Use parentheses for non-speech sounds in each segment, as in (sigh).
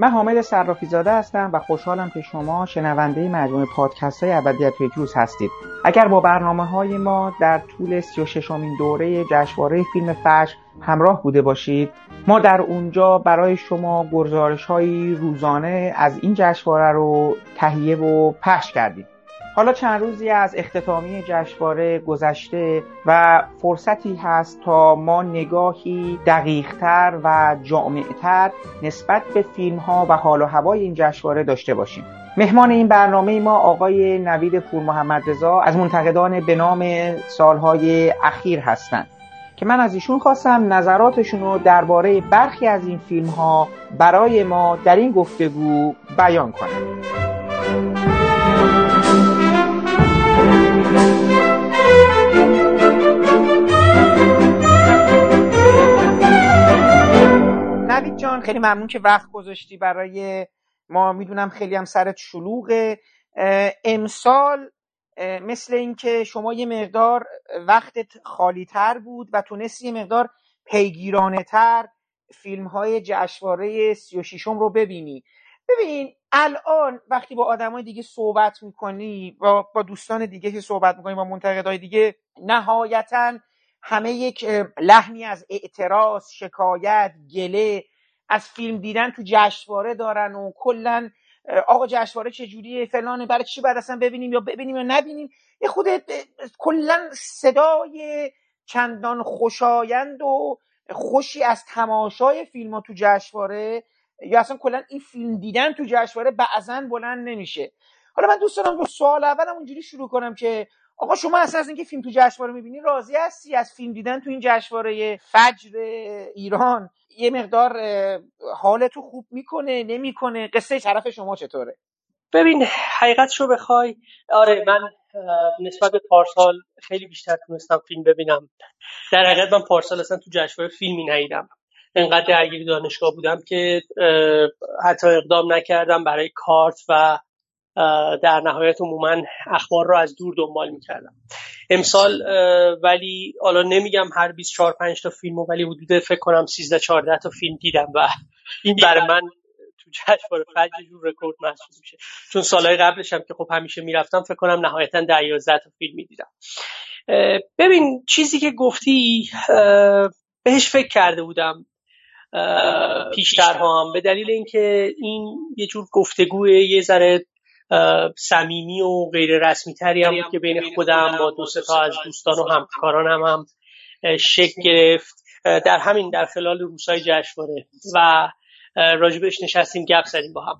من حامد صرافی زاده هستم و خوشحالم که شما شنونده مجموعه پادکست های ابدیت روز هستید. اگر با برنامه های ما در طول 36 امین دوره جشنواره فیلم فش همراه بوده باشید ما در اونجا برای شما گزارش های روزانه از این جشنواره رو تهیه و پخش کردیم. حالا چند روزی از اختتامی جشنواره گذشته و فرصتی هست تا ما نگاهی دقیقتر و جامعتر نسبت به فیلم ها و حال و هوای این جشنواره داشته باشیم مهمان این برنامه ما آقای نوید پور محمد رضا از منتقدان به نام سالهای اخیر هستند که من از ایشون خواستم نظراتشون رو درباره برخی از این فیلم ها برای ما در این گفتگو بیان کنند. نوید جان خیلی ممنون که وقت گذاشتی برای ما. می‌دونم خیلی هم سرت شلوغه. امسال مثل اینکه شما یه مقدار وقتت خالی تر بود و تونستی یه مقدار پیگیرانه تر فیلم های جشنواره 36 رو ببینی. ببین الان وقتی با آدمای دیگه صحبت می‌کنی با, با دوستان دیگه که صحبت می‌کنی با منتقدای دیگه نهایتا همه یک لحنی از اعتراض شکایت گله از فیلم دیدن تو جشنواره دارن و کلا آقا جشنواره چجوریه فلانه برای چی بعد اصلا ببینیم یا ببینیم یا نبینیم؟ یه خود کلا صدای چندان خوشایند و خوشی از تماشای فیلم ها تو جشنواره یا اصلا کلا این فیلم دیدن تو جشنواره بعضا بلند نمیشه. حالا من دوست دارم سوال اولم اونجوری شروع کنم که آقا شما اصلا از اینکه فیلم تو جشنواره می‌بینی راضی هستی از فیلم دیدن تو این جشنواره فجر ایران؟ یه مقدار حالتو خوب می‌کنه نمی‌کنه؟ قصه طرف شما چطوره؟ ببین حقیقتشو بخوای. آره من نسبت به پارسال خیلی بیشتر تونستم فیلم ببینم. در حقیقت من پارسال اصلا تو جشنواره فیلمی ندیدم. انقدر درگیر دانشگاه بودم که حتی اقدام نکردم برای کارت و در نهایت عموما اخبار رو از دور دنبال می‌کردم. امسال ولی حالا نمیگم هر 24 5 تا فیلمو ولی حدود فکر کنم 13 14 تا فیلم دیدم و این برای من تو جشنواره فجر جور رکورد محسوب میشه. چون سالهای قبلش هم که خب همیشه می‌رفتم فکر کنم نهایتا 10 11 تا فیلم می‌دیدم. ببین چیزی که گفتی بهش فکر کرده بودم. پیشترها هم. به دلیل اینکه این یه جور گفتگوی یه ذره صمیمی و غیر رسمی تری هم بود که بین خودم با دو تا از دوستان و همکارانم هم, هم شکل گرفت. در همین در خلال روزهای جشنواره. و راجبش نشستیم گپ زدیم با هم.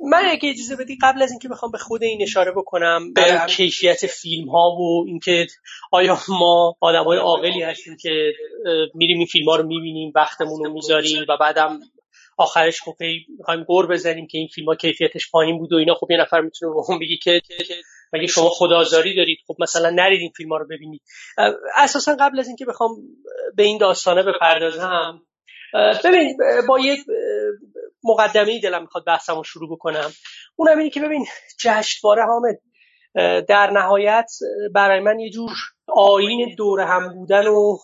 من اگه اجازه بدی قبل از اینکه بخوام به خود این اشاره بکنم به کیفیت فیلم ها و اینکه آیا ما آدم های عاقلی هستیم که میریم این فیلم ها رو می‌بینیم وقتمون رو می‌ذاریم و بعدم آخرش خب می‌خوایم گور بزنیم که این فیلم ها کیفیتش پایین بود و اینا. خب یه نفر می‌تونه به بگی که مگه شما خدازاری دارید؟ خب مثلا نرید این فیلم ها رو ببینید. اساسا قبل از اینکه بخوام به این داستانه بپردازم ببین با یک مقدمه دلم می‌خواد بحثمو شروع بکنم. اونم اینه که ببین جشنواره حامد در نهایت برای من یه جور آین دور هم بودن و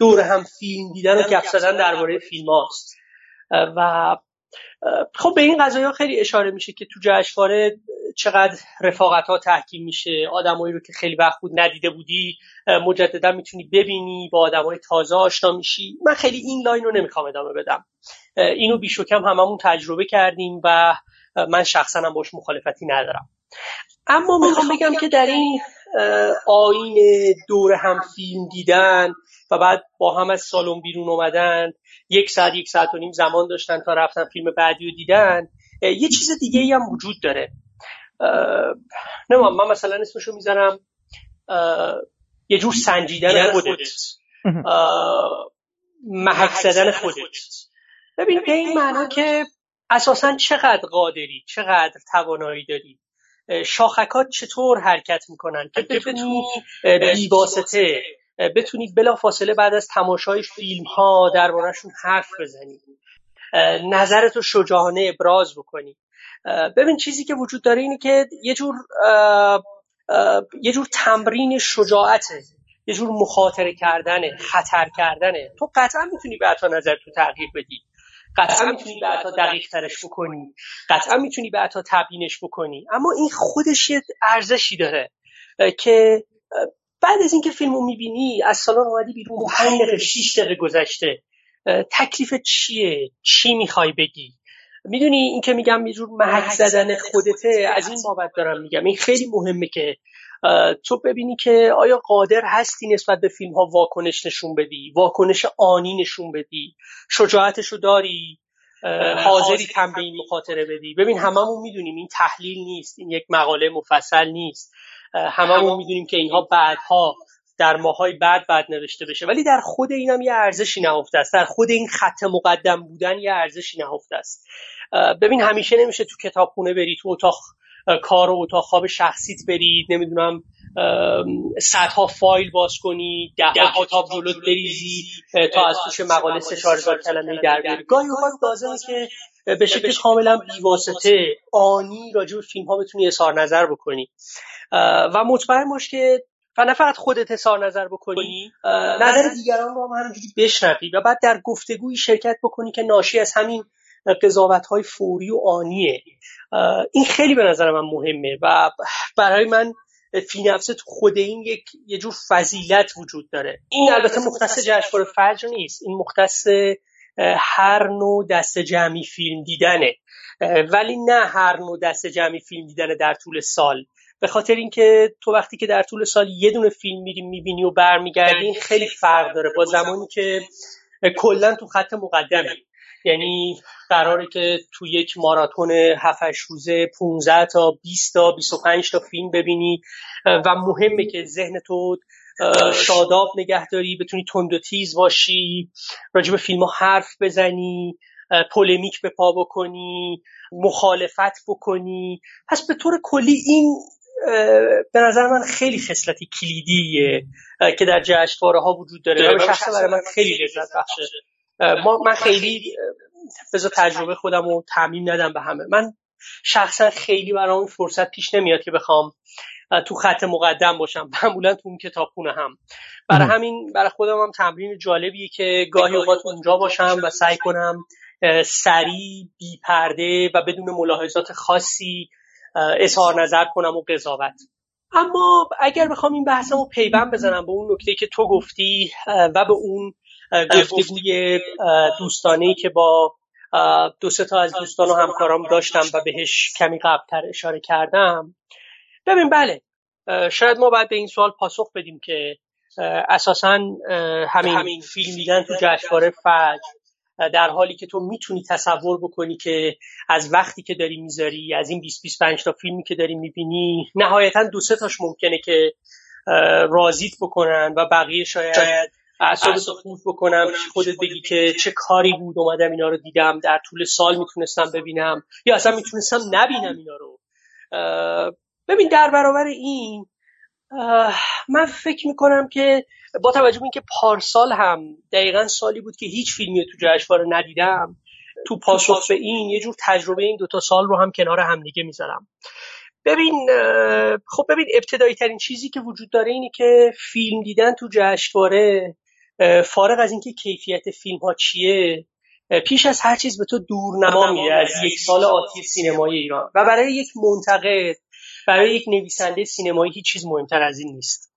دور هم فیلم دیدن و گپ زدن درباره فیلم هاست و خب به این قضایی خیلی اشاره میشه که تو جشنواره چقدر رفاقت ها تحکیم میشه. آدمایی رو که خیلی وقت بود ندیده بودی مجددا می‌تونی ببینی با آدمای تازه آشنا میشی. من خیلی این لاین رو نمی‌خوام ادامه بدم. اینو بیش و کم هممون تجربه کردیم و من شخصا هم باش مخالفتی ندارم. اما می‌خوام بگم که در این آین دور هم فیلم دیدن و بعد با هم از سالن بیرون اومدن. یک ساعت یک ساعت و نیم زمان داشتن تا رفتن فیلم بعدی رو دیدن. یه چیز دیگه ای هم وجود داره. نه من مثلا اسمشو می‌ذارم یه جور سنجیدن خودت. محک زدن خودت. ببین به این معنا که اساسا چقدر قادری چقدر توانایی داری شاخکات چطور حرکت می‌کنن؟ که بتونی بیواسطه بتونید بلا فاصله بعد از تماشای فیلم ها دربارهشون حرف بزنید نظرتو شجاعانه ابراز بکنی. ببین چیزی که وجود داره اینه که یه جور یه جور تمرین شجاعته یه جور مخاطره کردنه خطر کردنه. تو قطعا می‌تونی به نظر تو تغییر بدی. قطعا می‌تونی بعدها دقیق ترش بکنی. قطعا می‌تونی بعدها تبیینش بکنی. اما این خودش یه ارزشی داره که بعد از اینکه فیلمو می‌بینی از سالن اومدی بیرون 5 دقیقه 6 دقیقه گذشته. تکلیف چیه؟ چی می‌خوای بگی؟ می‌دونی این که میگم یه جور محک زدن خودته. از این بابت دارم میگم. این خیلی مهمه که تو ببینی که آیا قادر هستی نسبت به فیلم ها واکنش نشون بدی؟ واکنش آنی نشون بدی؟ شجاعتش رو داری حاضری کم به این مخاطره بدی؟ ببین هممون می‌دونیم این تحلیل نیست این یک مقاله مفصل نیست. هممون می‌دونیم که اینها بعدها در ماهای بعد بعد نوشته بشه. ولی در خود اینم یه ارزشی نهفته است. در خود این خط مقدم بودن یه ارزشی نهفته است. ببین همیشه نمیشه تو کتابخونه بری تو اتاق کار و اتاق خواب شخصیت برید نمی‌دونم صدها فایل باز کنی ده ها کتاب جلوت بریزی تا از توش مقاله سه چهار هزار کلمه در بیاری. گاهی اوقات لازمه که به شکل کاملا بیواسطه آنی راجع به فیلم ها بتونی اظهار نظر بکنی. و مطمئن باش که و نه فقط خودت اظهار نظر بکنی نظر دیگران رو هم همینجوری بشنوی و بعد در گفتگوی شرکت بکنی که ناشی از همین قضاوت های فوری و آنیه. این خیلی به نظر من مهمه و برای من فی نفسه تو خود این یک یه جور فضیلت وجود داره. این البته مختص جشنواره فجر نیست. این مختص هر نوع دست جمعی فیلم دیدنه. ولی نه هر نوع دست جمعی فیلم دیدنه در طول سال. به خاطر اینکه تو وقتی که در طول سال یه دونه فیلم میری می‌بینی و برمیگردی این خیلی فرق داره. با زمانی که کلا تو خط مقدمه یعنی قراره که تو یک ماراتون 7 روزه 15 تا 20 تا 25 تا فیلم ببینی. و مهمه که ذهن تو شاداب نگه داری بتونی تند و تیز باشی راجع به فیلم ها حرف بزنی پولمیک به پا بکنی مخالفت بکنی. پس به طور کلی این به نظر من خیلی خصلتی کلیدیه که در جشنواره ها وجود داره. و شخصا برای من خیلی لذت بخشه. ما من خیلی بذار تجربه خودم رو تعمیم ندم به همه. من شخصا خیلی برام فرصت پیش نمیاد که بخوام تو خط مقدم باشم. (laughs) معمولا تو اون کتابخونه هم. برای همین برای خودم هم تمرین جالبیه که گاهی اوقات اونجا باشم و سعی کنم سریع بی پرده و بدون ملاحظات خاصی اظهار نظر کنم و قضاوت. اما اگر بخوام این بحثمو پیوند بزنم به اون نکته که تو گفتی و به اون گفتگوی دوستانه که با دو سه تا از دوستان و همکارام داشتم و بهش کمی قبلتر اشاره کردم. ببین بله شاید ما باید به این سوال پاسخ بدیم که اساسا همین, همین فیلم دیدن تو جشنواره فجر در حالی که تو می‌تونی تصور بکنی که از وقتی که داری می‌ذاری از این 20 25 تا فیلمی که داری می‌بینی نهایتا دو سه تاش ممکنه که رازیت بکنن و بقیه شاید, شاید اعصابتو خوب بکنم خودت بگی که چه کاری بود اومدم اینا رو دیدم در طول سال می‌تونستم ببینم یا اصلا می‌تونستم نبینم اینا رو. ببین در برابر این من فکر می‌کنم که با توجه به اینکه پارسال هم دقیقا سالی بود که هیچ فیلمی تو جشنواره ندیدم تو پاسخ به این یه جور تجربه این دوتا سال رو هم کنار هم دیگه می‌ذارم. ببین خب ببین ابتدایی ترین چیزی که وجود داره اینه که فیلم دیدن تو جشنواره فارغ از اینکه کیفیت فیلم ها چیه پیش از هر چیز به تو دورنما میره از یک سال آتی سینمای ایران و برای یک منتقد برای یک نویسنده سینمایی هیچ چیز مهمتر از این نیست.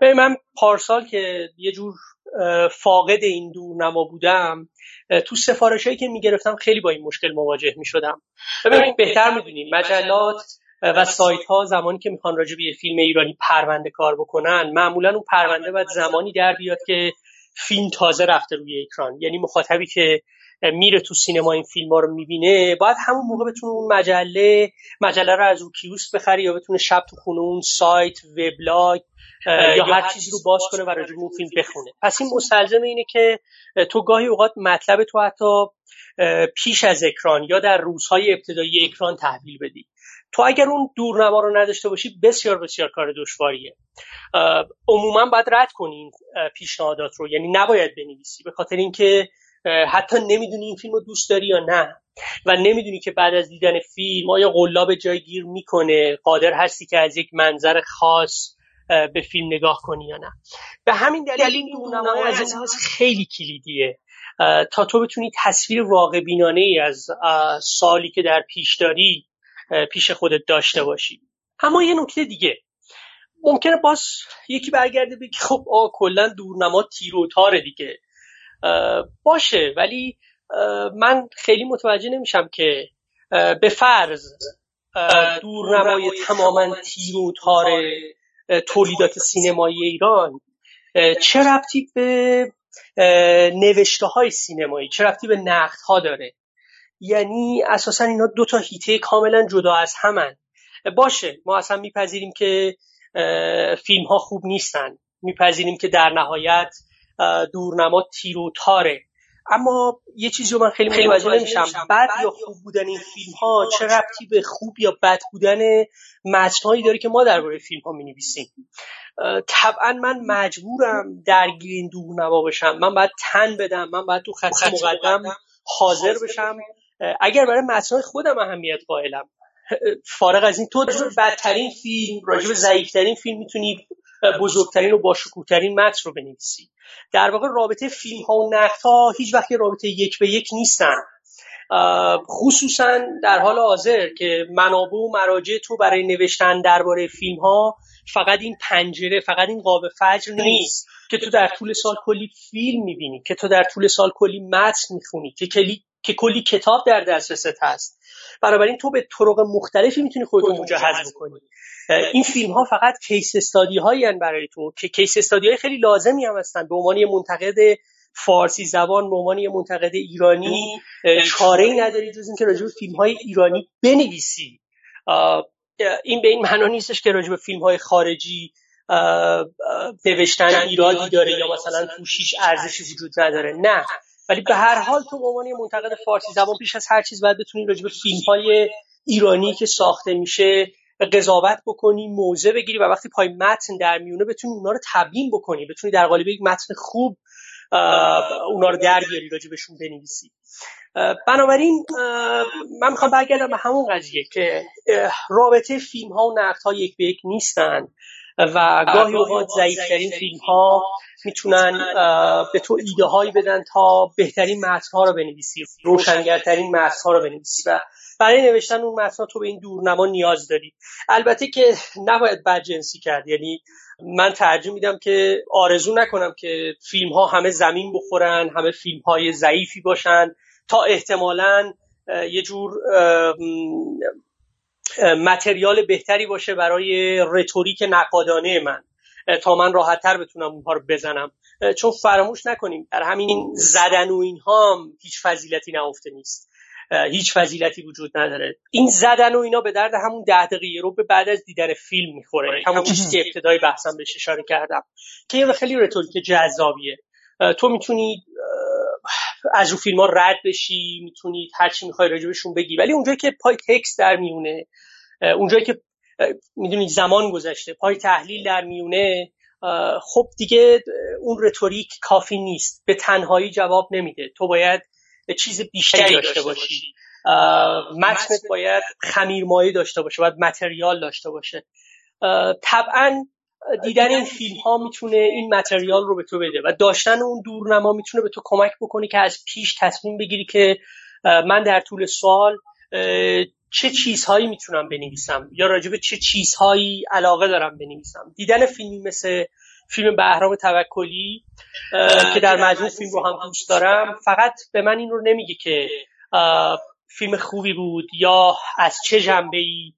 ببین من پارسال که یه جور فاقد این دورنما بودم تو سفارش هایی که می‌گرفتم خیلی با این مشکل مواجه می‌شدم. ببین بهتر می‌دونیم مجلات و سایت ها زمانی که می‌خوان راجع به فیلم ایرانی پرونده کار بکنن معمولا اون پرونده باید زمانی در بیاد که فیلم تازه رفته روی اکران. یعنی مخاطبی که میره تو سینما این فیلم ها رو می‌بینه باید همون موقع بتونه اون مجله مجله رو از رو کیوسک بخری یا بتونه شب تو خونه اون سایت وبلاگ یا هر چیزی رو باز کنه و راجع اون فیلم بخونه. پس این مستلزم اینه که تو گاهی اوقات مطلب تو حتی پیش از اکران یا در روزهای ابتدایی اکران تحویل بدی. تو اگر اون دورنما رو نداشته باشی بسیار بسیار کار دشواریه. عموما باید رد کنی این پیشنهادات رو. یعنی نباید بنویسی به خاطر اینکه حتی نمی‌دونی این فیلم رو دوست داری یا نه. و نمی‌دونی که بعد از دیدن فیلم آیا قلاب جای گیر می‌کنه قادر هستی که از یک منظر خاص به فیلم نگاه کنی یا نه. به همین دلیل این دورنمای از این خیلی کلیدیه. تا تو بتونی تصویر واقع بینانه ای از سالی که در پیش داری پیش خودت داشته باشی. اما یه نکته دیگه. ممکنه باز یکی برگرده بگه خب آ کلا دورنما تیر و تاره دیگه. باشه ولی من خیلی متوجه نمیشم که به فرض دورنمای تماما تیر و تار تولیدات سینمایی ایران. چه ربطی به نوشته های سینمایی؟ چه ربطی به نقد ها داره؟ یعنی اساسا اینا دو تا هیته کاملا جدا از همن. باشه ما اصلا میپذیریم که فیلم ها خوب نیستن. میپذیریم که در نهایت دورنما تیر و تاره. اما یه چیزی رو من خیلی متوجه نمیشم. بد یا خوب بودن این فیلم ها چه ربطی به خوب یا بد بودن متنهایی داره که ما درباره فیلم ها می نویسیم طبعا من مجبورم درگیر این دورنما بشم. من باید تن بدم. من باید تو خط مقدم حاضر بشم. اگر برای متنهای خودم اهمیت قائلم. فارغ از این تو بدترین فیلم راجب ضعیفترین فیلم می‌تونی بزرگترین و باشکوهترین متن رو بنویسی. در واقع رابطه فیلم ها و نقد ها هیچ وقت رابطه یک به یک نیستن. خصوصا در حال حاضر که منابع و مراجع تو برای نوشتن درباره فیلم ها فقط این پنجره فقط این قاب فجر نیست. که تو در طول سال کلی فیلم می‌بینی که تو در طول سال کلی متن می‌خونی که کلی که کلی کتاب در دسترست هست بنابراین تو به طرق مختلفی می‌تونی خودت مجهز بکنی. این فیلم ها فقط کیس استادی هایی برای تو که کیس استادی های خیلی لازمی هم هستن. به عنوان منتقد فارسی زبان به عنوان منتقد ایرانی چاره ای نداری جز اینکه راجع به فیلم های ایرانی بنویسی. این به این معنا نیستش که راجع به فیلم های خارجی نوشتن ایرادی داره یا مثلا توشیش ارزشی وجود نداره. نه. ولی به هر حال تو به عنوان منتقد فارسی زبان پیش از هر چیز باید بتونی راجع به فیلم های ایرانی که ساخته میشه قضاوت بکنی موضع بگیری و وقتی پای متن در میونه بتونی اونا رو تبیین بکنی. بتونی در قالب یک متن خوب اونا رو در بیاری راجع بنویسی. بنابراین من می‌خوام برگردم به همون قضیه که رابطه فیلم ها و نقد ها یک به یک نیستن. و گاهی اوقات ضعیفترین فیلم ها می‌تونن به تو ایده هایی بدن تا بهترین متن ها رو بنویسی روشنگرترین متن ها رو بنویسی. و برای نوشتن اون متن تو به این دورنما نیاز داری. البته که نباید بدجنسی کرد. یعنی من ترجیح میدم که آرزو نکنم که فیلم ها همه زمین بخورن همه فیلم های ضعیفی باشن. تا احتمالا یه جور متریال بهتری باشه برای رتوریک نقادانه من. تا من راحتتر بتونم اونها رو بزنم. چون فراموش نکنیم در همین زدن و اینها هم هیچ فضیلتی نهفته نیست. هیچ فضیلتی وجود نداره. این زدن و اینا به درد همون ده دقیقه رو به بعد از دیدن فیلم می‌خوره. آره، همون چیزی که ابتدای بحثم بهش اشاره کردم. که یه خیلی رتوریک جذابیه. تو می‌تونی از رو فیلم ها رد بشی می‌تونی هر چی می‌خوای راجبشون بگی. ولی اونجایی که پای تکست در میونه اونجایی که می‌دونی زمان گذشته پای تحلیل در میونه خب دیگه اون رتوریک کافی نیست. به تنهایی جواب نمیده. تو باید چیز بیشتری داشته باشی. متنت باید خمیرمایه داشته باشه باید متریال داشته باشه. طبعا دیدن این فیلم ها می‌تونه این متریال رو به تو بده و داشتن اون دورنما می‌تونه به تو کمک بکنی که از پیش تصمیم بگیری که من در طول سال چه چیزهایی می‌تونم بنویسم یا راجب چه چیزهایی علاقه دارم بنویسم. دیدن فیلمی مثل فیلم بهرام توکلی که در مجموع فیلم رو هم دوست دارم فقط به من این رو نمیگه که فیلم خوبی بود یا از چه جنبه ای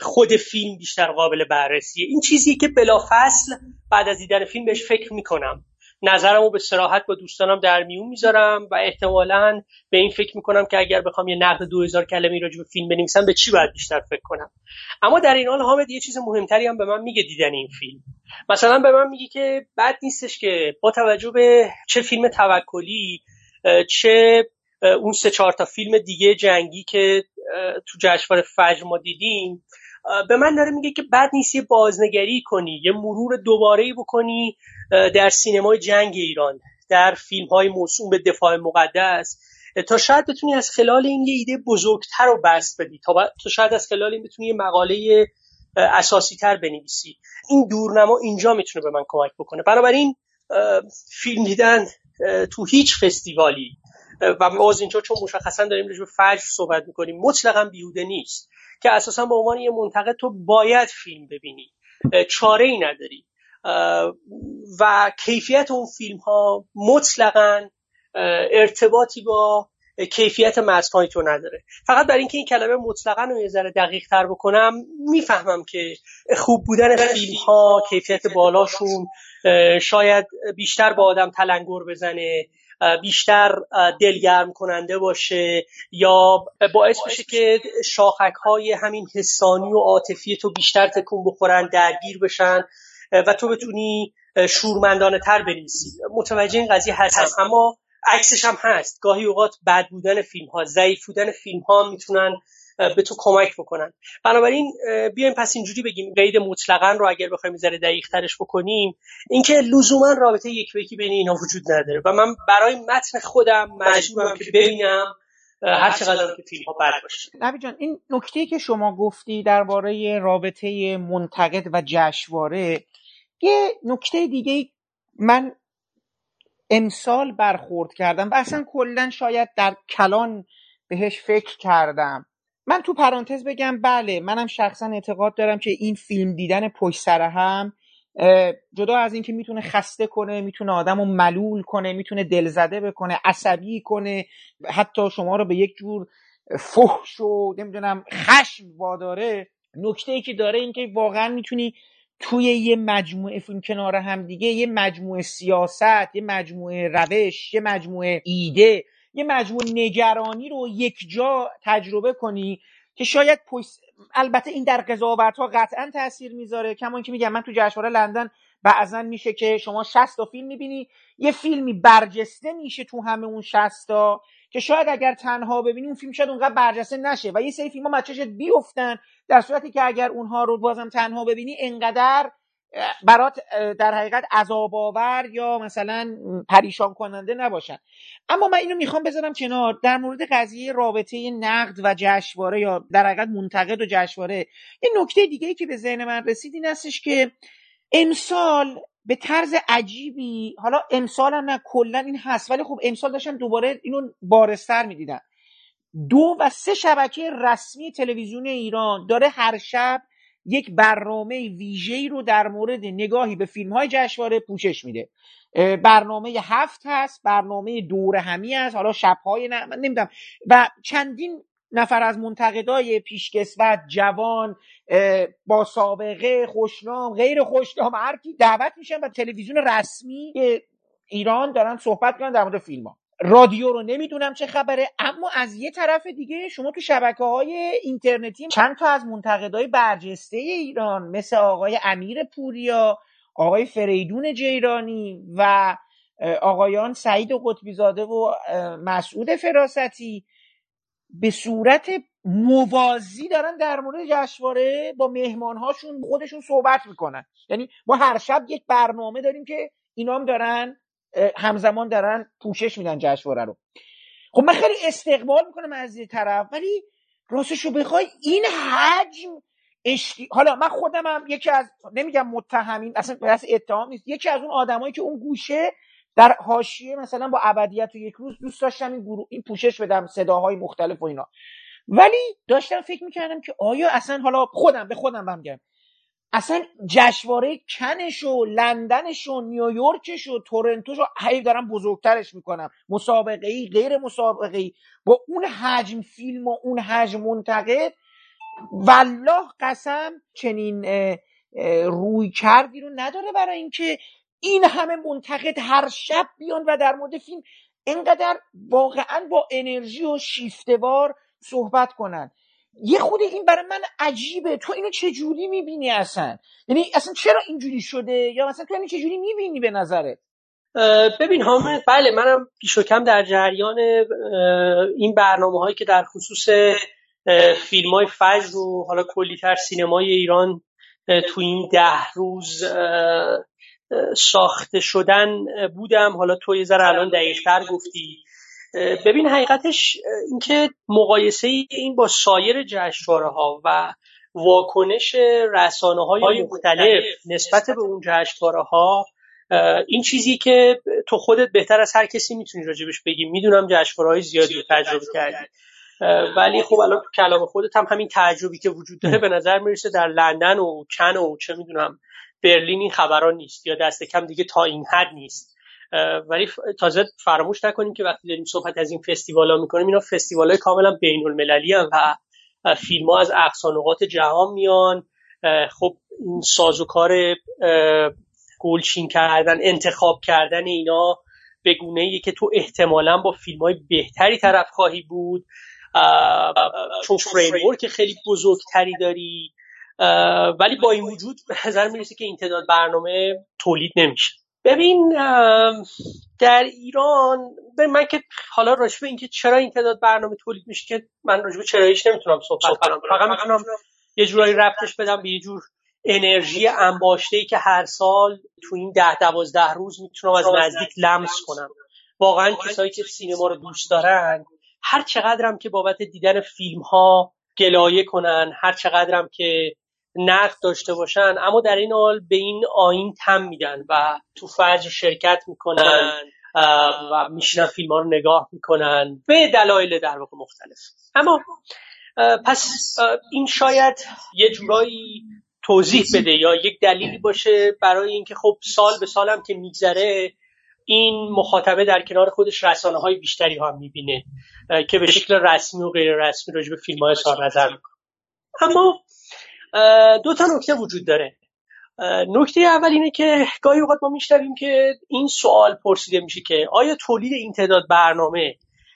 خود فیلم بیشتر قابل بررسیه. این چیزی که بلافصل بعد از دیدن فیلم بهش فکر می‌کنم. نظرم رو به سراحت با دوستانم در میون می‌ذارم و احتمالا به این فکر می‌کنم که اگر بخوام یه نقد دو هزار کلمه راجع به فیلم بنویسم به چی باید بیشتر فکر کنم؟ اما در این حال حامد یه چیز مهمتری هم به من میگه دیدن این فیلم. مثلا به من میگه که بد نیستش که با توجه به چه فیلم توکلی چه اون سه چهار تا فیلم دیگه جنگی که تو جشنواره فجر ما دیدیم به من داره میگه که بد نیست یه بازنگری کنی یه مرور دوباره بکنی در سینمای جنگ ایران در فیلم های موسوم به دفاع مقدس. تا شاید بتونی از خلال این یه ایده بزرگتر رو بست بدی تا, تا شاید از خلال این بتونی یه مقاله اساسی تر بنویسی. این دورنما اینجا می‌تونه به من کمک بکنه. بنابراین فیلم دیدن تو هیچ فستیوالی و ما از اینجا چون مشخصا داریم به فجر صحبت می‌کنیم مطلقا بیهوده نیست که اساسا به عنوان یه منتقد تو باید فیلم ببینی چاره ای نداری. و کیفیت اون فیلم ها مطلقا ارتباطی با کیفیت متنهای تو نداره. فقط برای اینکه این کلمه مطلقا رو یه ذره دقیق تر بکنم می‌فهمم که خوب بودن فیلم. ها کیفیت بالاشون شاید بیشتر با آدم تلنگر بزنه بیشتر دلگرم کننده باشه یا باعث بشه که شاخک های همین حسانی و عاطفی تو بیشتر تکون بخورن درگیر بشن و تو بتونی شورمندانه تر بنویسی. متوجه این قضیه هستم. اما عکسش هم هست. گاهی اوقات بد بودن فیلم ها ضعیف بودن فیلم ها می‌تونن به تو کمک بکنن. بنابراین بیایم پس اینجوری بگیم قید مطلقا رو اگر بخوایم ذره دقیق ترش بکنیم اینکه لزوما رابطه یک به یکی بین اینا وجود نداره. و من برای متن خودم مجبورم که ببینم هر چقدر که فیلم ها بد باشه. نبی جان این نکته که شما گفتی درباره رابطه منتقد و جشنواره یه نکته دیگه من امسال برخورد کردم و اصلا کلا شاید در کلان بهش فکر کردم. من تو پرانتز بگم بله منم شخصا اعتقاد دارم که این فیلم دیدن پشت سر هم جدا از اینکه می‌تونه خسته کنه می‌تونه آدم رو ملول کنه می‌تونه دلزده بکنه عصبی کنه حتی شما رو به یک جور فحش و نمی‌دونم خشم واداره. نکته ای که داره اینکه واقعا می‌تونی توی یه مجموعه فیلم کنار هم دیگه یه مجموعه سیاست یه مجموعه روش یه مجموعه ایده یه مجموعه نگرانی رو یک جا تجربه کنی که شاید پس... البته این در قضاوت ها قطعا تاثیر می‌ذاره. کما که میگم من تو جشنواره لندن بعضا میشه که شما 60 تا فیلم می‌بینی. یه فیلمی برجسته میشه تو همه اون 60 تا که شاید اگر تنها ببینی اون فیلم شاید اونقدر برجسته نشه و یه سری فیلم ها بیفتن در صورتی که اگر اونها رو بازم تنها ببینی انقدر برات در حقیقت عذاب آور یا مثلا پریشان کننده نباشن. اما من اینو می‌خوام بذارم کنار در مورد قضیه رابطه نقد و جشنواره یا در حقیقت منتقد و جشنواره. یه نکته دیگه ای که به ذهن من رسید این هستش که امسال به طرز عجیبی حالا امسال هم نه کلا این هست ولی خب امسال داشتم دوباره اینو بارستر می‌دیدم دو و سه شبکه رسمی تلویزیون ایران داره هر شب یک برنامه ویژه‌ای رو در مورد نگاهی به فیلم های جشنواره پوشش میده. برنامه هفت هست برنامه دور همی هست حالا شبهای نه من نمی‌دونم. و چندین نفر از منتقدای پیشکسوت جوان با سابقه خوشنام غیر خوشنام هر کی دعوت میشن و تلویزیون رسمی ایران دارن صحبت کنن در مورد فیلم ها رادیو رو نمی‌دونم چه خبره اما از یه طرف دیگه شما تو شبکه های اینترنتی چند تا از منتقدای برجسته ایران مثل آقای امیر پوریا آقای فریدون جیرانی و آقایان سعید و قطبیزاده و مسعود فراستی به صورت موازی دارن در مورد جشنواره با مهمانهاشون خودشون صحبت می‌کنن. یعنی ما هر شب یک برنامه داریم که اینا هم دارن همزمان دارن پوشش میدن جشنواره رو. خب من خیلی استقبال می‌کنم از یه طرف ولی راستشو بخوای این حجم اشتی... حالا من خودم هم یکی از نمیگم متهمین اصلا به اتهام نیست یکی از اون آدمایی که اون گوشه در حاشیه مثلا با ابدیت و یک روز دوست داشتم این, گروه... این پوشش بدم صداهای مختلف و اینا. ولی داشتم فکر می‌کردم که آیا اصلا حالا خودم به خودم بگم اصلا جشنواره کنش و لندنش و نیویورکش و تورنتوش رو هی دارم بزرگترش می‌کنم. مسابقه ای غیر مسابقه ای با اون حجم فیلم و اون حجم منتقد والله قسم چنین روی کردی رو نداره برای اینکه این همه منتقد هر شب بیان و در مورد فیلم اینقدر واقعا با انرژی و شیفتوار صحبت کنن. یه خود این برای من عجیبه. تو اینو چجوری می‌بینی اصلا؟ یعنی اصلا چرا اینجوری شده؟ یا مثلا تو اینو چجوری می‌بینی به نظرت؟ ببین حامد بله منم پیش و کم در جریان این برنامه هایی که در خصوص فیلم های فجر و حالا کلیتر سینمای ایران تو این ده روز ساخته شدن بودم. حالا تو یه ذره الان دقیقتر گفتی. ببین حقیقتش اینکه مقایسه این با سایر جشنواره ها و واکنش رسانه های مختلف نسبت به اون جشنواره ها این چیزی که تو خودت بهتر از هر کسی می‌تونی راجبش بگی. می‌دونم جشنواره‌های زیادی رو تجربه کردی. ولی خب الان تو کلام خودت هم همین تعجبی که وجود داره به نظر می‌رسه در لندن و کن و چه می‌دونم برلین این خبران نیست یا دست کم دیگه تا این حد نیست. ولی تازه فراموش نکنیم که وقتی داریم صحبت از این فستیوال ها می‌کنیم اینا فستیوال های کاملا بین المللی هم و فیلم ها از اقصانقات جهان میان. خب این سازوکار گلچین کردن انتخاب کردن اینا به گونه ای که تو احتمالا با فیلم های بهتری طرف خواهی بود. چون فریمورک خیلی بزرگتری داری. ولی با این وجود به نظر می‌رسه که این تعداد برنامه تولید نمیشه. ببین در ایران به من که حالا راجبه اینکه چرا این تعداد برنامه تولید میشه که من راجبه چراییش نمی‌تونم صحبت کنم. فقط می‌تونم یه جورایی ربطش بدم به یه جور انرژی انباشته ای که هر سال تو این ده دوازده روز می‌تونم از نزدیک لمس کنم. واقعا کسایی که سینما رو دوست دارن. هر چقدرم که بابت دیدن فیلم ها گلایه کنن هر چقدرم که نقد داشته باشن اما در این حال به این آین تم میدن و تو فرج شرکت می‌کنن و میشینن فیلم ها رو نگاه می‌کنن به دلایل در واقع مختلف. اما پس این شاید یه جورایی توضیح بده یا یک دلیلی باشه برای اینکه خب سال به سالم که میگذره این مخاطبه در کنار خودش رسانه های بیشتری هم می‌بینه که به شکل رسمی و غیر رسمی راجع به فیلم های سال نظر می‌کنه. اما دو تا نکته وجود داره. نکته اول اینه که گاهی اوقات ما میشنویم که این سوال پرسیده میشه که آیا تولید این تعداد برنامه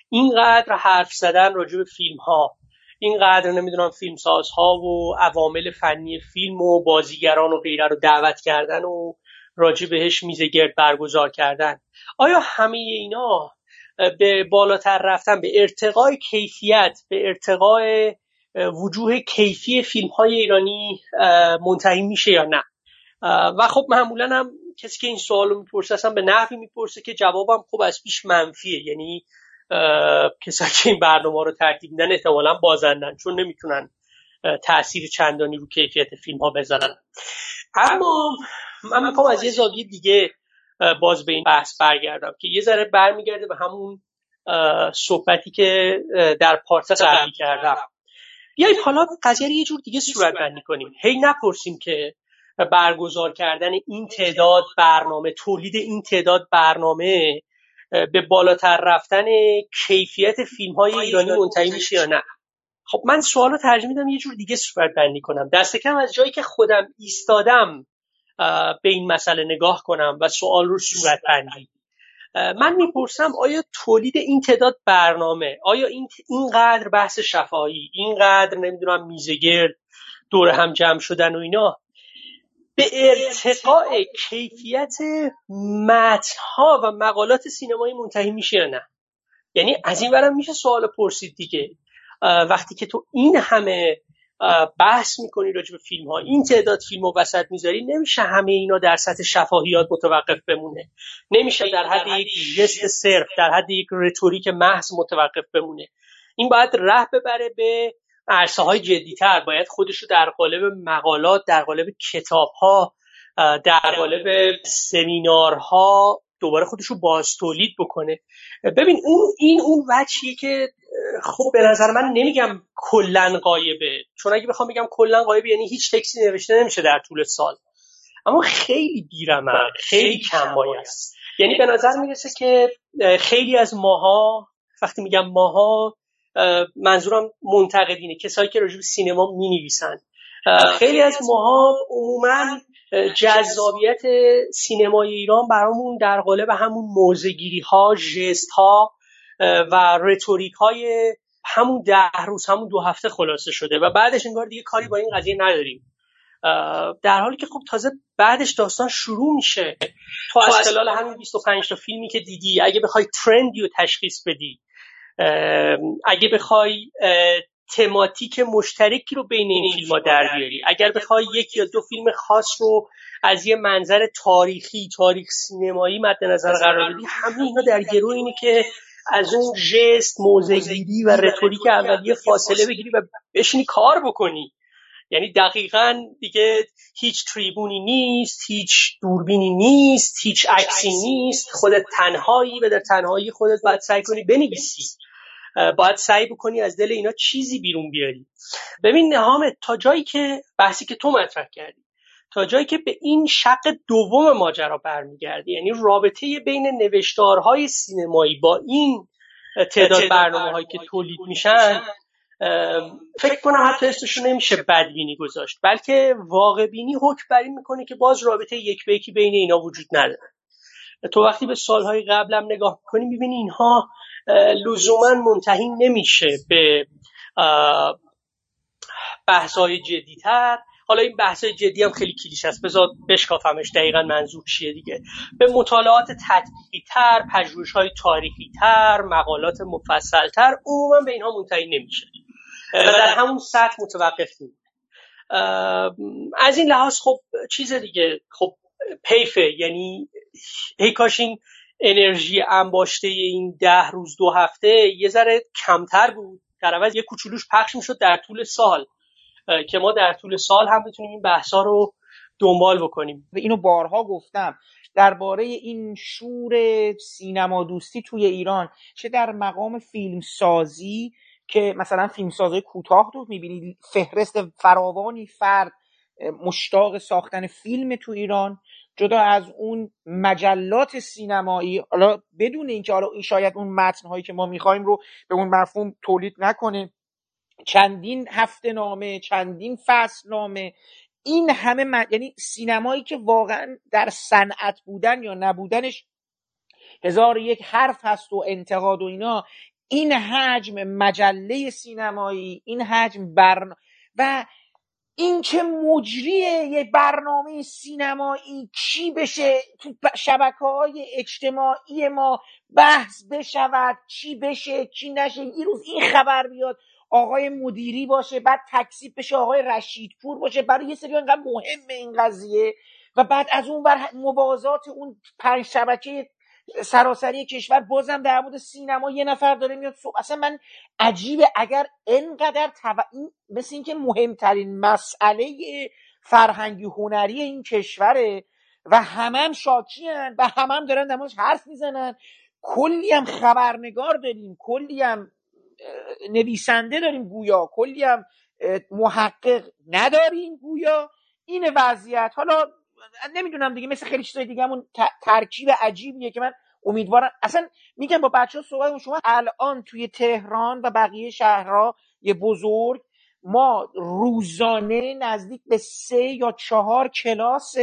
اینقدر حرف زدن راجع به فیلم ها اینقدر نمی‌دونم فیلم سازها و عوامل فنی فیلم و بازیگران و غیره رو دعوت کردن و راجع بهش میزه گرد برگزار کردن. آیا همه اینا به بالاتر رفتن به ارتقای کیفیت به ارتقای وجوه کیفی فیلم های ایرانی منتهی میشه یا نه. و خب معمولا هم کسی که این سوال رو می‌پرسه اصلا به نحوی می‌پرسه که جوابم خب از پیش منفیه. یعنی کسایی که این برنامه رو ترتیب میدن احتمالا بازندن چون نمی‌تونن تاثیر چندانی رو کیفیت فیلم ها بزنن اما من می‌خوام از یه زاویه دیگه باز به این بحث برگردم که یه ذره برمیگرده به همون صحبتی که در پارسا قبلی کردم. بیایید حالا قضیه یه جور دیگه صورت بندی کنیم. هی نپرسیم که برگزار کردن این تعداد برنامه تولید این تعداد برنامه به بالاتر رفتن کیفیت فیلم های ایرانی منتهی میشه یا نه؟ خب من سوال رو ترجمه میدم یه جور دیگه صورت بندی کنم. دست کم از جایی که خودم ایستادم به این مسئله نگاه کنم و سوال رو صورت بندی. من می‌پرسم آیا تولید این تعداد برنامه آیا این اینقدر بحث شفاهی اینقدر نمی‌دونم میزگرد دور هم جمع شدن و اینا به ارتقاء کیفیت متنها و مقالات سینمایی منتهی میشه یا نه؟ یعنی از این برم میشه سوال پرسید دیگه. وقتی که تو این همه بحث می‌کنی راجع به فیلم ها این تعداد فیلم رو وسط می‌ذاری نمیشه همه اینا در سطح شفاهیات متوقف بمونه. نمیشه در حد یک جست صرف در حد یک رتوریک محض متوقف بمونه. این باید ره ببره به عرصه های جدیتر. باید خودش رو در قالب مقالات در قالب کتاب ها در قالب سمینارها دوباره خودش رو باز تولید بکنه. ببین اون این اون وجهیه که خب به نظر من نمیگم کلا قایبه چون اگه بخوام بگم کلا قایبه یعنی هیچ تکسی نوشته نمیشه در طول سال. اما خیلی بیرمق خیلی کم است. یعنی به نظر می‌رسه که خیلی از ماها وقتی میگم ماها منظورم منتقدینه کسایی که راجع به سینما می‌نویسن. خیلی از ماها عموما جذابیت سینمای ایران برامون در قالب همون موزگیری ها جست ها و رتوریک های همون ده روز همون دو هفته خلاصه شده و بعدش انگار دیگه کاری با این قضیه نداریم. در حالی که خب تازه بعدش داستان شروع میشه. تو از خلال همین 25 تا فیلمی که دیدی اگه بخوای ترندی رو تشخیص بدی اگه بخوای تماتیک مشترکی رو بین این فیلم ها در بیاری. اگر بخوای یک یا دو فیلم خاص رو از یه منظر تاریخی تاریخ سینمایی مد نظر قرار بدی همه اینا در گروه اینه که از اون جست موزگیری و رتوریک اولیه فاصله بگیری و بشینی کار بکنی. یعنی دقیقا دیگه هیچ تریبونی نیست هیچ دوربینی نیست هیچ عکسی نیست. خودت تنهایی و در تنهایی خودت باید سعی کنی بنویسی. باید سعی بکنی از دل اینا چیزی بیرون بیاری. ببین حامد تا جایی که بحثی که تو مطرح کردی تا جایی که به این شق دوم ماجرا برمیگردی. یعنی رابطه بین نوشتارهای سینمایی با این تعداد برنامه هایی که تولید میشن فکر کنم حتی اسمشون نمیشه بدبینی گذاشت. بلکه واقع بینی حکم بر این می‌کنه که باز رابطه یک به یکی بین اینا وجود نداره. تو وقتی به سالهای قبلم نگاه کنی می‌بینی اینها لزوما منتهی نمیشه به بحثهای جدیتر حالا این بحث جدی هم خیلی کلیش است بذار بشکافمش دقیقا منظور چیه دیگه. به مطالعات تطبیقی تر پژوهش های تاریخی تر مقالات مفصل تر عموما به اینها منتهی نمیشه. و در همون سطح متوقف از این لحاظ خب چیز دیگه. خب پیفه یعنی هی این انرژی انباشته این ده روز دو هفته یه ذره کمتر بود. در عوض یه کوچولوش پخش می‌شد در طول سال. که ما در طول سال هم بتونیم این بحثا رو دنبال بکنیم. اینو بارها گفتم درباره این شور سینما دوستی توی ایران چه در مقام فیلم سازی که مثلا فیلم سازی کوتاه رو می‌بینید فهرست فراوانی فرد مشتاق ساختن فیلم تو ایران جدا از اون مجلات سینمایی حالا بدون اینکه حالا شاید اون متنهایی که ما می‌خوایم رو به اون مفهوم تولید نکنه. چندین هفته نامه چندین فصل نامه. این همه یعنی سینمایی که واقعا در صنعت بودن یا نبودنش هزار یک حرف هست و انتقاد و اینا این حجم مجله سینمایی این حجم برن... و این چه مجریه یه برنامه سینمایی چی بشه؟ تو شبکه های اجتماعی ما بحث بشود چی بشه چی نشه؟ این روز این خبر بیاد. آقای مدیری باشه بعد تکسیب بشه آقای رشیدپور باشه. برای یه سری انقدر مهمه این قضیه. و بعد از اون بر موازات اون پنج شبکه سراسری کشور بازم در مورد سینما یه نفر داره میاد صبح. اصلا من عجیبه. اگر انقدر تو... این مثل اینکه مهمترین مسئله فرهنگی هنری این کشوره و همم شاکیان و همم دارن در حرف می‌زنن. کلی هم خبرنگار داریم. کلی هم نویسنده داریم گویا کلی هم محقق نداریم گویا. این وضعیت حالا نمی‌دونم دیگه مثل خیلی چیزای دیگه همون ترکیب عجیبیه که من امیدوارم. اصلا میگم با بچه ها صحبت شما الان توی تهران و بقیه شهرها یه بزرگ ما روزانه نزدیک به سه یا چهار کلاس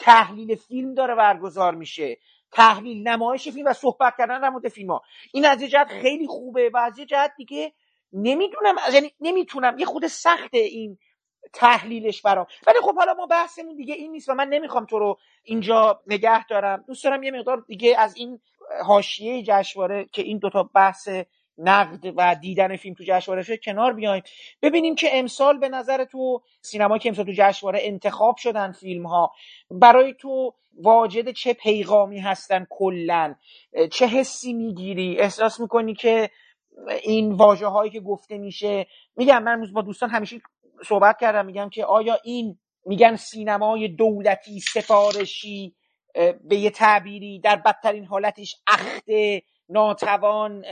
تحلیل فیلم داره برگزار میشه. تحلیل نمایش فیلم و صحبت کردن در مورد فیلم ها این از یه جهت خیلی خوبه و از یه جهت دیگه نمی‌دونم یعنی نمی‌تونم. یه خود سخت این تحلیلش برام. ولی خب حالا ما بحثمون دیگه این نیست و من نمی‌خوام تو رو اینجا نگه دارم. دوست دارم یه مقدار دیگه از این حاشیه جشنواره که این دوتا بحث نقد و دیدن فیلم تو جشنواره شده کنار بیایم ببینیم که امسال به نظر تو سینما که امسال تو جشنواره انتخاب شدن فیلم ها برای تو واجد چه پیغامی هستن کلا؟ چه حسی می‌گیری؟ احساس می‌کنی که این واژه هایی که گفته میشه میگم من با دوستان همیشه صحبت کردم میگم که آیا این میگن سینمای دولتی سفارشی به یه تعبیری در بدترین حالتش اخته؟ ناتوان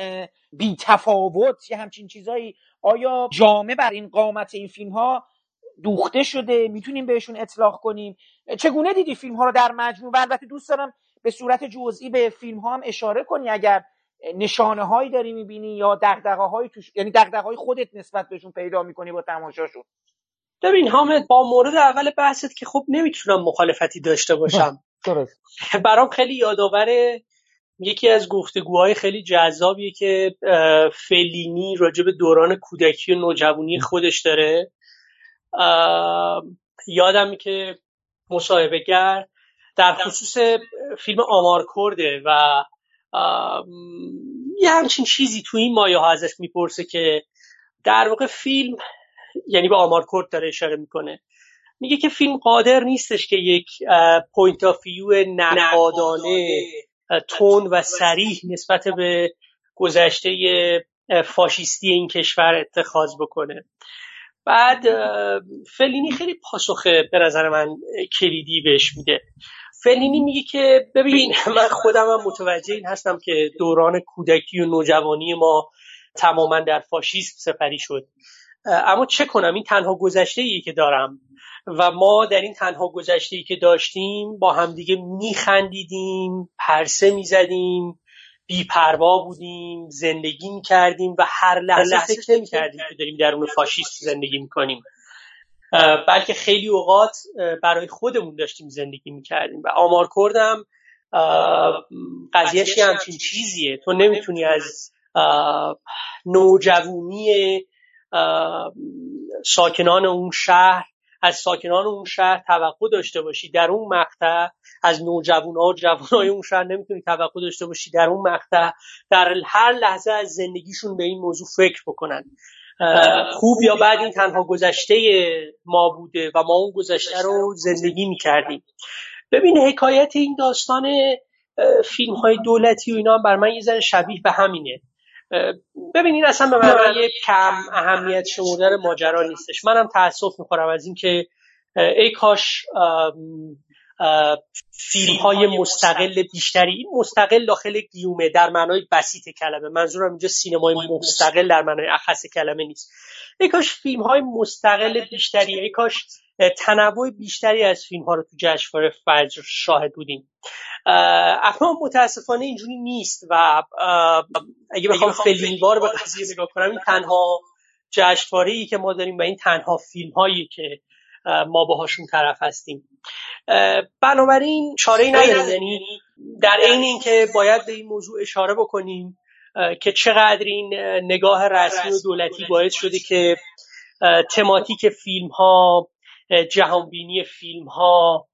بی تفاوت یه همچین چیزایی. آیا جامعه بر این قامت این فیلم ها دوخته شده؟ می‌تونیم بهشون اطلاق کنیم؟ چگونه دیدی فیلم ها رو در مجموع؟ و البته دوست دارم به صورت جزئی به فیلم ها هم اشاره کنی اگر نشانه هایی داری می‌بینی یا دقدقه های توش یعنی دقدقه های خودت نسبت بهشون پیدا می‌کنی با تماشاشون. ببین حامد با مورد اول بحثت که خب نمی‌تونم مخالفتی داشته باشم. برام خیلی یادآور یکی از گفتگوهای خیلی جذابیه که فلینی راجع به دوران کودکی و نوجوانی خودش داره. یادمه که مصاحبه گر در خصوص فیلم آمارکورده و یه همچین چیزی تو این مایه ها ازش می‌پرسه که در واقع فیلم یعنی به آمارکورد داره اشاره می‌کنه. میگه که فیلم قادر نیستش که یک point of view نقادانه. تند و صریح نسبت به گذشته فاشیستی این کشور اتخاذ بکنه. بعد فلینی خیلی پاسخه به نظر من کلیدی بهش میده. فلینی میگه که ببین من خودم هم متوجه این هستم که دوران کودکی و نوجوانی ما تماما در فاشیسم سپری شد. اما چه کنم؟ این تنها گذشته ای که دارم. و ما در این تنها گذشته که داشتیم با همدیگه میخندیدیم پرسه می‌زدیم بیپروا بودیم زندگی می‌کردیم و هر لحظه فکر نمی‌کردیم که داریم درون فاشیست زندگی می‌کنیم. بلکه خیلی اوقات برای خودمون داشتیم زندگی می‌کردیم و آمار کردم. قضیهش همچین چیزیه. تو نمی‌تونی از نوجوانی ساکنان اون شهر از ساکنان اون شهر توقع داشته باشی در اون مقطع از نوجوان ها و جوان های اون شهر نمی‌تونی توقع داشته باشی در اون مقطع در هر لحظه از زندگیشون به این موضوع فکر بکنن. خوب یا بعد این تنها گذشته ما بوده و ما اون گذشته رو زندگی می‌کردیم. ببین حکایت این داستان فیلم های دولتی و اینا بر من یه ذره شبیه به همینه. ببینید اصلا به معنای کم اهمیت شمردن ماجرا نیستش. منم تاسف می‌خورم از اینکه ای کاش فیلم های مستقل بیشتری این مستقل داخل گیومه در معنای بسیط کلمه. منظورم اینجا سینمای مستقل در معنای اخص کلمه نیست. ای کاش فیلم های مستقل بیشتری ای کاش تنوع بیشتری از فیلم ها رو تو جشنواره فجر شاهد بودیم. اما متاسفانه اینجوری نیست و اگه بخوام فیلموار به قضیه نگاه کنم این تنها جشنواره ای که ما داریم و این تنها فیلم هایی که ما باهاشون طرف هستیم. بنابراین چاره ای نداریم. یعنی در عین اینکه باید به این موضوع اشاره بکنیم که چقدر این نگاه رسمی و دولتی باعث شده که تماتیک فیلم ها جهانبینی فیلم ها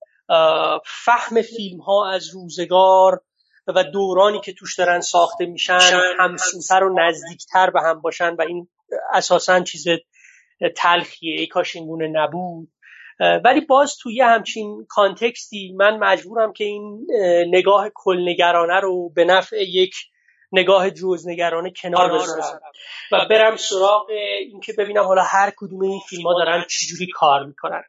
فهم فیلم ها از روزگار و دورانی که توش دارن ساخته میشن همسوتر و نزدیکتر به هم باشن و این اساسا چیز تلخیه ای کاش اینگونه نبود. ولی باز توی همچین کانتکستی من مجبورم که این نگاه کلنگرانه رو به نفع یک نگاه جزنگرانه کنار بذارم و برم سراغ اینکه ببینم حالا هر کدوم این فیلم ها دارن چجوری کار می‌کنن.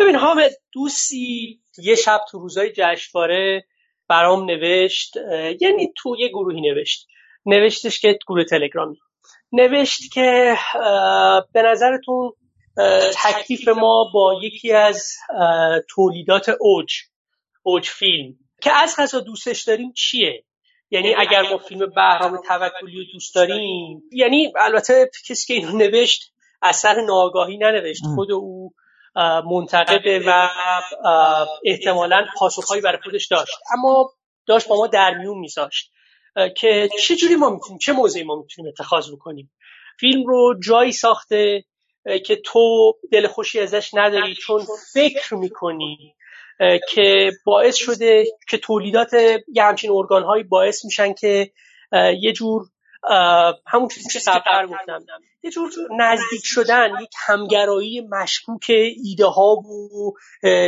ببین حامد دوستی یه شب تو روزای جشنواره برام نوشت یعنی تو یه گروهی نوشت. نوشتش که گروه تلگرامی. نوشت که به نظرتون تکلیف ما با یکی از تولیدات اوج اوج فیلم که از غذا دوستش داریم چیه؟ یعنی اگر ما فیلم بهرام توکلی رو دوست داریم یعنی البته کسی که اینو نوشت اثر ناگاهی ننوشت. خود او منتقده و احتمالا پاسخهایی برای خودش داشت. اما داشت با ما در میون میذاشت که چه جوری ما می‌تونیم چه موضعی ما می‌تونیم اتخاذ بکنیم. فیلم رو جایی ساخته که تو دل خوشی ازش نداری چون فکر می‌کنی که باعث شده که تولیدات یه همچین ارگان باعث میشن که یه جور همون چیزی که قبل گفتم. یه جور نزدیک شدن یک همگرایی مشکوک ایده ها و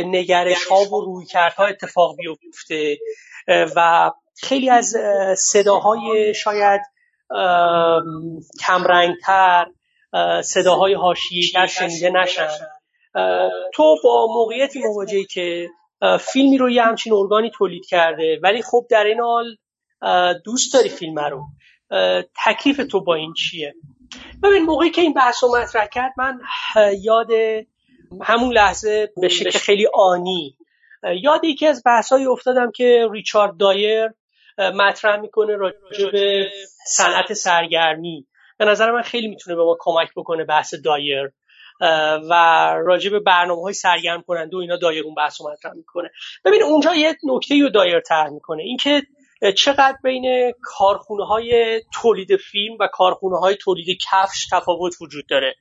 نگرش ها و رویکردها اتفاق بیفته. و خیلی از صداهای شاید کمرنگتر صداهای حاشیه‌تر شنیده نشن. تو با موقعیتی مواجهی که فیلمی رو یه همچین ارگانی تولید کرده ولی خب در این حال دوست داری فیلم رو؟ تکلیف تو با این چیه؟ ببین موقعی که این بحث رو مطرح کرد من یاد همون لحظه به شکل خیلی آنی یاد یکی از بحث افتادم که ریچارد دایر مطرح می‌کنه راجع به صنعت سرگرمی. به نظر من خیلی می‌تونه به ما کمک بکنه بحث دایر و راجع به برنامه های سرگرم کننده و اینا دایر اون بحث رو مطرح می‌کنه. ببین اونجا یه نکته رو دایر طرح می‌کنه اینکه چقدر بین کارخونه های تولید فیلم و کارخونه های تولید کفش تفاوت وجود داره؟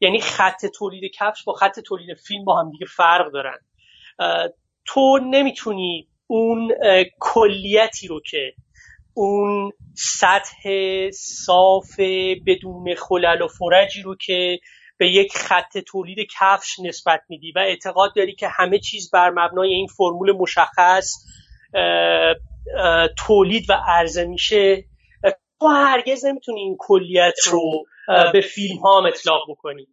یعنی خط تولید کفش با خط تولید فیلم با هم دیگه فرق دارن. تو نمی‌تونی اون کلیتی رو که اون سطح صاف بدون خلل و فرجی رو که به یک خط تولید کفش نسبت میدی و اعتقاد داری که همه چیز بر مبنای این فرمول مشخص تولید و عرضه میشه. تو هرگز نمی‌تونی این کلیت رو به فیلم ها اطلاق بکنی.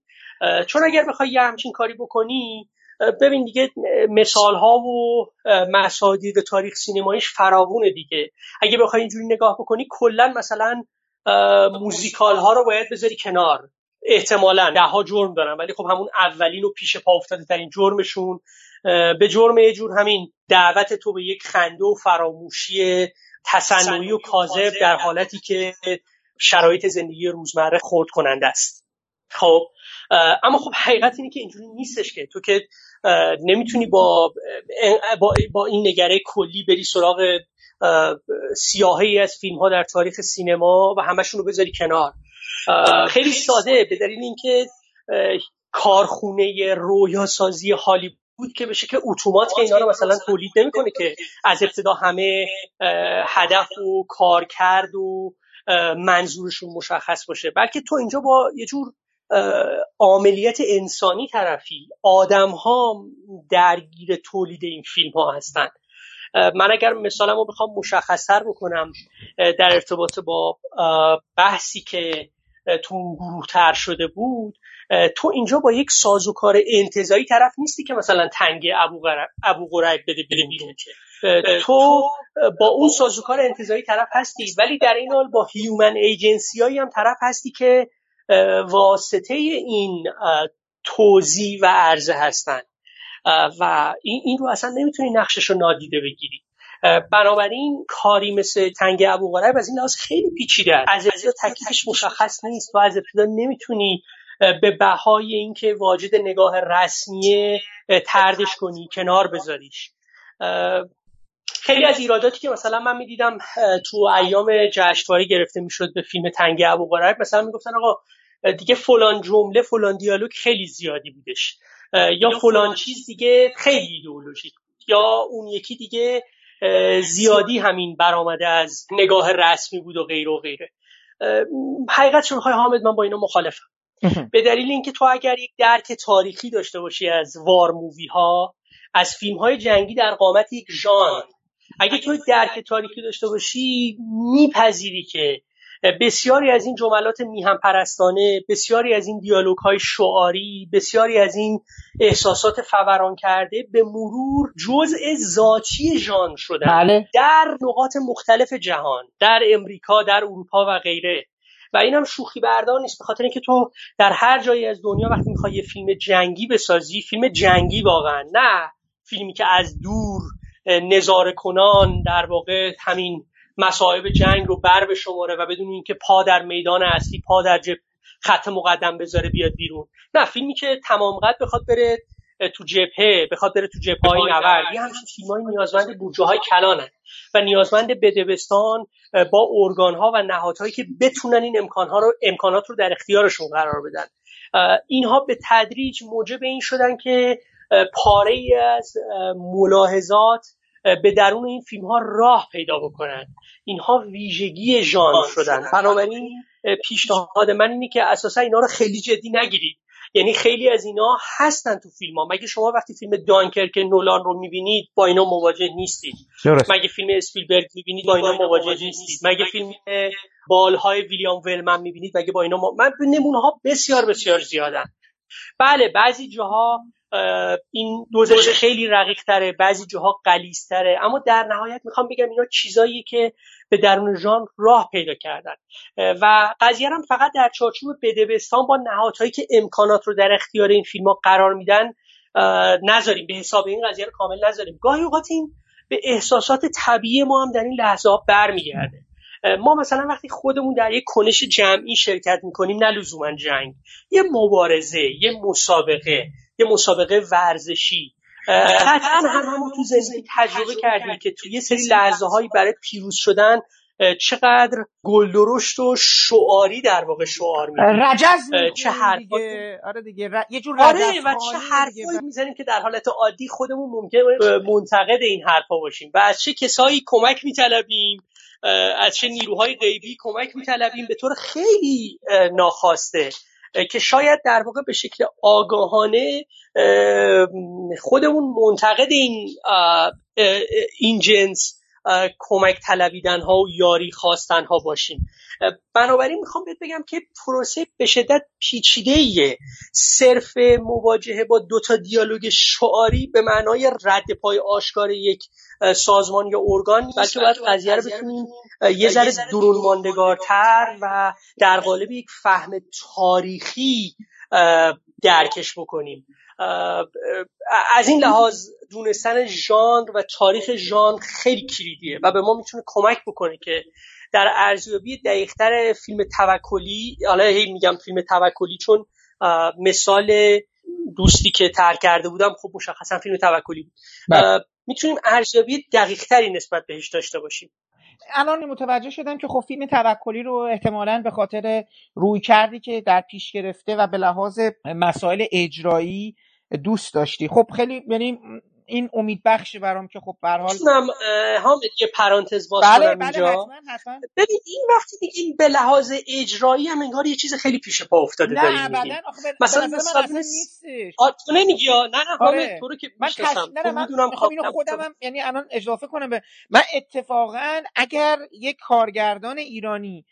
چون اگر بخوای یه همچین کاری بکنی ببین دیگه مثال ها و مسادید تاریخ سینماییش فراوونه دیگه. اگه بخوای اینجوری نگاه بکنی کلا مثلا موزیکال ها رو باید بذاری کنار. احتمالا ده ها جرم دارن ولی خب همون اولین و پیش پا افتاده ترین جرمشون به جرم یه جور همین دعوت تو به یک خنده و فراموشی تصنعی و کاذب در حالتی که شرایط زندگی روزمره خورد کننده است. خب اما خب حقیقت اینه که اینجوری نیستش که تو که نمی‌تونی با با این نگره کلی بری سراغ سیاهی از فیلم ها در تاریخ سینما و همشون رو بذاری کنار. خیلی ساده به دلیل اینکه کارخونه رویاسازی هالیوود بود که بشه که اتومات که اینا رو مثلا تولید نمی‌کنه که از ابتدا همه هدف و کار کرد و منظورشون مشخص باشه. بلکه تو اینجا با یه جور عملیت انسانی طرفی آدم ها درگیر تولید این فیلم ها هستن من اگر مثالم رو بخوام مشخصتر بکنم در ارتباط با بحثی که تو گروه تر شده بود تو اینجا با یک سازوکار انتظایی طرف نیستی که مثلا تنگ ابو غریب بده بده بیرون. تو با اون سازوکار انتظایی طرف هستی ولی در این حال با هیومن ایجنسی هایی هم طرف هستی که واسطه این توضیح و عرضه هستن. و این, این رو اصلا نمی‌تونی نقشش رو نادیده بگیری. بنابراین کاری مثل تنگ ابو غریب از این لحاظ خیلی پیچیده از ابتدا تکلیفش مشخص نیست تو از ابتدا نمی‌تونی به بهای اینکه واجد نگاه رسمی تردش کنی کنار بذاریش. خیلی از ایراداتی که مثلا من می‌دیدم تو ایام جشنواره گرفته می‌شد به فیلم تنگ ابو غریب مثلا می‌گفتن آقا دیگه فلان جمله فلان دیالوگ خیلی زیادی بودش. یا فلان چیز دیگه خیلی ایدئولوژیک بود یا اون یکی دیگه زیادی همین برآمده از نگاه رسمی بود و غیر و غیره. حقیقت چون حامد من با اینا مخالفم. به دلیل اینکه تو اگر یک درک تاریخی داشته باشی از وار مووی ها از فیلم های جنگی در قامت یک ژانر اگه تو درک تاریخی داشته باشی میپذیری که بسیاری از این جملات میهم پرستانه بسیاری از این دیالوگ های شعاری بسیاری از این احساسات فوران کرده به مرور جزء ذاتی ژانر شده بله. در نقاط مختلف جهان در امریکا در اروپا و غیره و اینم شوخی بردار نیست به خاطر اینکه تو در هر جایی از دنیا وقتی می‌خوای یه فیلم جنگی بسازی فیلم جنگی واقعا نه فیلمی که از دور نظاره کنان در واقع همین مصائب جنگ رو بر به شماره و بدون اینکه پا در میدان اصلی پا در جب خط مقدم بذاره بیاد بیرون. نه فیلمی که تمام قد بخواد بره تو جبهه بخواد بره تو جبهه های نورد یه همچین های نیازمند بودجه های کلانن و نیازمند بدبستان با ارگان ها و نهادهایی که بتونن این امکان ها رو امکانات رو در اختیارشون قرار بدن. اینها به تدریج موجب این شدن که پاره ای از ملاحظات به درون این فیلم ها راه پیدا بکنن. اینها ویژگی ژانر شدن. بنابراین پیشنهاد من اینه که اساسا اینا رو خیلی جدی نگیرید. یعنی خیلی از اینا هستن تو فیلم ها مگه شما وقتی فیلم دانکرک نولان رو می‌بینید با اینا مواجه نیستید؟ مگه فیلم اسپیلبرگ می‌بینید با اینا مواجه نیستید. مگه فیلم بالهای ویلیام ولمن می‌بینید مگه با اینا من نمونه ها بسیار بسیار زیادن. بله بعضی جاها این دوزش خیلی رقیق تره بعضی جاها قلیز تره. اما در نهایت می‌خوام بگم اینا چیزایی که به درون ژانر راه پیدا کردن. و قضیه هم فقط در چارچوب بدبستان با نهادهایی که امکانات رو در اختیار این فیلم ها قرار میدن نذاریم. به حساب این قضیه رو کامل نذاریم. گاهی اوقات این به احساسات طبیعی ما هم در این لحظه ها برمیگرده. ما مثلا وقتی خودمون در یک کنش جمعی شرکت می‌کنیم نه لزوما جنگ. یه مبارزه یه مسابقه. یه مسابقه ورزشی. قطعا (laughs) هم همون تو زندگی تجربه کردیم که توی یه سری لحظه هایی برای پیروز شدن چقدر گلدرشت و شعاری در واقع شعار میدیم رجز چه دیگه. آره دیگه یه جور آره و چه حرفایی می‌زنیم که در حالت عادی خودمون ممکنه منتقد این حرفا باشیم. و از چه کسایی کمک میطلبیم؟ از چه نیروهای غیبی کمک میطلبیم؟ به طور خیلی ناخواسته. که شاید در واقع به شکل آگاهانه خودمون منتقد این این جنس کمک طلبیدن ها و یاری خواستن ها باشیم. بنابراین می‌خوام بهت بگم که پروسه به شدت پیچیده ایه صرف مواجهه با دوتا دیالوگ شعاری به معنای رد پای آشکار یک سازمان یا ارگان بلکه باید قضیه رو بتونیم یه ذره درون ماندگارتر و در قالب یک فهم تاریخی درکش بکنیم. از این لحاظ دونستن ژانر و تاریخ ژانر خیلی کلیدیه و به ما می‌تونه کمک بکنه که در ارزیابی دقیقتر فیلم توکلی حالا هی میگم فیلم توکلی چون مثال دوستی که ترک کرده بودم خب مشخصا فیلم توکلی بود بله. می‌تونیم ارزیابی دقیقتری نسبت بهش داشته باشیم الان متوجه شدم که خب فیلم توکلی رو احتمالا به خاطر روی کردی که در پیش گرفته و به لحاظ مسائل اجرایی دوست داشتی. خب خیلی یعنی این امید بخش برام که خب به حال حامد یه پرانتز باز بله کنم بله اینجا. حتما ببین این وقتی میگیم به لحاظ اجرایی هم انگار یه چیز خیلی پیش پا افتاده داریم نه آخه مثلا مثلا نیستش. تو نمیگی نه نه حامد آره. تو رو که من کش... نه من می‌دونم اینو خودم هم یعنی الان اضافه کنم به من اتفاقا اگر یک کارگردان ایرانی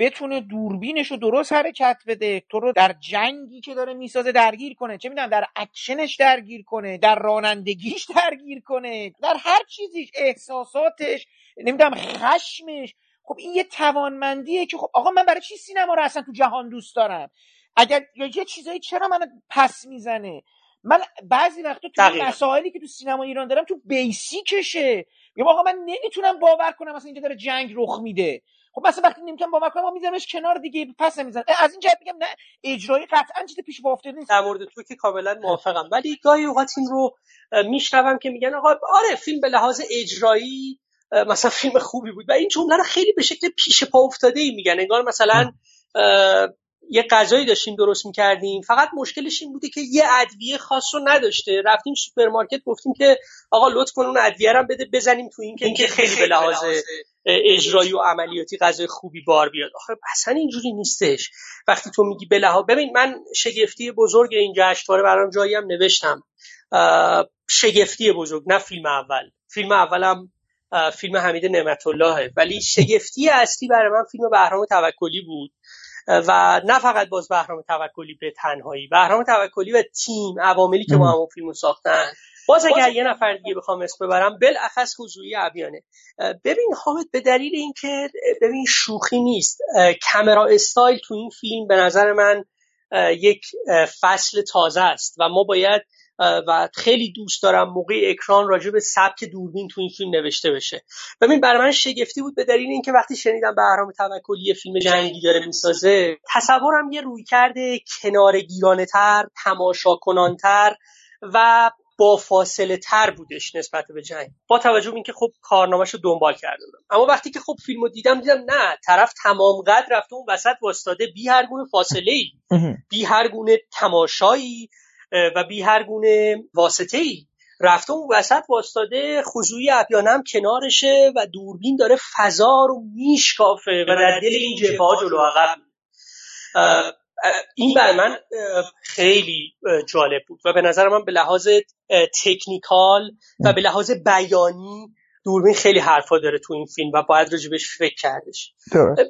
بتونه دوربینش رو درست حرکت بده تو رو در جنگی که داره می‌سازه درگیر کنه. چه می‌دونم در اکشنش درگیر کنه در رانندگیش درگیر کنه در هر چیزیش احساساتش نمی‌دونم خشمش. خب این یه توانمندیه که خب آقا من برای چی سینما رو اصلا تو جهان دوست دارم؟ اگر یه چیزایی چرا من پس می‌زنه؟ من بعضی وقتا تو مسائلی که تو سینما ایران دارم تو بیسیکشه. یا آقا من نمی‌تونم باور کنم مثلا اینجا داره جنگ رخ میده. خب مثلا وقتی نمی‌تونم باور کنم ما میذارمش کنار دیگه پس نمی‌زنم از این جهت میگم نه اجرایی قطعا چیز پیش با نیست. در مورد تو که کاملا موافقم. ولی گاهی اوقات این رو میشنوم که میگن آقا آره فیلم به لحاظ اجرایی مثلا فیلم خوبی بود. و این جمله رو خیلی به شکل پیش پا افتاده ای میگن. انگار مثلا یه غذایی داشتیم درست می‌کردیم. فقط مشکلش این بوده که یه ادویه خاص رو نداشته. رفتیم سوپرمارکت گفتیم که آقا لطف کن اون ادویه رو بده بزنیم تو این که اینکه خیلی به لحاظ اجرایی و عملیاتی غذای خوبی بار بیاد. آخه اصلا اینجوری نیستش. وقتی تو میگی به لحاظ ببین من شگفتی بزرگ این جشنواره برام جایی هم نوشتم. شگفتی بزرگ نه فیلم اول. فیلم اولم فیلم حمید نعمت اللهه ولی شگفتی اصلی برای من فیلم بهرام توکلی بود. و نه فقط باز بهرام توکلی به تنهایی بهرام توکلی و تیم عواملی که با همون فیلمو ساختن. باز اگر یه نفر دیگه بخوام اسم ببرم بالاخص حضوری ابیانه ببین حامد به دلیل اینکه ببین شوخی نیست. کامرا استایل تو این فیلم به نظر من یک فصل تازه است و ما باید و خیلی دوست دارم موقع اکران راجع به سبک دوربین تو این فیلم نوشته بشه. ببین برای من شگفتی بود به دلیل اینکه وقتی شنیدم بهرام توکلی فیلم جنگی داره می‌سازه تصورم یه روی کرده کنار گیرانه تر تماشا کنانتر و با فاصله تر بودش نسبت به جنگ. با توجه به اینکه خب کارنامهش رو دنبال کرده بودم. اما وقتی که خب فیلمو دیدم دیدم نه طرف تمام قد رفته اون وسط واسطاده بی هر گونه فاصله ای بی هر گونه تماشایی و بی هر گونه واسطه ای رفته اون وسط واسطاده خضوعی اپیانم کنارشه و دوربین داره فضا رو میشکافه و در دل این جبهه ها جلو عقب این برای من خیلی جالب بود و به نظر من به لحاظ تکنیکال و به لحاظ بیانی دوربین خیلی حرفا داره تو این فیلم و باید راجبش فکر کردش.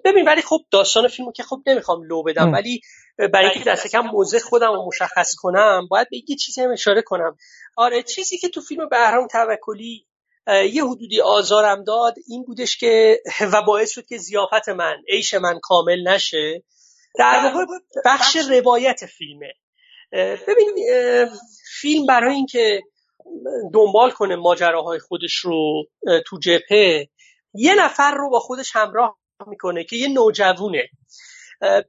ببین ولی خب داستان فیلمو که خب نمی‌خوام لو بدم ولی برای اینکه دست کم موزه خودم رو مشخص کنم باید به یه چیزی هم اشاره کنم. آره چیزی که تو فیلم بهرام توکلی یه حدودی آزارم داد این بودش که (laughs) و باعث شد که زیافت من عیش من کامل نشه. در واقع بخش روایت فیلمه. ببین فیلم برای اینکه دنبال کنه ماجراهای خودش رو تو جبهه. یه نفر رو با خودش همراه می‌کنه که یه نوجوونه.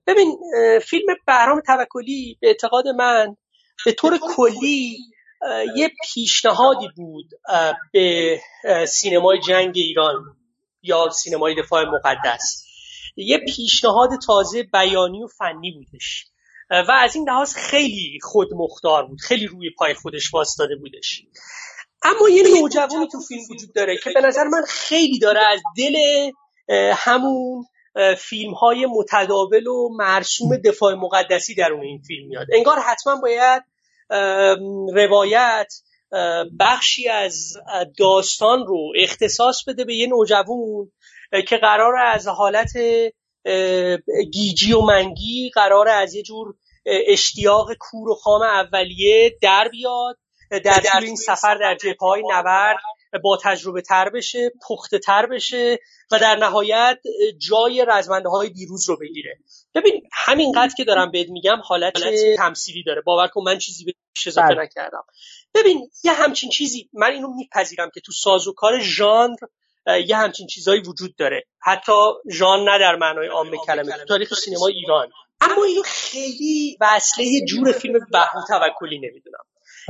ببین فیلم بهرام توکلی به اعتقاد من به طور کلی یه پیشنهادی بود به سینمای جنگ ایران یا سینمای دفاع مقدس. یه پیشنهاد تازه بیانی و فنی بودش. و از این لحاظ خیلی خودمختار بود خیلی روی پای خودش واسطاده بودش. اما یه نوجوانی تو فیلم وجود داره که به نظر من خیلی داره از دل همون فیلم های متداول و مرسوم دفاع مقدسی در اون این فیلم میاد. انگار حتما باید روایت بخشی از داستان رو اختصاص بده به یه نوجوان که قرار از حالت گیجی و منگی قرار از یه جور اشتیاق کور و خام اولیه در بیاد در طول این سفر در های نبرد با تجربه تر بشه پخته تر بشه و در نهایت جای رزمنده های دیروز رو بگیره. ببین همینقدر که دارم بهت میگم حالت تمثیلی داره. باور کن من چیزی بهش اضافه بله. نکردم. ببین یه همچین چیزی من اینو میپذیرم که تو سازوکار ژانر یه همچین چیزهایی وجود داره. حتی ژان نه در معنای عام کلمه تو تاریخ سینما ایران. اما اینو خیلی وصله جور فیلم بهرام توکلی نمی‌دونم.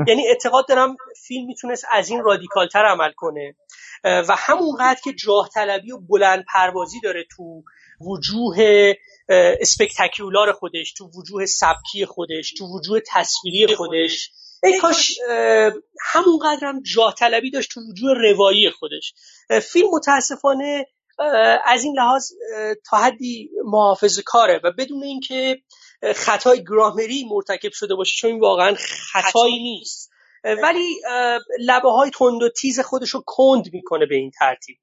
یعنی اعتقاد دارم فیلم می‌تونست از این رادیکالتر عمل کنه. و همونقدر که جاه طلبی و بلند پروازی داره تو وجوه اسپکتاکیولار خودش تو وجوه سبکی خودش تو وجوه تصویری خودش ای کاش همونقدر هم جاه طلبی داشت تو وجوه روایی خودش. فیلم متاسفانه از این لحاظ تا حدی محافظ کاره و بدون اینکه خطای گرامری مرتکب شده باشه چون این واقعا خطایی نیست. ولی لبه های تند و تیز خودش رو کند می‌کنه به این ترتیب.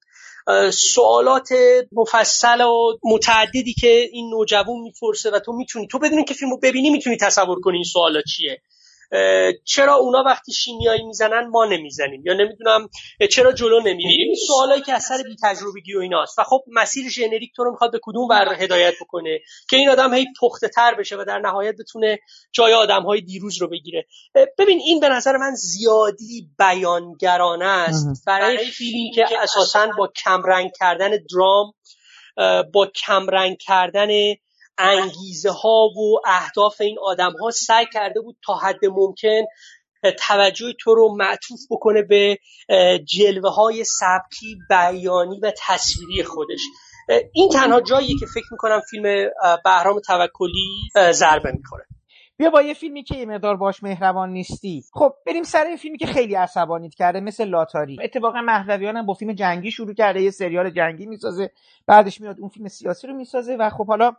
سوالات مفصل و متعددی که این نوجوان می‌پرسه و تو می‌تونی تو بدونی که فیلمو ببینی می‌تونی تصور کنی این سوالا چیه. چرا اونا وقتی شیمیایی می‌زنن ما نمی‌زنیم؟ یا نمی‌دونم چرا جلو نمیریم؟ این سوالایی که اثر بی تجربگی و ایناست. و خب مسیر ژنریک تو رو می‌خواد به کدوم ور هدایت بکنه؟ که این آدم هی پخته تر بشه و در نهایت بتونه جای آدم های دیروز رو بگیره. ببین این به نظر من زیادی بیانگرانه است برای فیلمی که اساسا با کمرنگ کردن درام با کمرنگ کردن انگیزه ها و اهداف این آدم ها سعی کرده بود تا حد ممکن توجه تو رو معطوف بکنه به جلوه های سبکی بیانی و تصویری خودش. این تنها جاییه که فکر می‌کنم فیلم بهرام توکلی ضربه می‌خوره. بیا با یه فیلمی که یه مقدار باش مهربان نیستی. خب بریم سر یه فیلمی که خیلی عصبانیت کرده مثل لاتاری. اتفاقا مهدویان هم با فیلم جنگی شروع کرده یه سریال جنگی می‌سازه بعدش میاد اون فیلم سیاسی رو می‌سازه و خب حالا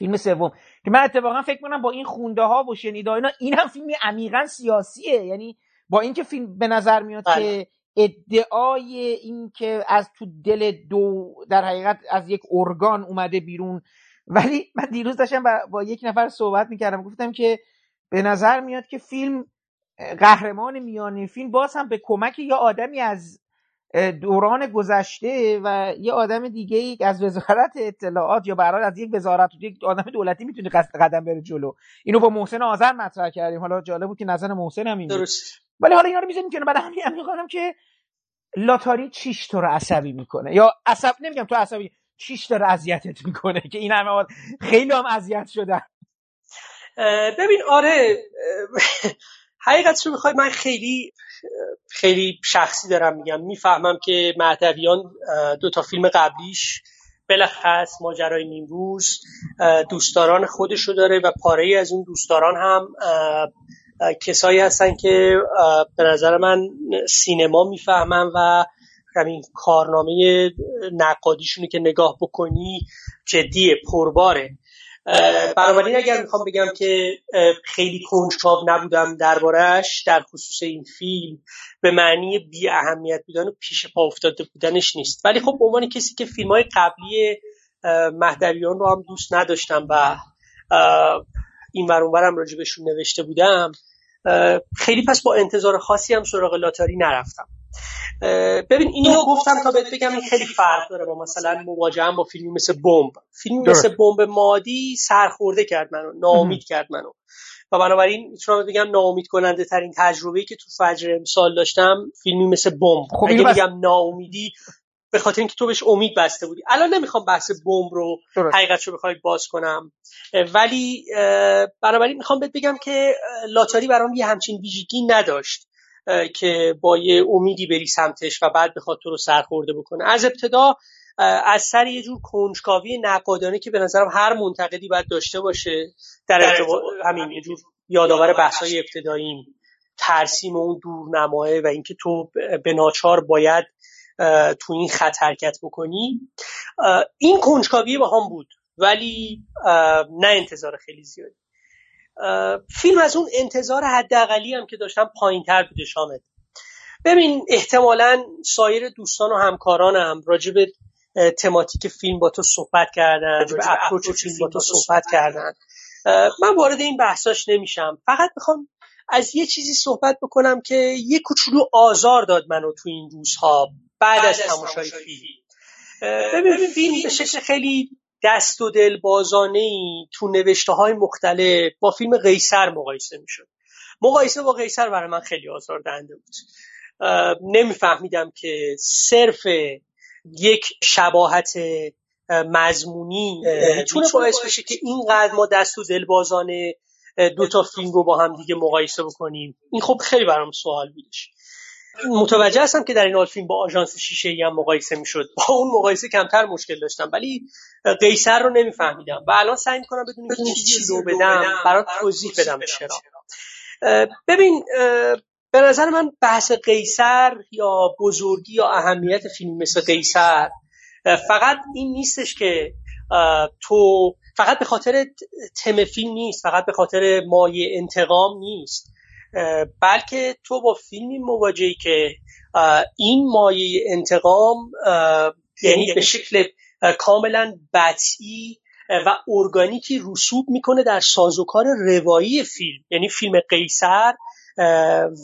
فیلم سوم. که من اتفاقا فکر کنم با این خونده ها و شنیده اینا این هم فیلمی عمیقا سیاسیه. یعنی با اینکه فیلم به نظر میاد بله. که ادعای این که از تو دل دو در حقیقت از یک ارگان اومده بیرون. ولی من دیروز داشتم با, با یک نفر صحبت می‌کردم گفتم که به نظر میاد که فیلم قهرمان میانی فیلم باز هم به کمک یا آدمی از دوران گذشته و یه آدم دیگه ای از وزارت اطلاعات یا برای از یک وزارت یک آدم دولتی می‌تونه قدم بره جلو. اینو با محسن آذر مطرح کردیم. حالا جالب بود که نظر محسن هم این درست. ولی حالا اینا رو می‌ذاریم که بعد همین هم می‌خوام که لاتاری چیش تو رو عصبی می‌کنه. یا عصب نمیگم تو عصبی چیش داره اذیتت می‌کنه که این همه خیلی هم اذیت شدن ببین آره (laughs) حقیقت رو می‌خوای من خیلی خیلی شخصی دارم میگم. می‌فهمم که مهدویان دو تا فیلم قبلیش بلخص ماجرای نیمروز دوستداران خودش داره و پاره ای از اون دوستداران هم کسایی هستن که به نظر من سینما می‌فهمن و همین کارنامه نقادیشونی که نگاه بکنی جدیه پرباره. بنابراین اگر می‌خوام بگم که خیلی کنجکاو نبودم دربارهش در خصوص این فیلم به معنی بی اهمیت بودن و پیش پا افتاده بودنش نیست. ولی خب عنوان کسی که فیلم های قبلی مهدویان رو هم دوست نداشتم و این ورانورم راجبشون نوشته بودم خیلی پس با انتظار خاصی هم سراغ لاتاری نرفتم. ببین اینو گفتم تا بهت بگم این خیلی فرق داره با مثلا مواجهه با فیلمی مثل بمب. فیلمی مثل بمب مادی سرخورده کرد منو ناامید کرد منو. و بنابراین می‌تونم بگم ناامید کننده ترین تجربه‌ای که تو فجر امسال داشتم فیلمی مثل بمب خب اگه بگم ناامیدی به خاطر اینکه تو بهش امید بسته بودی. الان نمی‌خوام بحث بمب رو حقیقت رو بخوای باز کنم. ولی بنابراین می‌خوام بهت بگم که لاتاری برام یه همچین ویژگی نداشت. که با یه امیدی بری سمتش و بعد بخواد تو رو سرخورده بکنه. از ابتدا از سر یه جور کنجکاوی نقادانه که به نظرم هر منتقدی باید داشته باشه در همین یه جور یادآور بحث‌های ابتداییم ترسیم اون دورنماه و اینکه تو به ناچار باید تو این خط حرکت بکنی. این کنجکاوی با هم بود ولی نه انتظار خیلی زیادی. فیلم از اون انتظار حداقلی هم که داشتم پایین تر بوده شامل. ببین احتمالا سایر دوستان و همکارانم راجب تماتیک فیلم با تو صحبت کردن به اپروچ فیلم با تو صحبت کردن. من وارد این بحثاش نمیشم. فقط می‌خوام از یه چیزی صحبت بکنم که یه کوچولو آزار داد منو تو این روزها بعد از تماشای فیلم. ببین فیلم به شکل خیلی دست و دل بازانه ای تو نوشته های مختلف با فیلم قیصر مقایسه می‌شد. مقایسه با قیصر برای من خیلی آزار دهنده بود نمیفهمیدم که صرف یک شباهت مضمونی می‌تونه باعث بشه که اینقدر ما دست و دل بازانه دو تا فیلم رو با هم دیگه مقایسه بکنیم. این خب خیلی برام سوال بودش. متوجه هستم که در این حال فیلم با آژانس شیشه ای هم مقایسه می‌شد. با اون مقایسه کمتر مشکل داشتم ولی قیصر رو نمیفهمیدم. و الان سعی می‌کنم بدونیم که چیزی رو بدم برای توضیح بدم چرا. ببین به نظر من بحث قیصر یا بزرگی یا اهمیت فیلم مثل قیصر فقط این نیستش که تو فقط به خاطر تم فیلم نیست فقط به خاطر مایه انتقام نیست. بلکه تو با فیلمی مواجهی که این مایه انتقام یعنی به شکل کاملا بطعی و ارگانیکی رسوب می‌کنه در سازوکار روایی فیلم. یعنی فیلم قیصر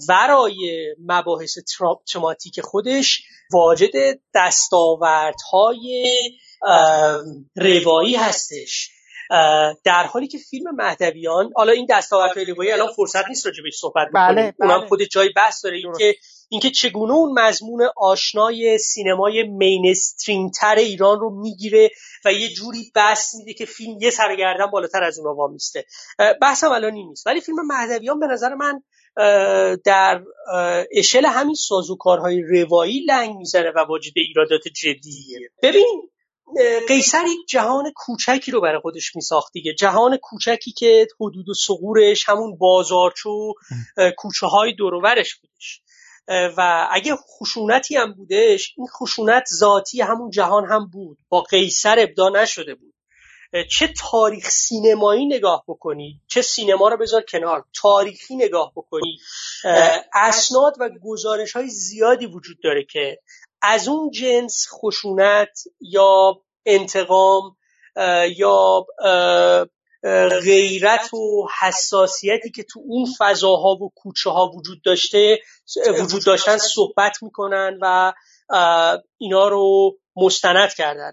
ورای مباحث تماتیک خودش واجد دستاوردهای روایی هستش. در حالی که فیلم مهدویان حالا این دستاوردهای روایی الان فرصت نیست راجع صحبت بله، بله. اونم خود جای بحث داره. اینکه اینکه چگونه اون مضمون آشنای سینمای مینستریم تر ایران رو می‌گیره و یه جوری بس میده که فیلم یه سرگردن بالاتر از اون وامیسته. بحثم الان این نیست. ولی فیلم مهدویان به نظر من در اشل همین سازوکارهای روایی لنگ می‌زنه و واجد ایرادات جدیه. ببین قیصر یک جهان کوچکی رو برای خودش میساخت دیگه. جهان کوچکی که حدود و سقورش همون بازارچو کوچه های دورورش بودش. و اگه خشونتی هم بودش این خشونت ذاتی همون جهان هم بود. با قیصر ابدا نشده بود. چه تاریخ سینمایی نگاه بکنی چه سینما رو بذار کنار. تاریخی نگاه بکنی. اسناد و گزارش های زیادی وجود داره که از اون جنس خشونت یا انتقام یا غیرت و حساسیتی که تو اون فضاها و کوچه ها وجود داشته وجود داشتن صحبت می‌کنن و اینا رو مستند کردن.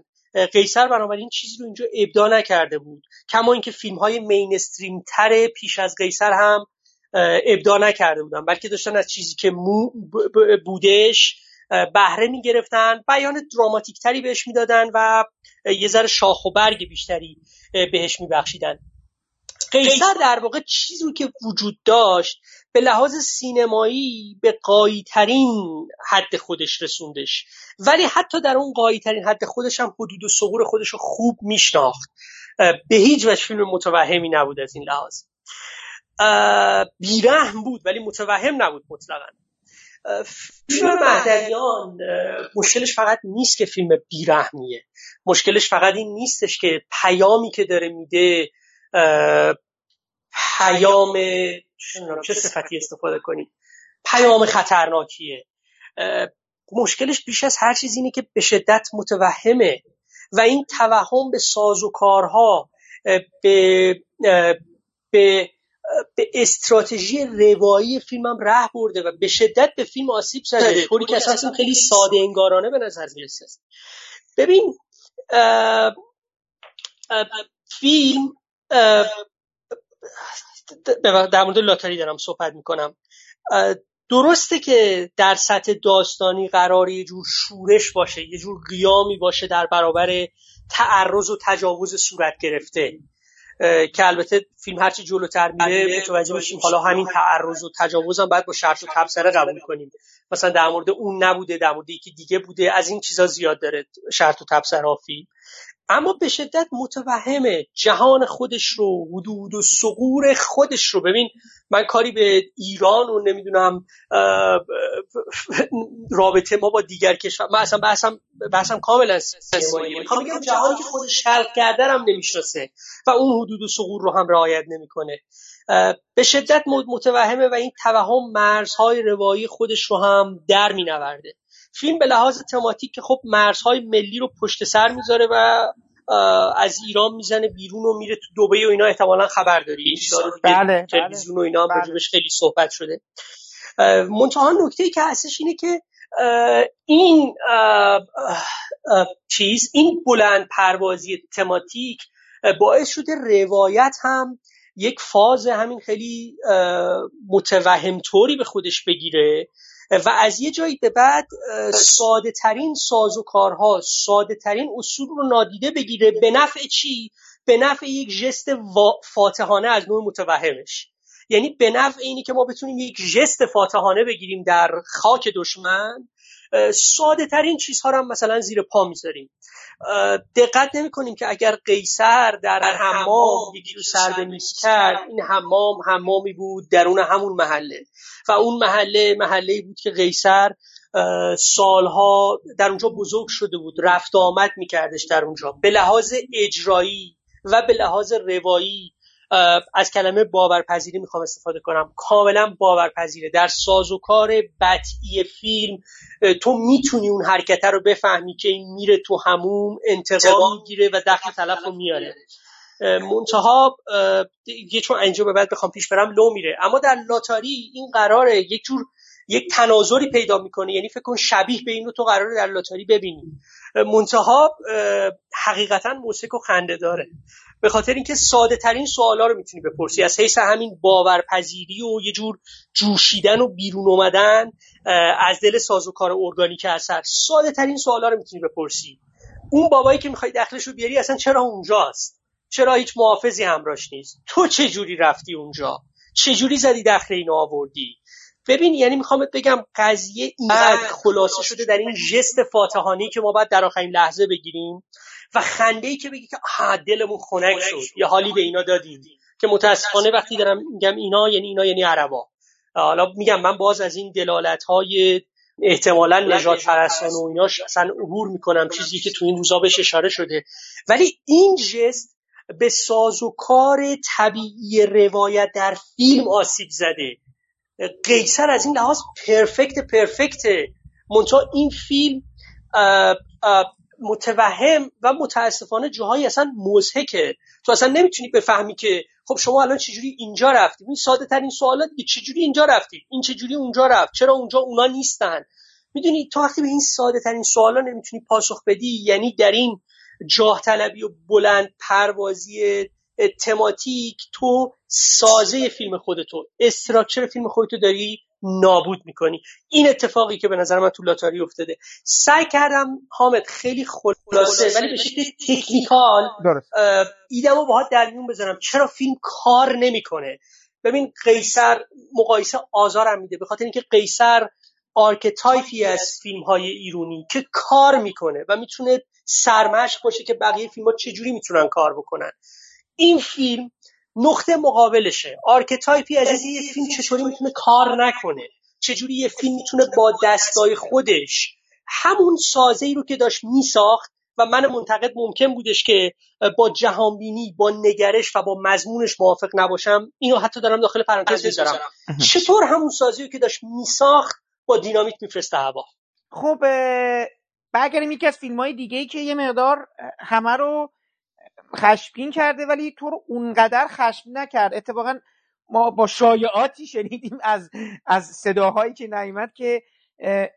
قیصر بنابراین چیزی رو اینجا ابدا نکرده بود. کما اینکه فیلم های مینستریم تر پیش از قیصر هم ابدا نکرده بودن بلکه داشتن از چیزی که بودش بهره می‌گرفتن بیان دراماتیک تری بهش می‌دادن و یه ذره شاخ و برگ بیشتری بهش میبخشیدن. قیصر در واقع چیزی که وجود داشت به لحاظ سینمایی به قایی ترین حد خودش رسوندش. ولی حتی در اون قایی ترین حد خودش هم حدود و سغور خودش رو خوب میشناخت. به هیچ وجه فیلم متوهمی نبود از این لحاظ. بیرحم بود ولی متوهم نبود مطلقا. فیلم مهدویان مشکلش فقط نیست که فیلم بیرحمیه. مشکلش فقط این نیستش که پیامی که داره میده پیام چه صفتی استفاده کنید پیام خطرناکیه. مشکلش بیش از هر چیز اینه که به شدت متوهمه و این توهم به ساز و کارها به به به استراتژی روایی فیلمم ره برده و به شدت به فیلم آسیب زده. طوری که اصلا خیلی ساده انگارانه به نظر می‌رسه. ببین فیلم در مورد لاتاری دارم صحبت می‌کنم. درسته که در سطح داستانی قرار یه جور شورش باشه یه جور قیامی باشه در برابر تعرض و تجاوز صورت گرفته. که البته فیلم هرچی جلوتر میره متوجه میشیم حالا همین تعرض و تجاوز هم باید با شرط و تبصره قبول کنیم. مثلا در مورد اون نبوده در مورد یکی دیگه بوده از این چیزا زیاد داره شرط و تبصره فیلم. اما به شدت متوهمه جهان خودش رو حدود و سقور خودش رو. ببین من کاری به ایران و نمی‌دونم رابطه ما با دیگر کشور من اصلا بحثم, بحثم کاملا سینماییه می‌خوام بگم جهانی که خودش خلق کرده هم نمی‌شناسه و اون حدود و سقور رو هم رعایت نمی‌کنه. به شدت متوهمه و این توهم مرزهای روایی خودش رو هم در مینورده. فیلم به لحاظ تماتیک که خب مرزهای ملی رو پشت سر می‌ذاره و از ایران می‌زنه بیرون و میره تو دبی و اینا احتمالا خبر داری. بله تلویزیون و اینا بله. خیلی صحبت شده. منتها نکته ای که هستش اینه که این چیز این بلند پروازی تماتیک باعث شده روایت هم یک فاز همین خیلی متوهم طوری به خودش بگیره. و از یه جایی به بعد ساده ترین ساز و کارها ساده ترین اصول رو نادیده بگیره به نفع چی؟ به نفع یک جست فاتحانه از نوع متوهمش یعنی به نفع اینی که ما بتونیم یک جست فاتحانه بگیریم در خاک دشمن ساده ترین چیزها رو هم مثلا زیر پا می‌ذاریم. دقت نمی کنیم که اگر قیصر در حمام یکی رو سر نیست کرد این حمام حمامی بود درون همون محله. و اون محله محله بود که قیصر سالها در اونجا بزرگ شده بود رفت آمد میکردش در اونجا. به لحاظ اجرایی و به لحاظ روایی از کلمه باورپذیری می‌خوام استفاده کنم. کاملا باورپذیره. در ساز و کار بطعی فیلم تو می‌تونی اون حرکته رو بفهمی که این میره تو هموم انتقام می‌گیره و دخل طلب رو میاره. منتها دیگه چون اینجا به بعد بخوام پیش برم لو میره. اما در لاتاری این قراره یک جور یک تناظری پیدا می‌کنه. یعنی فکر کن شبیه به این رو تو قراره در لاتاری ببینی. منتها حقیقتا موسیقی و خنده داره. به خاطر اینکه ساده ترین سوالا رو می‌تونی بپرسی. از حیث همین باورپذیری و یه جور جوشیدن و بیرون اومدن از دل سازوکار ارگانیک اثر. ساده ترین سوالا رو می‌تونی بپرسی. اون بابایی که می‌خوای دخلش رو بیاری اصلا چرا اونجاست؟ چرا هیچ محافظی همراش نیست؟ تو چه جوری رفتی اونجا؟ چه جوری زدی دخل اینو آوردی؟ ببین یعنی می‌خوام بگم قضیه اینقدر خلاصه شده در این جست فاتحانی که ما باید در آخرین لحظه بگیریم و خنده ای که بگی که ها دلمون خنک شد. یا حالی به اینا دادیم. که متاسفانه وقتی دارم میگم اینا یعنی اینا یعنی عربا. حالا میگم من باز از این دلالت های احتمالا نجات پرستان و ایناش اصلا عبور می‌کنم چیزی که تو این روزا بهش اشاره شده. ولی این جست به ساز و کار طبیعی روایت در فیلم آسیب زده. قیصر از این لحاظ پرفکت پرفکته منتها این فیلم متوهم و متاسفانه جاهایی اصلا مزهکه تو اصلا نمی‌تونی بفهمی که خب شما الان چجوری اینجا رفتی این ساده ترین سوالات چجوری اینجا رفتی این چجوری اونجا رفت؟ چرا اونجا اونا نیستن؟ می‌دونی تو وقتی به این ساده ترین سوالا نمی‌تونی پاسخ بدی یعنی در این جاه طلبی و بلند پروازی thematic تو سازه فیلم خودتو structure فیلم خودتو داری نابود می‌کنی. این اتفاقی که به نظر من تو لاتاری افتاده. سعی کردم حامد خیلی خلاصه ولی به شکل technical ایدم رو باهات در میون بذارم. چرا فیلم کار نمی‌کنه؟ ببین قیصر مقایسه آزارم میده. به خاطر اینکه قیصر archetype ی از فیلم های ایرونی که کار می‌کنه و می‌تونه سرمشق باشه که بقیه فیلم ها چجوری می‌تونن کار بکنن. این فیلم نقطه مقابلشه. archetypeی از یه فیلم چطوری می‌تونه کار نکنه چجوری یه فیلم می‌تونه با دستای خودش همون سازه ای رو که داشت میساخت و من منتقد ممکن بودش که با جهانبینی با نگرش و با مضمونش موافق نباشم اینو حتی دارم داخل پرانتز می‌ذارم. چطور همون سازی رو که داشت میساخت با دینامیت میفرسته هوا؟ خب برگردیم یکی از فیلم های دیگه ای که یه مقدار همه رو خشمگین کرده ولی تو رو اونقدر خشمگین نکرد. اتفاقا ما با شایعاتی شنیدیم از از صداهایی که نیامد که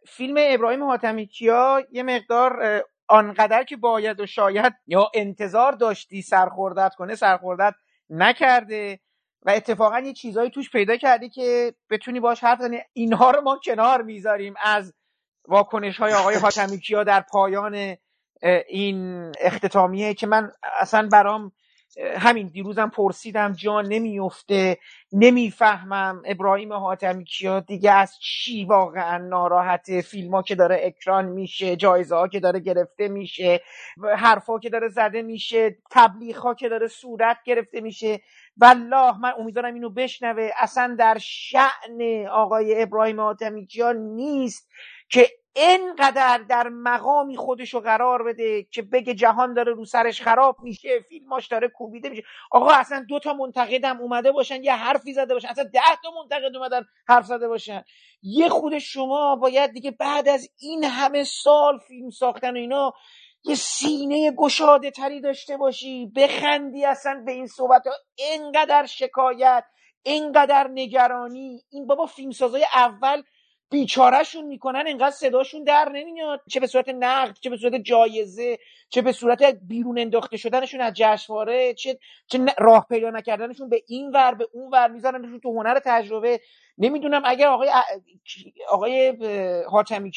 فیلم ابراهیم حاتمی کیا یه مقدار آنقدر که باید و شاید یا انتظار داشتی سرخوردت کنه سرخوردت نکرده و اتفاقا یه چیزایی توش پیدا کردی که بتونی باش حرف زنی اینها رو ما کنار می‌ذاریم از واکنش های آقای حاتمی کیا در پایان این اختتامیه که من اصلا برام همین دیروزم پرسیدم جا نمیفته نمی‌فهمم ابراهیم حاتمی کیا دیگه از چی واقعا ناراحته؟ فیلم ها که داره اکران میشه جایزه ها که داره گرفته میشه حرفا که داره زده میشه تبلیغ ها که داره صورت گرفته میشه. والله من امیدوارم اینو بشنوه. اصلا در شعن آقای ابراهیم حاتمی کیا نیست که انقدر در مقامی خودشو قرار بده که بگه جهان داره رو سرش خراب میشه فیلماش داره کوبیده میشه. آقا اصلا دو تا منتقدم اومده باشن یه حرفی زده باشن. اصلا ده تا منتقد اومدن حرف زده باشن. یه خود شما باید دیگه بعد از این همه سال فیلم ساختن و اینا یه سینه گشاده تری داشته باشی. بخندی اصلا به این صحبت ها. انقدر شکایت انقدر نگرانی. این بابا فیلمسازای اول بیچارهشون می‌کنن انقدر صداشون در نمیاد. چه به صورت نقد چه به صورت جایزه چه به صورت بیرون انداخته شدنشون از جشنواره چه چه راه پیدا نکردنشون به این ور به اون ور میذارنشون تو هنر تجربه. نمی‌دونم اگر آقای آقای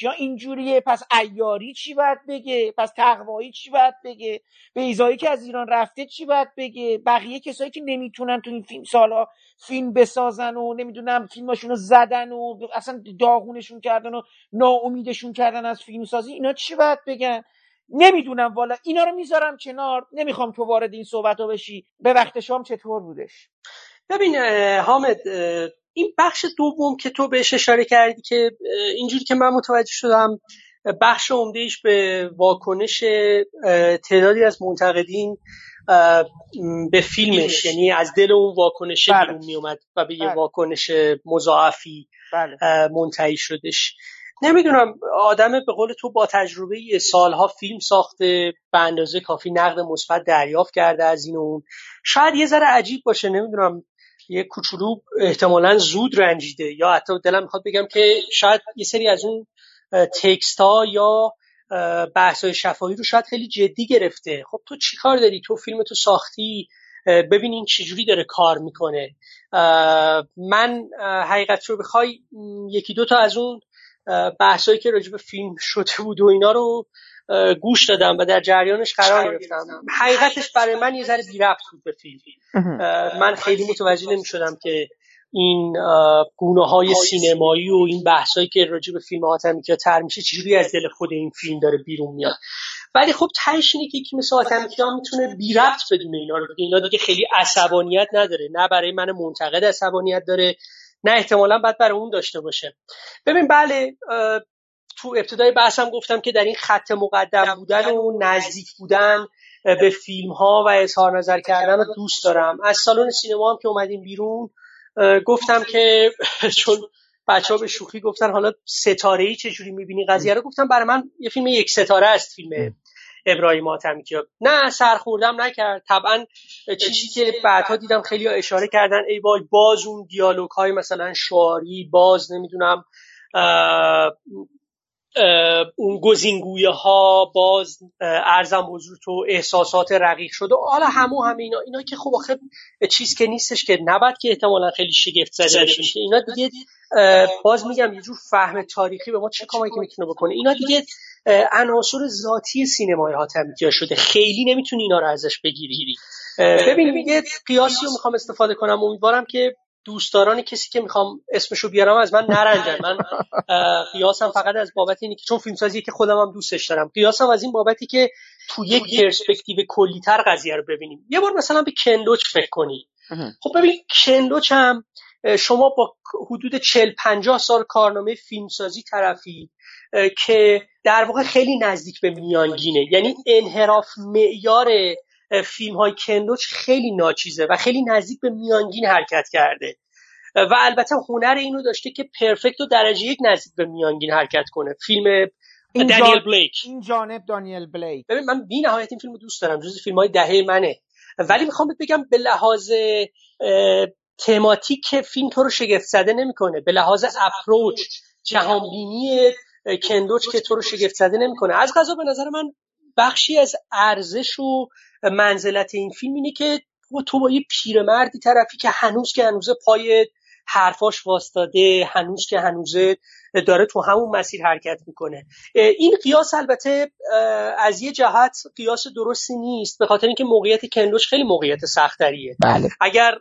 ها اینجوریه پس ایاری چی باید بگه؟ پس تقوایی چی باید بگه؟ به ایزایی که از ایران رفته چی باید بگه؟ بقیه کسایی که نمی‌تونن تو این فیلم سالها فیلم بسازن و نمی‌دونم فیلماشون رو زدن و اصلا داغونشون کردن و ناامیدشون کردن از فیلم سازی اینا چی باید بگن؟ نمی‌دونم والا اینا رو می‌ذارم کنار نمی‌خوام تو وارد این صحبت ها بشی. به وقت شام چطور بودش؟ ببین حامد این بخش دوم که تو بهش اشاره کردی که اینجوری که من متوجه شدم بخش عمدهش به واکنش تعدادی از منتقدین به فیلمش یعنی از دل اون واکنش بله. بیرون می اومد و به یه بله. واکنش مضاعفی بله. منتهی شدش نمی‌دونم آدم به قول تو با تجربه سالها فیلم ساخته به اندازه کافی نقد مثبت دریافت کرده از این اون شاید یه ذره عجیب باشه نمی‌دونم یه کوچولو احتمالا زود رنجیده. یا حتی دلم می‌خواد بگم که شاید یه سری از اون تکست ها یا بحث های شفاهی رو شاید خیلی جدی گرفته. خب تو چی کار داری؟ تو فیلم تو ساختی؟ ببین این چجوری داره کار می‌کنه. من حقیقت رو بخوای یکی دو تا از اون بحثایی که راجع به فیلم شده بود و اینا رو گوش دادم و در جریانش قرار گرفتم. حقیقتش برای من یه ذره بی بود به فیلم. من خیلی متوجه نمی شدم که این گونه های سینمایی و این بحثایی که راجع به فیلم حاتمی که تر میشه چجوری از دل خود این فیلم داره بیرون میاد؟ ولی خب تهش اینه که یکی مثل ها می‌تونه بی ربط بدونه اینا رو. اینا دیگه خیلی عصبانیت نداره. نه برای من منتقد عصبانیت داره نه احتمالا باید برای اون داشته باشه. ببین بله تو ابتدای بحثم گفتم که در این خط مقدم بودن و نزدیک بودن به فیلم ها و اظهار نظر کردن رو دوست دارم. از سالن سینما هم که اومدیم بیرون گفتم که (laughs) چون بچه ها به شوخی گفتن حالا ستاره ای چجوری می‌بینی قضیه رو گفتم برای من یه فیلم یک ستاره است فیلم ابراهیم آتمی که نه سرخوردم نکرد. طبعا چیزی که بعدها دیدم خیلی اشاره کردن ای وای باز اون دیالوگ های مثلا شعاری باز نمی‌دونم اون گزینگویه ها باز ارزم حضور تو احساسات رقیق شده. حالا همو همه اینا اینا که خب آخه چیز که نیستش که نباید که احتمالا خیلی شگفت زده بشیم که اینا دیگه باز میگم یه جور فهم تاریخی به ما چه کمکی که می‌تونه بکنه. اینا دیگه عناصر ذاتی سینمای حاتمی شده. خیلی نمی‌تونی اینا رو ازش بگیری. ببین یه قیاسی رو می‌خوام استفاده کنم. امیدوارم که دوستداران کسی که می‌خوام اسمشو بیارم از من نرنجن. من قیاسم فقط از بابت اینه که چون فیلمسازی که خودم هم دوستش دارم. قیاسم از این بابتی که تو یک پرسپکتیو کلیتر قضیه رو ببینیم. یه بار مثلا به کندوچ فکر کنی. خب ببین کندوچ هم شما با حدود 40 50 سال کارنامه فیلمسازی طرفی که در واقع خیلی نزدیک به میانگینه. یعنی انحراف معیار فیلم های کندوچ خیلی ناچیزه و خیلی نزدیک به میانگین حرکت کرده. و البته هنر اینو داشته که پرفکت و درجه یک نزدیک به میانگین حرکت کنه. فیلم این دانیل بلیک. این جانب دانیل بلیک. ببین من بی نهایت این فیلم دوست دارم جز فیلم های دهه منه. ولی می‌خوام بگم به لحاظ تماتیک فیلم تو رو شگفت زده نمی‌کنه. به لحاظ اپروچ جهانبینی کندوچ که تو رو شگفت زده نمی‌کنه. از غذا به نظر من بخشی از ارزش و منزلت این فیلم اینه که تو با یه پیرمردی طرفی که هنوز که هنوز پای حرفاش واستاده هنوز که هنوزه داره تو همون مسیر حرکت می‌کنه. این قیاس البته از یه جهت قیاس درستی نیست به خاطر اینکه موقعیت کندوش خیلی موقعیت سختریه. بله. اگر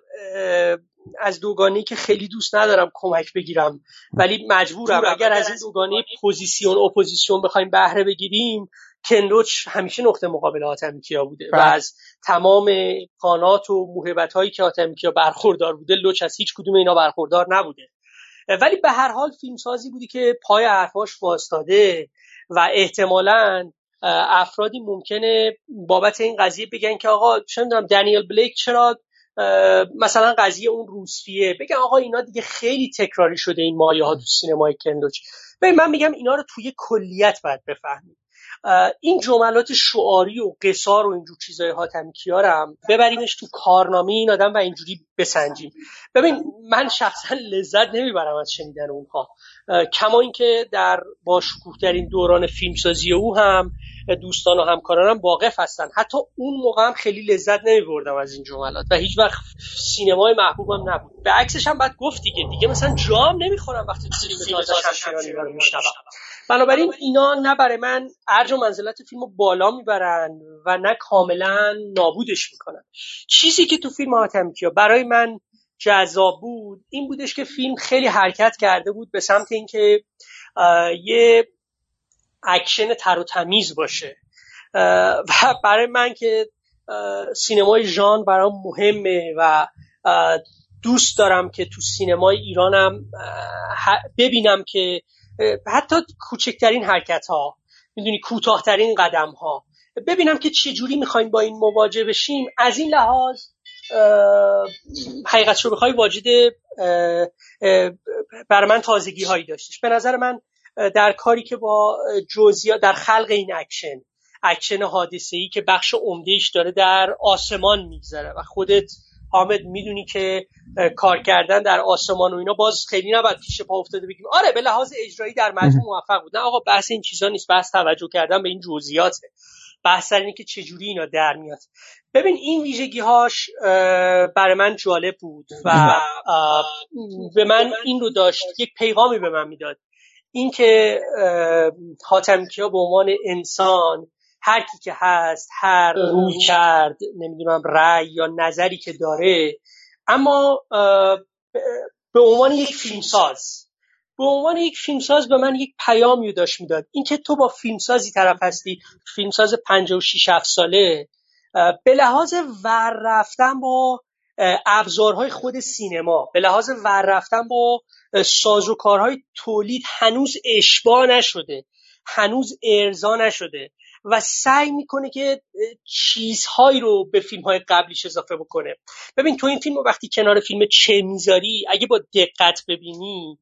از دوگانی که خیلی دوست ندارم کمک بگیرم ولی مجبورم. اگر از این دوگانی پوزیسیون اپوزیسیون بخوایم بهره بگیریم کندوچ همیشه نقطه مقابل حاتمی کیا بوده و بله. از تمام امکانات و موهبت هایی که حاتمی کیا برخوردار بوده بلوچ از هیچ کدوم اینا برخوردار نبوده. ولی به هر حال فیلمسازی بوده که پای حرفاش وایستاده و احتمالا افرادی ممکنه بابت این قضیه بگن که آقا چه دنیل بلیک چرا مثلا قضیه اون روسیه؟ بگن آقا اینا دیگه خیلی تکراری شده این مایه ها تو سینمای کندوچ من میگم اینا رو توی کلیت باید بفهمیم. این جملات شعاری و قصار و اینجور چیزای حاتمی کیارم ببریمش تو کارنامه این آدم و اینجوری بسنجیم. ببین من شخصا لذت نمی‌برم از شنیدن اونها. کما اینکه در با ترین دوران فیلمسازی او هم دوستان و همکارانم واقف هستن. حتی اون موقع هم خیلی لذت نمیبردم از این جملات و هیچ وقت سینمای محبوبم نبود. به عکسش هم بعد گفت دیگه دیگه مثلا جام نمی‌خورم وقتی فیلم تازه شمشیرانی رو میشنوم. بنابراین اینا نه برای من ارج و منزلت فیلم رو بالا می‌برن و نه کاملا نابودش می‌کنن. چیزی که تو فیلم حاتمی کیا برای من جذاب بود این بودش که فیلم خیلی حرکت کرده بود به سمت اینکه یه اکشن تر و تمیز باشه. و برای من که سینمای ژان برام مهمه و دوست دارم که تو سینمای ایرانم ببینم که حتی کوچکترین حرکت ها می‌دونی کوتاهترین قدم ها ببینم که چه جوری می‌خوایم با این مواجه بشیم. از این لحاظ حقیقت رو بخوای واجد برای من تازگی هایی داشتش به نظر من در کاری که با جزئیات در خلق این اکشن اکشن حادثه ای که بخش عمدهش داره در آسمان میگذره و خودت حامد می‌دونی که کار کردن در آسمان و اینا باز خیلی نباید پیش پا افتاده بگیم. آره به لحاظ اجرایی در مجموع موفق بود. نه آقا بحث این چیزا نیست. بحث توجه کردن به این جزئیاته. بحث اینه که چجوری اینا در میاد. ببین این ویژگی هاش برای من جالب بود و به من این رو داشت یک پیغامی به من می‌داد. اینکه حاتمکیا به عنوان انسان هر کی که هست هر روی کرد نمی‌دونم رأی یا نظری که داره. اما به عنوان یک فیلمساز به عنوان یک فیلمساز به من یک پیامی داشت می‌داد. اینکه تو با فیلمسازی طرف هستی فیلمساز 56 7 ساله به لحاظ ور رفتن با ابزارهای خود سینما به لحاظ ور رفتن با سازوکارهای تولید هنوز اشباه نشده هنوز ارضا نشده. و سعی می‌کنه که چیزهایی رو به فیلم های قبلیش اضافه بکنه. ببین تو این فیلم رو وقتی کنار فیلم چه می‌ذاری اگه با دقت ببینی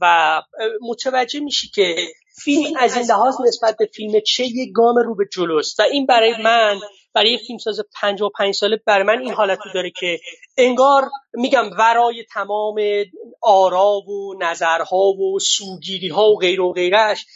و متوجه میشی که فیلم از این لحاظ نسبت به فیلم چه یه گام رو به جلوست. و این برای من برای فیلمساز 55 ساله برای من این حالت رو داره که انگار میگم ورای تمام آرا و نظرها و سوگیری ها و غیر و غیرش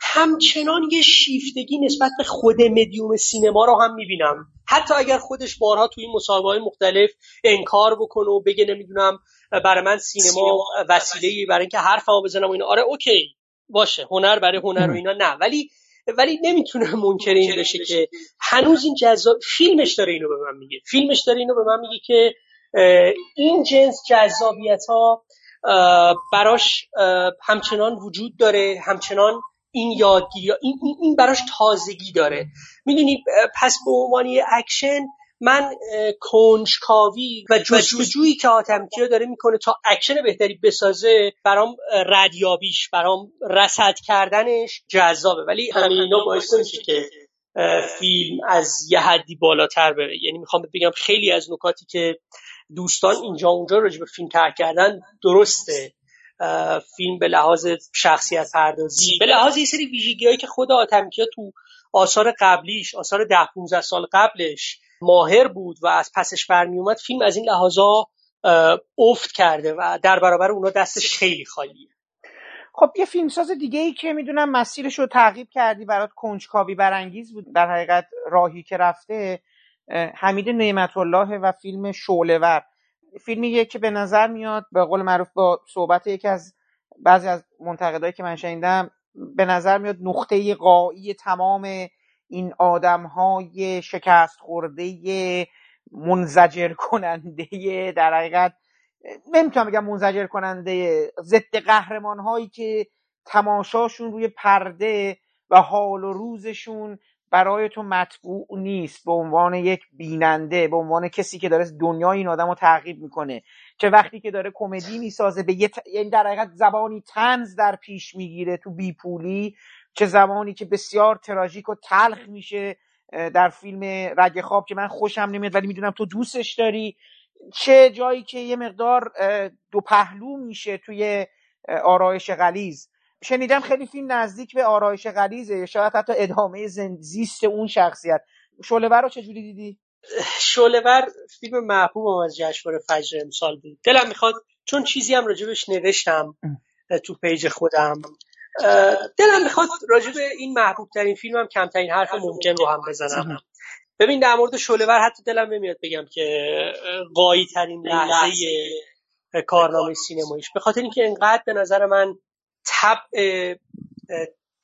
همچنان یه شیفتگی نسبت به خود مدیوم سینما رو هم می‌بینم. حتی اگر خودش بارها توی این مصاحبه های مختلف انکار بکنه و بگه نمی‌دونم برای من سینما وسیله. برای اینکه حرفمو بزنم و اینا. آره اوکی باشه هنر برای هنر و اینا نه. ولی ولی نمی‌تونه منکر این بشه که هنوز این جذاب فیلمش داره اینو به من میگه. فیلمش داره اینو به من میگه که این جنس جذابیت ها براش همچنان وجود داره همچنان این یادگیری این, این براش تازگی داره. می‌دونی پس به عنوان اکشن من کنجکاوی و جستجویی که حاتمی کیا داره می‌کنه تا اکشن بهتری بسازه برام ردیابیش برام رسد کردنش جذابه. ولی همین اینا باعث میشه که فیلم از یه حدی بالاتر بره. یعنی می‌خوام بگم خیلی از نکاتی که دوستان اینجا اونجا راجع به فیلم ترک کردن درسته. فیلم به لحاظ شخصیت پردازی به لحاظ یه سری ویژگی که خود آتمکیا تو آثار قبلیش آثار ده 15 سال قبلش ماهر بود و از پسش برمی اومد فیلم از این لحاظا افت کرده و در برابر اونا دستش خیلی خالیه. خب یه فیلمساز دیگه ای که می‌دونم مسیرش رو تعقیب کردی برات کنجکاوی برانگیز بود در حقیقت راهی که رفته حمید نعمت الله و فیلم شعلهور. فیلمیه که به نظر میاد به قول معروف با صحبت یکی از بعضی از منتقدایی که من شنیدم به نظر میاد نقطه قایی تمام این آدم های شکست خورده منزجر کننده (laughs) در حقیقت نمی‌تونم بگم منزجر کننده ضد قهرمان هایی که تماشاشون روی پرده و حال و روزشون برای تو مطبوع نیست به عنوان یک بیننده به عنوان کسی که داره دنیای این آدم رو تعقیب می‌کنه. چه وقتی که داره کمدی می‌سازه به یه یعنی در حقیقت زبانی تنز در پیش می‌گیره تو بیپولی چه زمانی که بسیار تراژیک و تلخ میشه در فیلم رگ خواب که من خوشم نمیاد ولی می‌دونم تو دوستش داری. چه جایی که یه مقدار دو پهلو میشه توی آرایش غلیز شنیدم خیلی فیلم نزدیک به آرایش غلیزه شاید حتی ادامه زیست اون شخصیت. شولور رو چجوری دیدی؟ شولور فیلم محبوبم از جشنواره فجر امسال بود. دلم می‌خواد چون چیزی هم راجبش نوشتم تو پیج خودم. دلم می‌خواد راجب این محبوب ترین فیلم هم کمترین حرف ممکن رو هم بزنم. ببین در مورد شولور حتی دلم نمیاد بگم که قایی ترین لحظه کارنامه سینماییش. به خاطر اینکه انقدر به نظر من طبع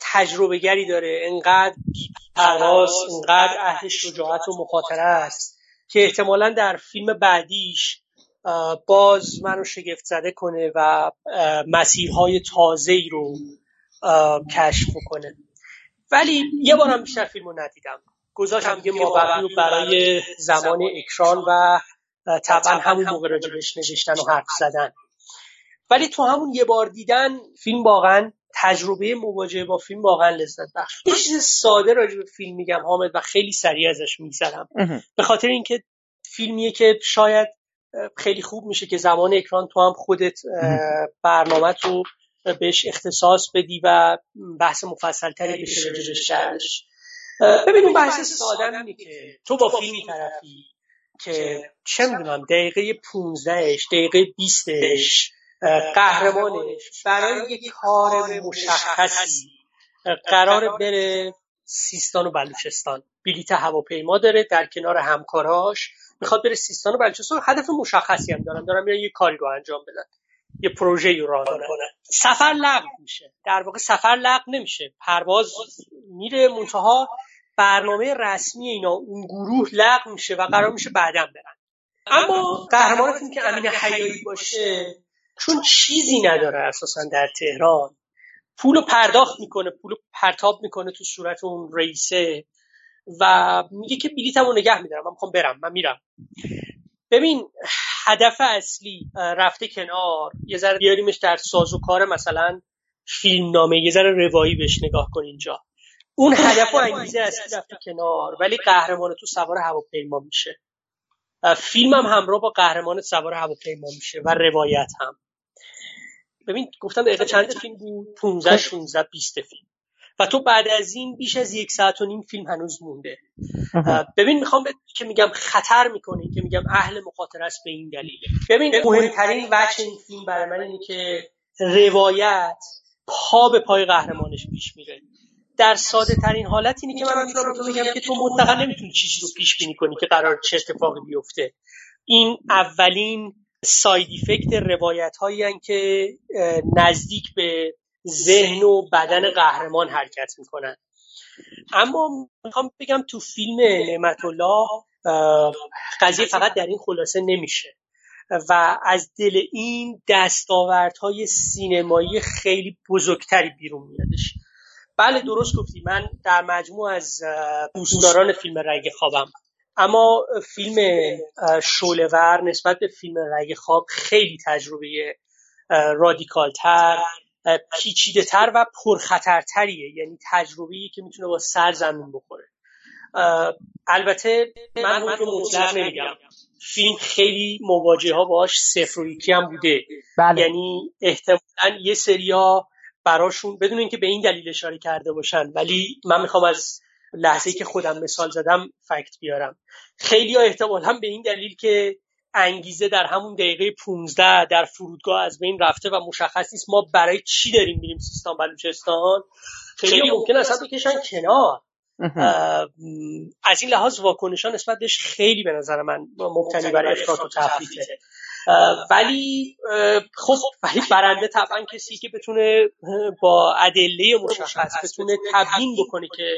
تجربه گری داره. انقدر بیپراز انقدر اهل شجاعت و مخاطره است که احتمالا در فیلم بعدیش باز منو شگفت زده کنه و مسیرهای تازه ای رو کشف کنه ولی یه بارم بیشتر فیلم رو ندیدم. گذاشتم یه مابقی رو برای زمان اکران و طبعا همون موقع راجبش نوشتن و حرف زدن. ولی تو همون یه بار دیدن فیلم واقعا تجربه مواجهه با فیلم واقعا لذت بخش یه چیز ساده راجع به فیلم میگم حامد و خیلی سریع ازش میگذرم. به خاطر اینکه فیلمیه که شاید خیلی خوب میشه که زمان اکران تو هم خودت برنامه رو بهش اختصاص بدی و بحث مفصل تری بشه راجبش ببینیم بحث ساده اینه که تو با فیلم طرفی که چه می‌دونم دقیقه 15 دقیقه 20ش قهرمانش برای یک کار مشخصی. قرار بره سیستان و بلوچستان. بلیت هواپیما داره در کنار همکاراش. می‌خواد بره سیستان و بلوچستان. هدف مشخصی هم دارن. دارن میرن یه کاری رو انجام بدن. یه پروژه رو راه دارن. سفر لغو میشه. در واقع سفر لغو نمیشه. پرواز میره منتها برنامه رسمی اینا اون گروه لغو میشه و قرار میشه بعدا برن. اما قهرمانتون که امین حیایی باشه چون چیزی نداره اساسا در تهران. پول پرداخت می‌کنه پول پرتاب می‌کنه تو صورت اون رئیسه و میگه که بلیتمو نگه میدارم. من می‌خوام برم من میرم. ببین هدف اصلی رفته کنار یه ذره بیاریمش در ساز و کار مثلا فیلم نامه یه ذره روایی بهش نگاه کن اینجا. اون هدف و انگیزه اصلی رفته کنار ولی قهرمان تو سوار هواپیما میشه. فیلم هم همراه با قهرمان سوار هواپیما میشه و روایت هم. ببین گفتم دقیقه چند فیلم بود؟ 15 16 20 فیلم. و تو بعد از این بیش از یک ساعت و نیم فیلم هنوز مونده. ببین می‌خوام که میگم خطر می‌کنه که میگم اهل مخاطره است به این دلیل. ببین مهمترین وجه این فیلم برای من اینه که روایت پا به پای قهرمانش پیش میره. در ساده ترین حالت اینه که من می‌تونم تو بگم که تو مطلقا نمی‌تونی چیزی رو پیش بینی کنی که قرار چه اتفاقی بیفته. این اولین ساید افکت روایت هایی که نزدیک به ذهن و بدن قهرمان حرکت می‌کنن. اما می‌خوام بگم تو فیلم نعمت الله قضیه فقط در این خلاصه نمیشه و از دل این دستاوردهای سینمایی خیلی بزرگتری بیرون میادش بله درست گفتی. من در مجموع از دوستداران فیلم رنگ خوابم اما فیلم شولور نسبت به فیلم رگ خواب خیلی تجربه رادیکالتر پیچیده تر و پرخطرتریه. یعنی تجربه که می‌تونه با سر زمین بخوره. البته من رو مطلق نمیگم. فیلم خیلی مواجه ها باش صفر و هم بوده. بله. یعنی احتمالا یه سریا براشون بدون اینکه به این دلیل اشاره کرده باشن ولی من می‌خوام از لحظه که خودم مثال زدم فکت بیارم. خیلی ها احتمال هم به این دلیل که انگیزه در همون دقیقه 15 در فرودگاه از بین رفته و مشخص نیست ما برای چی داریم میریم سیستان بلوچستان. خیلی ممکن اصلا بکشن کنار. از این لحاظ واکنشان نسبت بهش خیلی به نظر من مبتنی برای افراط و تفریطه. ولی خب ولی برنده طبعا کسی که بتونه با ادله مشخص بتونه تبیین بکنه که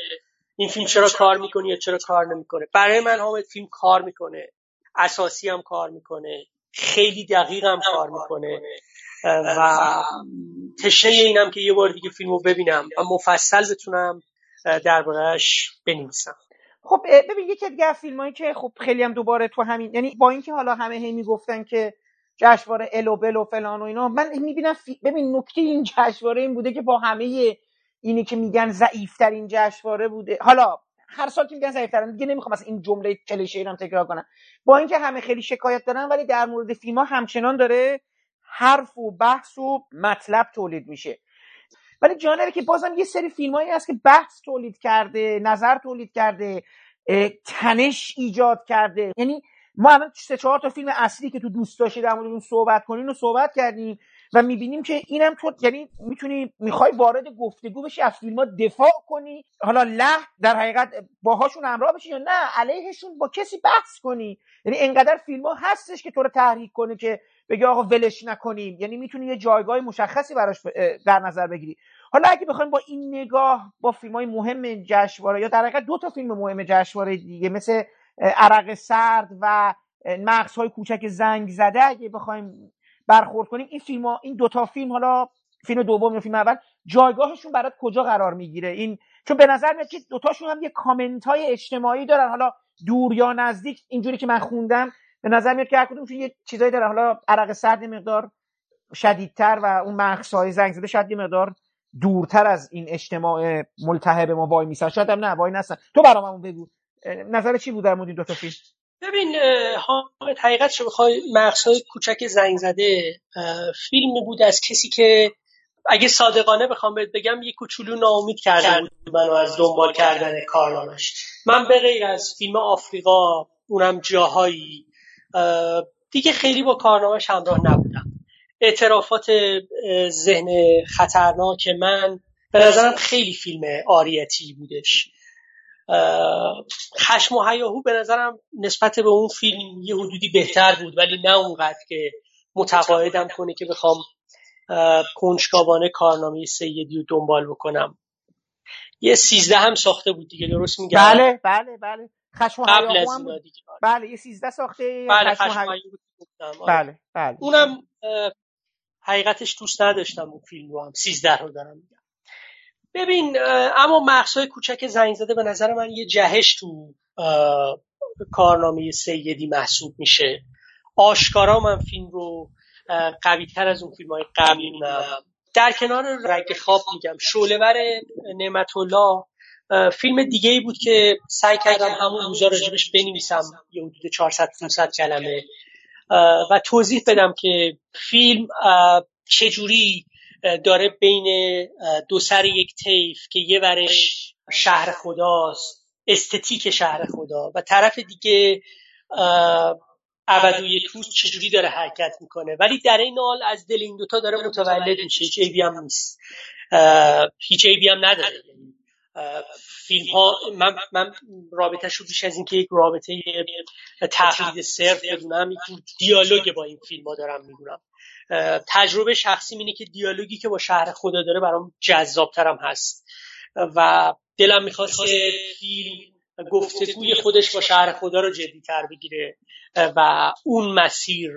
این فیلم چرا کار می‌کنه یا چرا کار نمی‌کنه؟ برای من حامد فیلم کار می‌کنه. اساسی هم کار می‌کنه. خیلی دقیق هم کار می‌کنه. و تشه اینم که یه بار دیگه فیلم رو ببینم و مفصل بتونم دربارهش بنویسم. خب ببین یکی دیگه فیلم هایی که خب خیلی هم دوباره تو همین یعنی با اینکه حالا همه هی می‌گفتن که جشنواره الوبل و فلان و اینا من می‌بینم فی... ببین نکته این جشنواره این بوده که با همه اینی که میگن ضعیفترین جشنواره بوده. حالا هر سال که میگن ضعیفترین دیگه نمی‌خوام از این جمله کلیشه رو تکرار کنم. با اینکه همه خیلی شکایت دارن ولی در مورد فیلم ها همچنان داره حرف و بحث و مطلب تولید میشه. ولی جالبه که بازم یه سری فیلم هایی هست که بحث تولید کرده نظر تولید کرده تنش ایجاد کرده. یعنی ما الان سه چهار تا فیلم اصلی که تو دوست داشتی در مورد اون صحبت کنین و صحبت کردیم و می‌بینیم که اینم تو یعنی می‌تونی می‌خوای وارد گفتگو بشی از فیلم ها دفاع کنی. حالا له در حقیقت باهاشون همراه بشی یا نه علیهشون با کسی بحث کنی. یعنی انقدر فیلم ها هستش که تو رو تحریک کنه که بگی آقا ولش نکنیم. یعنی می‌تونی یه جایگاه مشخصی براش در نظر بگیری. حالا اگه بخوایم با این نگاه با فیلم های مهم جشنواره یا در حقیقت دو تا فیلم مهم جشنواره دیگه مثل عرق سرد و مغز های کوچک زنگ زده اگه بخوایم برخورد کنیم این فیلم ها این دوتا فیلم حالا فیلم دوم یا فیلم اول جایگاهشون برات کجا قرار می‌گیره؟ این چون به نظر میاد که دوتاشون هم یه کامنت های اجتماعی دارن. حالا دور یا نزدیک اینجوری که من خوندم به نظر میاد که هر کدومشون یه چیزایی دارن. حالا عرق سرد مقدار شدیدتر و اون های زنگ زده شاید یه مقدار دورتر از این اجتماع ملتهب ما وای میسن. شاید هم نه وای نستن. تو برام بگو. نظر چی بود در مورد دو تا فیلم؟ ببین حامد حقیقت شو بخوای مغزهای کوچک زنگ زده فیلمی بود از کسی که اگه صادقانه بخوام بهت بگم یه کوچولو ناامید کردن منو از دنبال کردن کارنامش. من به غیر از فیلم آفریقا اونم جاهایی دیگه خیلی با کارنامش همراه نبودم. اعترافات ذهن خطرناک من به نظرم خیلی فیلم آریتی بودش. خشم و حیاهو به نظرم نسبت به اون فیلم یه حدودی بهتر بود ولی نه اونقدر که متقاعدم کنه که بخوام کنجکاوانه کارنامه سیدی رو دنبال بکنم. یه سیزده هم ساخته بود دیگه درست میگم؟ بله بله بله. خشم و قبل از اینا دیگه بله یه سیزده ساخته بله خشم و بله بله. اونم حقیقتش دوست نداشتم اون فیلم رو هم. سیزده رو دارم میگم. ببین اما مغزهای کوچک زنگ زده به نظر من یه جهش تو کارنامه سیدی محسوب میشه. آشکارا من فیلم رو قوی تر از اون فیلم های قبلی در کنار رگ خواب میگم. شولور نعمت الله فیلم دیگه ای بود که سعی کردم همون روزا راجبش بنویسم. یه حدود 400 500 کلمه و توضیح بدم که فیلم چجوری داره بین دو سر یک طیف که یه ورش شهر خداست استتیک شهر خدا. و طرف دیگه ابد و یک روز چجوری داره حرکت می‌کنه. ولی در این حال از دل این دوتا داره متولد میشه. هیچ عیبی هم نیست. هیچ عیبی هم نداره. فیلم ها من, من رابطه شو بیش از اینکه یک رابطه تقلید صرف بدونم دیالوگ با این فیلم ها دارم می‌دونم تجربه شخصی اینه که دیالوگی که با شهر خدا داره برام جذابترم هست. و دلم می‌خواست که فیلم گفتگوی خودش با شهر خدا رو جدی تر بگیره و اون مسیر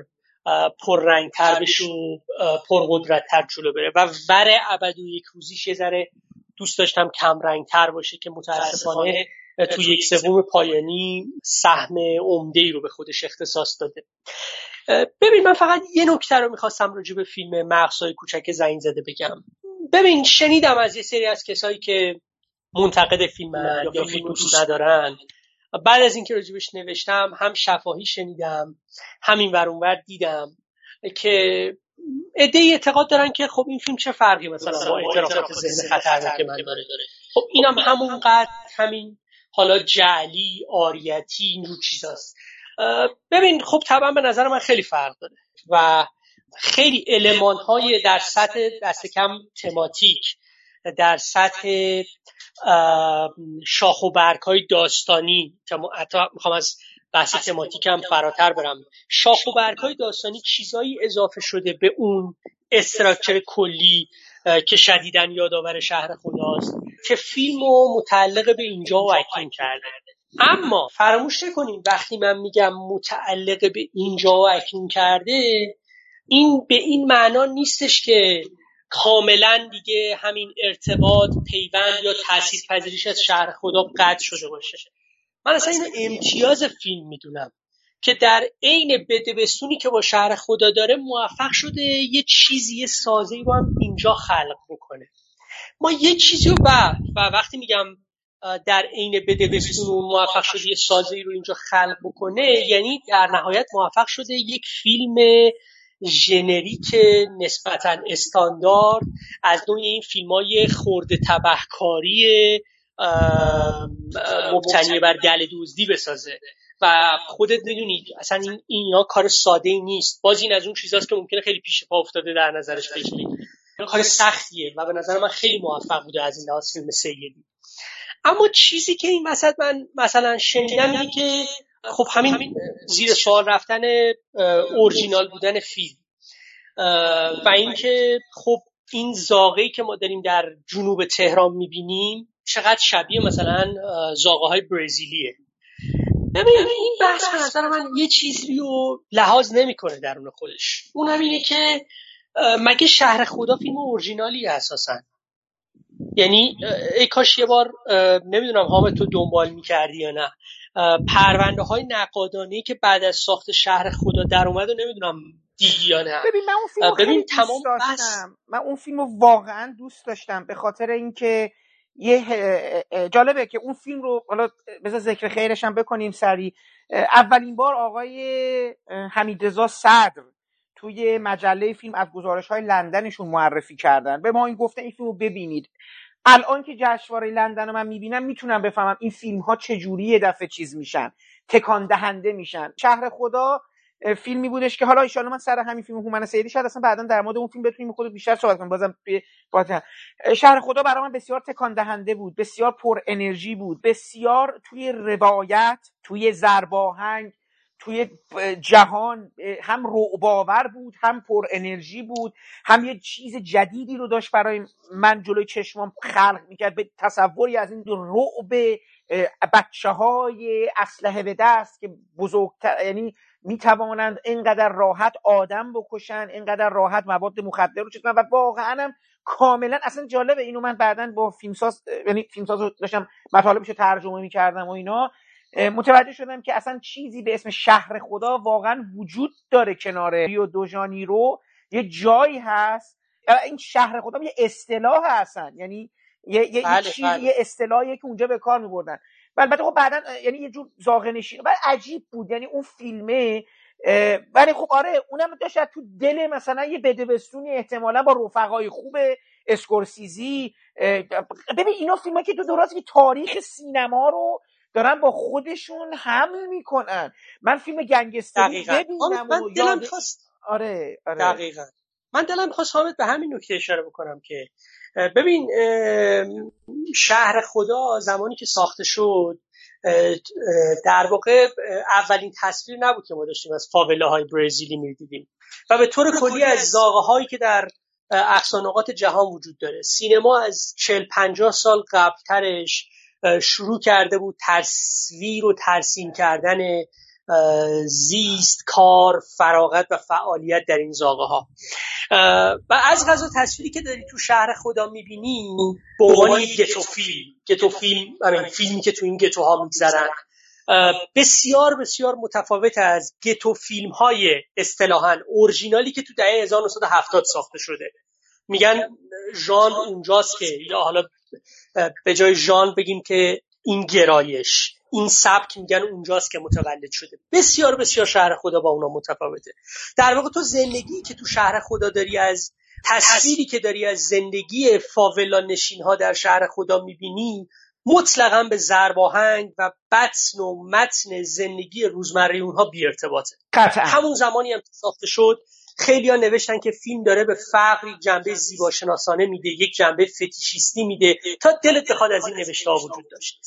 پررنگتر بشه و پرقدرتتر جلو بره. و ور ابد و یک روزیش یه ذره دوست داشتم کم رنگتر باشه که متاسفانه تو یک سوم پایانی سهم عمده ای رو به خودش اختصاص داده. ببین من فقط یه نکته رو می‌خواستم راجع به فیلم مغزهای کوچک زنگ زده بگم. ببین شنیدم از یه سری از کسایی که منتقد فیلم یا فیلم دوست ندارن. بعد از اینکه راجبش نوشتم هم شفاهی شنیدم همین ور دیدم که عده اعتقاد دارن که خب این فیلم چه فرقی مثلا با اعترافات ذهن خطرناک من داره. خب اینم همونقدر همین حالا جعلی آریتی اینجور چیزاست. ببین خب طبعا به نظر من خیلی فرق داره و خیلی علمان های در سطح دست کم تماتیک در سطح شاخ و برگ های داستانی حتی می‌خوام از بحث تماتیک هم فراتر برم. شاخ و برگ های داستانی چیزایی اضافه شده به اون استراکچر کلی که شدیدن یادآور شهر خداست که فیلم رو متعلق به اینجا و اکنون کرده. اما فراموش نکنیم وقتی من میگم متعلق به اینجا و اکنون کرده این به این معنا نیستش که کاملا دیگه همین ارتباط پیوند یا تاثیر پذیریش از شهر خدا قطع شده باشه. من اصلا اینو امتیاز فیلم می‌دونم که در عین بدبستونی که با شهر خدا داره موفق شده یه چیزی یه سازی رو هم اینجا خلق بکنه. ما یه چیزی رو و وقتی میگم در عین بدبستون موفق شده یه سازی رو اینجا خلق بکنه یعنی در نهایت موفق شده یک فیلم ژنریک نسبتا استاندارد از نوع این فیلم های خورده تبهکاری مبتنی بر گل دزدی بسازه. و خودت می‌دونی اصلا این اینا کار ساده نیست. باز این از اون چیزاست که ممکنه خیلی پیش پا افتاده در نظرش بگیری. کار سختیه و به نظر من خیلی موفق بوده از این لحاظ فیلم سیدی. اما چیزی که این وسط من مثلا شنیدم که خب همین زیر سوال رفتن اورجینال بودن فیلم. و اینکه خب این زاغه که ما داریم در جنوب تهران می‌بینیم چقدر شبیه مثلا زاغه های برزیلیه. ببین این بحث به نظر من یه چیزی رو لحاظ نمی‌کنه درون خودش. اون هم اینه که مگه شهر خدا فیلم اورجینالی اساسا؟ یعنی ای کاش یه بار نمی‌دونم حامد تو دنبال می‌کردی یا نه. پرونده های نقادانی که بعد از ساخت شهر خدا در اومد و نمی‌دونم دیدی یا نه. ببین من اون فیلم ببین تمام داشتم. من اون فیلم رو واقعا دوست داشتم به خاطر اینکه یه جالبه که اون فیلم رو حالا بذار ذکر خیرش هم بکنیم سری اولین بار آقای حمیدرضا صدر توی مجله فیلم از گزارش های لندنشون معرفی کردن. به ما این گفته این فیلم رو ببینید. الان که جشنواره لندن رو من می‌بینم می‌تونم بفهمم این فیلم ها چجوری یه دفعه چیز میشن تکان دهنده میشن. شهر خدا فیلمی بودش که حالا ان من سر همین فیلم هومن سیدی شاید اصلا بعدا در مورد اون فیلم بتونیم خود بیشتر صحبت کنیم. بازم شهر خدا برای من بسیار تکان دهنده بود بسیار پر انرژی بود بسیار توی روایت توی زرباهنگ توی جهان هم رعباور بود هم پر انرژی بود هم یه چیز جدیدی رو داشت برای من جلوی چشمام خلق می‌کرد. به تصوری از این رعب بچه های اسلحه به دست که بزرگتر یعنی می‌توانند اینقدر راحت آدم بکشن اینقدر راحت مواد مخدر رو چیز و واقعا هم کاملا اصلا جالبه اینو من بعدا با فیلمساز یعنی فیلمساز رو داشتم مطالبش ترجمه می‌کردم و اینا. متوجه شدم که اصلا چیزی به اسم شهر خدا واقعا وجود داره کنار ریو دو رو یه جایی هست. این شهر خدا یه اصطلاح هستن. یعنی یه یه, بله، چیز بله. یه اصطلاحیه که اونجا به کار میبردن. البته خب بعدا یعنی یه جور زاغه نشین و عجیب بود. یعنی اون فیلمه ولی خب آره اونم داشت تو دل مثلا یه بدبستونی احتمالا با رفقای خوب اسکورسیزی ببین اینا فیلم که تو درست که تاریخ سینما رو دارن با خودشون حمل می‌کنن. من فیلم گنگستری ببینم من دلم خواست آره آره. دقیقا. من دلم خواست حامد به همین نکته اشاره بکنم که ببین شهر خدا زمانی که ساخته شد در واقع اولین تصویر نبود که ما داشتیم از فاوله های برزیلی می‌دیدیم. و به طور کلی از زاغه هایی که در اقصانقات جهان وجود داره. سینما از 40 50 سال قبلترش شروع کرده بود تصویر و ترسیم کردن زیست کار فراغت و فعالیت در این زاغه ها و از غذا تصویری که داری تو شهر خدا می‌بینی به عنوان گتو فیلم. گتو فیلم فیلمی که تو این گتو ها میگذرن بسیار بسیار متفاوت از گتو فیلم های اصطلاحا اورجینالی که تو دهه 1970 ساخته شده. میگن ژان اونجاست که یا حالا به جای ژان بگیم که این گرایش این سبک میگن اونجاست که متولد شده. بسیار بسیار شهر خدا با اونا متفاوته. در واقع تو زندگی که تو شهر خدا داری از تصویری که داری از زندگی فاولا نشین ها در شهر خدا می‌بینی مطلقا به زرباهنگ و بطن و متن زندگی روزمره اونها بی ارتباطه همون زمانی هم ساخته شد خیلی ها نوشتن که فیلم داره به فقری جنبه زیباشناسانه میده یک جنبه فتیشیستی میده. تا دلت بخواد از این نوشته ها وجود داشت.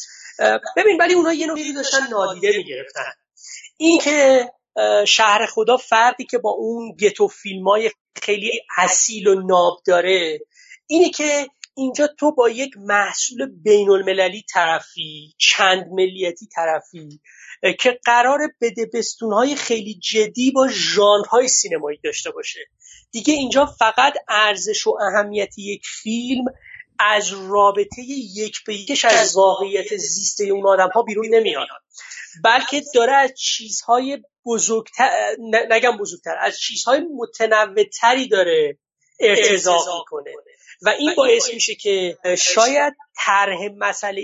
ببین ولی اونها یه نوعی داشتن نادیده می‌گرفتن. این که شهر خدا فردی که با اون گتو فیلم های خیلی اصیل و ناب داره اینه که اینجا تو با یک محصول بین المللی طرفی چند ملیتی طرفی که قرار بدبستون های خیلی جدی با ژانرهای سینمایی داشته باشه. دیگه اینجا فقط ارزش و اهمیت یک فیلم از رابطه یک به یکش از واقعیت زیسته اون آدم ها بیرون نمیاد. بلکه داره از چیزهای بزرگتر نگم بزرگتر از چیزهای متنوعتری داره ارتضا می‌کنه. و این باعث میشه که شاید طرح مسئله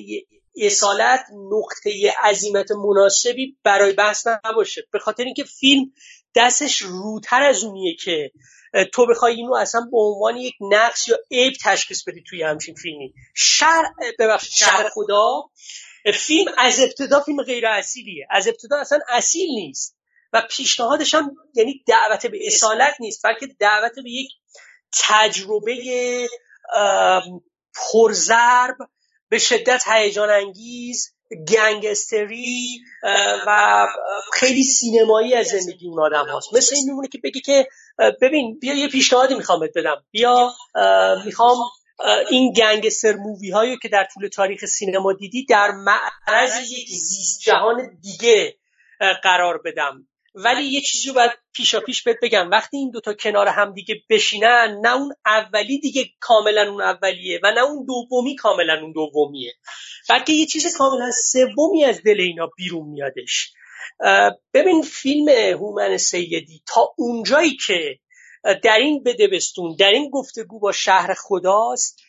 اصالت نقطه عظیمت مناسبی برای بحث نباشه. به خاطر اینکه فیلم دستش روتر از اونیه که تو بخوای اینو اصلا به عنوان یک نقص یا عیب تشخیص بدی توی همچین فیلمی. شر ببخشید شهر خدا. فیلم از ابتدا فیلم غیر اصیلیه. از ابتدا اصلا اصیل نیست. و پیشنهادش هم یعنی دعوت به اصالت نیست بلکه دعوت به یک تجربه پرزرب به شدت هیجان انگیز گنگستری و خیلی سینمایی از زندگی اون آدم هاست. مثل این میمونه که بگی که ببین بیا یه پیشنهادی می‌خوام بدم. بیا می‌خوام این گنگستر مووی هایی که در طول تاریخ سینما دیدی در معرض یک زیست جهان دیگه قرار بدم. ولی یه چیزی رو باید پیشا پیش بهت بگم. وقتی این دوتا کنار هم دیگه بشینن نه اون اولی دیگه کاملا اون اولیه و نه اون دومی کاملا اون دومیه. بلکه یه چیز کاملا سومی از دل اینا بیرون میادش. ببین فیلم هومن سیدی تا اونجایی که در این بدبستون در این گفتگو با شهر خداست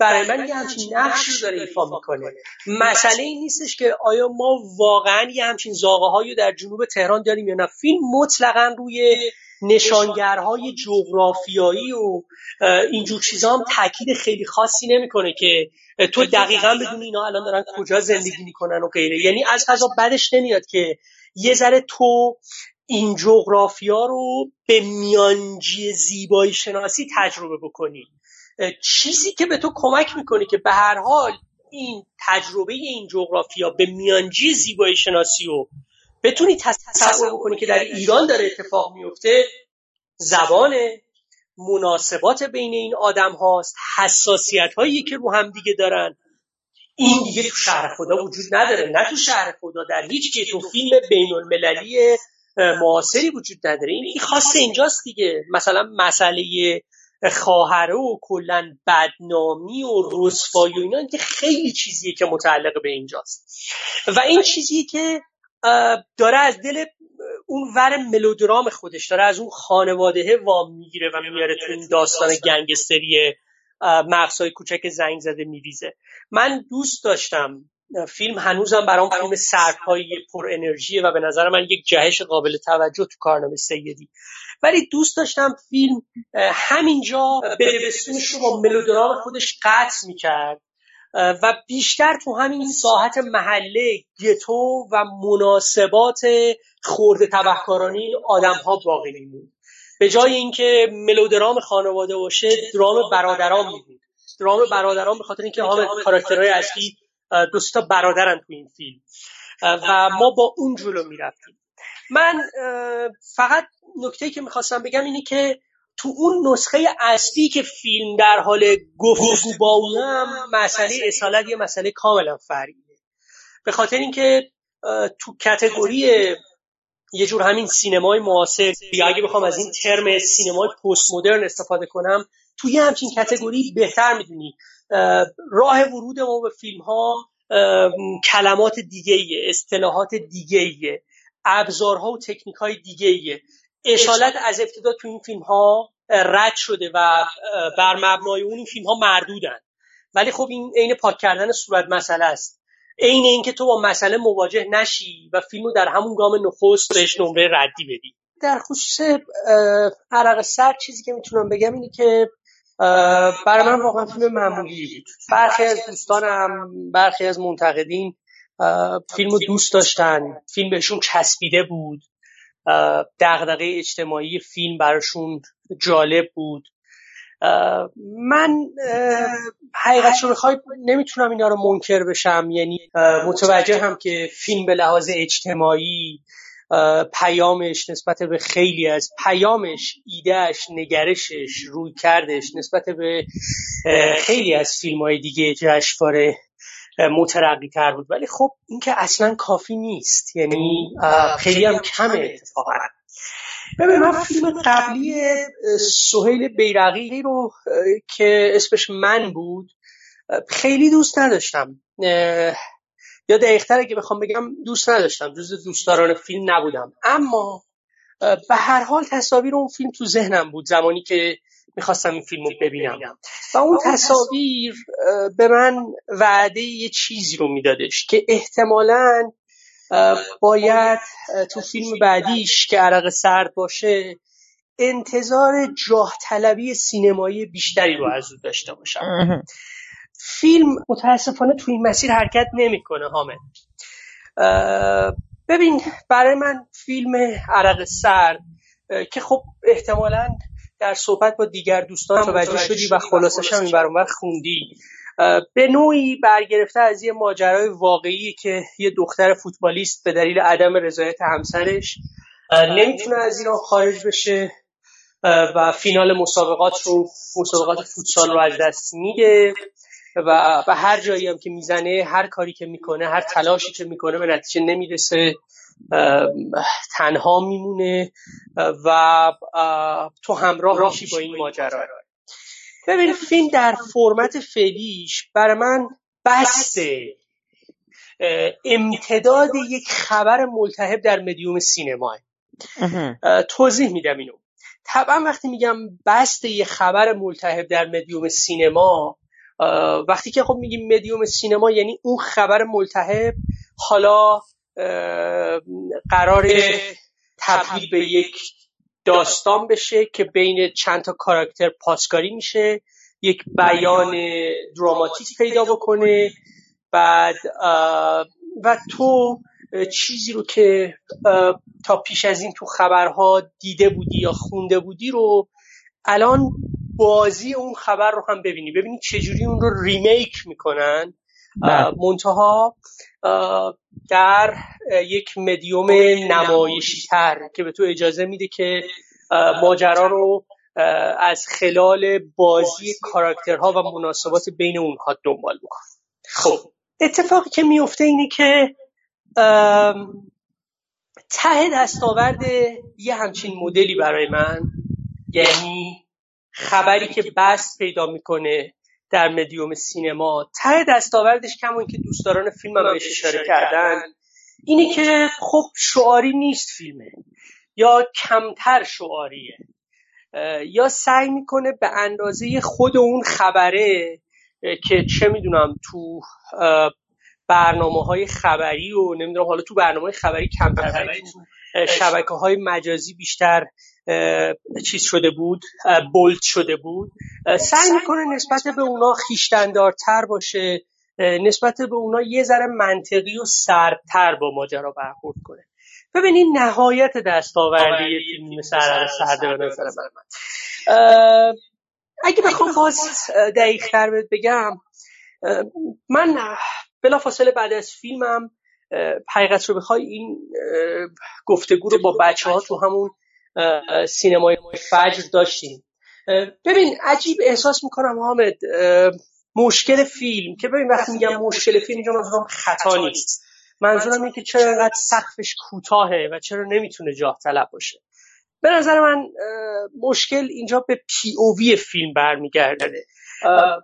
برای من یه همچین نقشی رو داره ایفا می‌کنه. مسئله این نیستش که آیا ما واقعا یه همچین زاغه رو در جنوب تهران داریم یا نه. فیلم مطلقا روی نشانگرهای جغرافیایی و اینجور چیزا هم تاکید خیلی خاصی نمی‌کنه که تو دقیقا بدون اینا الان دارن کجا زندگی می‌کنن و غیره. یعنی از غذا بدش نمیاد که یه ذره تو این جغرافیا رو به میانجی زیبایی شناسی تجربه بکنی. چیزی که به تو کمک می‌کنه که به هر حال این تجربه این جغرافیا به میانجی زیبایی شناسی رو بتونی تصور بکنی که در ایران داره اتفاق میفته زبان مناسبات بین این آدم هاست حساسیت هایی که رو هم دیگه دارن. این دیگه تو شهر خدا وجود نداره نه تو شهر خدا در هیچ که تو فیلم بین المللی معاصری وجود نداره. این خاص اینجاست دیگه. مثلا مسئله خواهره و کلا بدنامی و رسوایی و اینا که خیلی چیزیه که متعلق به اینجاست. و این چیزیه که داره از دل اون ور ملودرام خودش داره از اون خانواده وام می‌گیره و میاره تو این داستان گنگستری مغزهای کوچک زنگ زده میریزه. من دوست داشتم فیلم هنوزم برام فیلم سرپایی پر انرژیه و به نظر من یک جهش قابل توجه تو کارنامه سیدی. ولی دوست داشتم فیلم همینجا بدبستونش رو با ملودرام خودش قطع می‌کرد. و بیشتر تو همین ساحت محله گتو و مناسبات خورده تبهکارانی آدم ها باقی میموند. به جای اینکه ملودرام خانواده باشه درام برادران میبود. درام برادران به خاطر اینکه همه کاراکترهای اصلی دوستا برادرن تو این فیلم. و ما با اون جلو می‌رفتیم. من فقط نکته که می‌خواستم بگم اینه که تو اون نسخه اصلی که فیلم در حال گفتگو با اونم مسئله اصالت یه مسئله کاملا فرعیه. به خاطر اینکه تو کتگوری یه جور همین سینمای معاصر یا اگه بخوام از این ترم سینمای پست مدرن استفاده کنم توی همچین کتگوری بهتر می‌دونی راه ورود ما به فیلم ها کلمات دیگه ایه اصطلاحات دیگه ایه ابزارها و تکنیک های دیگه ایه اشالت از ابتدا تو این فیلم ها رد شده و بر مبنای اون این فیلم ها مردودن. ولی خب این عین پاک کردن صورت مسئله است. عین اینکه تو با مسئله مواجه نشی و فیلم رو در همون گام نخست بهش نمره ردی بدی. در خصوص عرق سر چیزی که می‌تونم بگم اینه که برای من واقعا فیلم معمولی بود. برخی از دوستانم برخی از منتقدین فیلم رو دوست داشتن. فیلم بهشون چسبیده بود. دغدغه اجتماعی فیلم براشون جالب بود. من حقیقت رو بخوای نمی‌تونم اینا رو منکر بشم. یعنی متوجه هم که فیلم به لحاظ اجتماعی پیامش نسبت به خیلی از پیامش ایدهش نگرشش روی کردش نسبت به خیلی از فیلم های دیگه جشنواره مترقی تر بود. ولی خب این که اصلا کافی نیست. یعنی خیلی هم کمه اتفاقا. ببین من فیلم قبلی سهیل بیرقی رو که اسمش من بود خیلی دوست نداشتم. یا دقیقتر اگه بخوام بگم دوست نداشتم. جز دوستداران فیلم نبودم. اما به هر حال تصاویر اون فیلم تو ذهنم بود زمانی که می‌خواستم این فیلم رو ببینم. و اون تصاویر به من وعده یه چیزی رو میدادش که احتمالا باید تو فیلم بعدیش که عرق سرد باشه انتظار جاه طلبی سینمایی بیشتری رو از او داشته باشم. فیلم متاسفانه تو این مسیر حرکت نمی‌کنه حامد. ببین برای من فیلم عرق سرد که خب احتمالا در صحبت با دیگر دوستان توجه شدی و خلاصش هم این برانور خوندی. به نوعی برگرفته از یه ماجرای واقعی که یه دختر فوتبالیست به دلیل عدم رضایت همسرش نمی‌تونه از ایران خارج بشه و فینال مسابقات رو مسابقات فوتسال رو از دست میده. و به هر جایی هم که می‌زنه هر کاری که می‌کنه هر تلاشی که می‌کنه به نتیجه نمی‌رسه. تنها میمونه و تو همراه میشی با این ماجرا. ببین فیلم در فرمت فعلیش برای من بسته. امتداد یک خبر ملتهب در مدیوم سینما توضیح میدم اینو. طبعا وقتی میگم بست یه خبر ملتهب در مدیوم سینما وقتی که خب میگیم مدیوم سینما یعنی اون خبر ملتهب حالا قرار تبدیل به یک داستان بشه که بین چند تا کاراکتر پاسکاری میشه یک بیان دراماتیک پیدا بکنه بعد و تو چیزی رو که تا پیش از این تو خبرها دیده بودی یا خونده بودی رو الان بازی اون خبر رو هم ببینی. ببینی چجوری اون رو ریمیک می‌کنن. منتها در یک مدیوم نمایشی تر که به تو اجازه میده که ماجرا رو از خلال بازی کاراکترها و مناسبات بین اونها دنبال بکن. خب. اتفاقی که میفته اینه که ته دستاورد یه همچین مدلی برای من یعنی خبری که بست پیدا می‌کنه در مدیوم سینما. ته دستاوردش کمون که دوستداران فیلم هم بهش اشاره کردن. اینه که خب شعاری نیست فیلمه. یا کمتر شعاریه. یا سعی می‌کنه به اندازه خود اون خبره که چه می‌دونم تو برنامه های خبری و نمی‌دونم حالا تو برنامه خبری کمتر شبکه های مجازی بیشتر چیز شده بود بولد شده بود. سعی می‌کنه نسبت به اونا خیشتندارتر باشه نسبت به اونا یه ذره منطقی و سردتر با ماجرا برخورد کنه. ببینید نهایت دستاوردی فیلم مثل سرده به نظر من. اگه بخوام باز دقیق تر بگم من فاصله بعد از فیلمم حقیقت رو بخوای این گفتگو رو با بچه ها تو همون سینمای فجر داشتیم. ببین عجیب احساس می‌کنم حامد مشکل فیلم. که ببین وقتی میگم مشکل فیلم اینجا منظورم خطا نیست. منظورم اینه که چرا اینقدر سقفش کوتاهه و چرا نمی‌تونه جاه طلب باشه. به نظر من مشکل اینجا به POV فیلم برمیگرده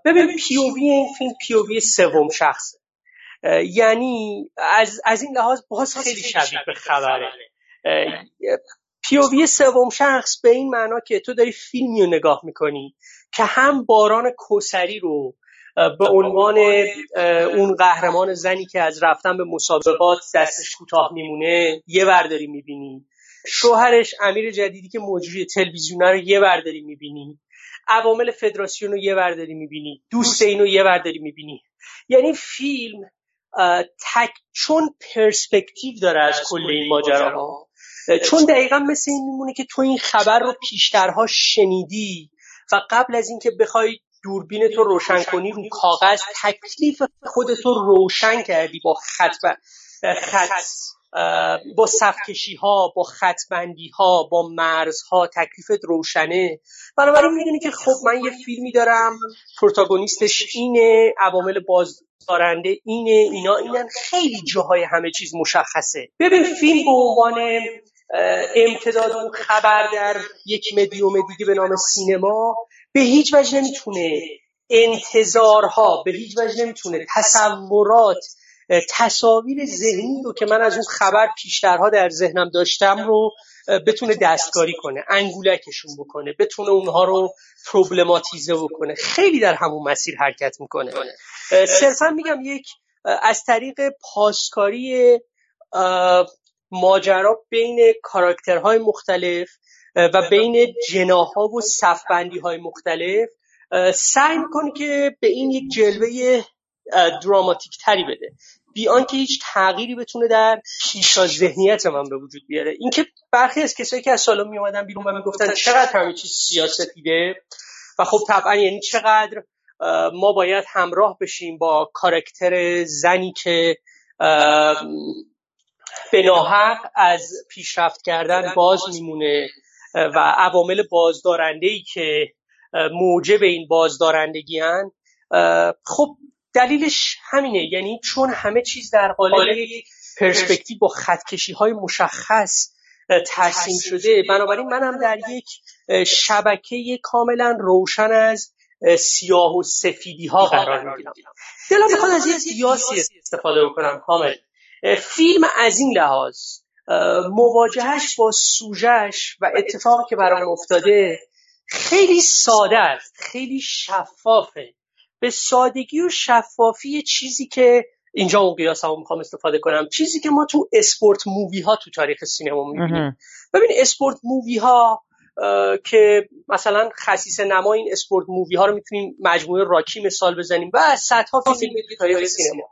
ببین POV این فیلم POV سوم شخصه. یعنی از, از این لحاظ باز خیلی شبیه به خبره. پیووی سوم شخص به این معنا که تو داری فیلمی رو نگاه می‌کنی که هم باران کوسری رو به عنوان اون قهرمان زنی که از رفتن به مسابقات دستش کوتاه میمونه یه برداری می‌بینی. شوهرش امیر جدیدی که مجری تلویزیونه رو یه برداری می‌بینی. عوامل فدراسیون رو یه برداری می‌بینی. دوست اینو یه برداری می‌بینی. یعنی فیلم تک چون پرسپکتیو داره از کل این ماجراها. چون دقیقا مثل این میمونه که تو این خبر رو پیشترها شنیدی و قبل از اینکه بخوای دوربین تو روشن کنی رو کاغذ تکلیف خودتو روشن کردی با خط خط با صفکشی ها با خطبندی ها با مرزها تکلیفت روشنه. بنابراین می‌دونی که خب من یه فیلمی دارم پروتاگونیستش اینه عوامل بازدارنده اینه اینا اینن. خیلی جاهای همه چیز مشخصه. ببین فیلم به عنوان امتداد اون خبر در یک مدیوم دیگه به نام سینما به هیچ وجه نمی‌تونه انتظارها به هیچ وجه نمی‌تونه تصورات تصاویر ذهنی رو که من از اون خبر پیشترها در ذهنم داشتم رو بتونه دستکاری کنه انگولکشون بکنه بتونه اونها رو پروبلماتیزه بکنه. خیلی در همون مسیر حرکت می‌کنه. صرفا میگم یک از طریق پاسکاری ماجرا بین کاراکترهای مختلف و بین جناها و صفبندی های مختلف سعی می‌کنه که به این یک جلوه دراماتیک تری بده. بی آنکه هیچ تغییری بتونه در پیشا ذهنیت من به وجود بیاره. اینکه برخی از کسایی که از سالن می اومدن بیرون و می‌گفتن چقدر همه چیز سیاسفیده و خب طبعا یعنی چقدر ما باید همراه بشیم با کارکتر زنی که به ناحق از پیشرفت کردن باز میمونه و عوامل بازدارنده ای که موجب این بازدارندگی هن خب دلیلش همینه. یعنی چون همه چیز در قالب یک پرسپکتیو با خطکشی های مشخص ترسیم شده. بنابراین منم در یک شبکه کاملا روشن از سیاه و سفیدی ها قرار می‌گیرم. دلم می‌خواد از یه سیاسی استفاده بکنم کامل. فیلم از این لحاظ مواجهش با سوژش و اتفاقی که برام افتاده خیلی ساده است خیلی شفافه. به سادگی و شفافی چیزی که اینجا اون قیاس هم می‌خوام استفاده کنم چیزی که ما تو sport movie ها تو تاریخ سینما می‌بینیم. ببین sport movie ها که مثلا خصیصه نما این sport movie ها رو می‌تونیم مجموعه راکی مثال بزنیم و صدها فیلم تاریخ سینما.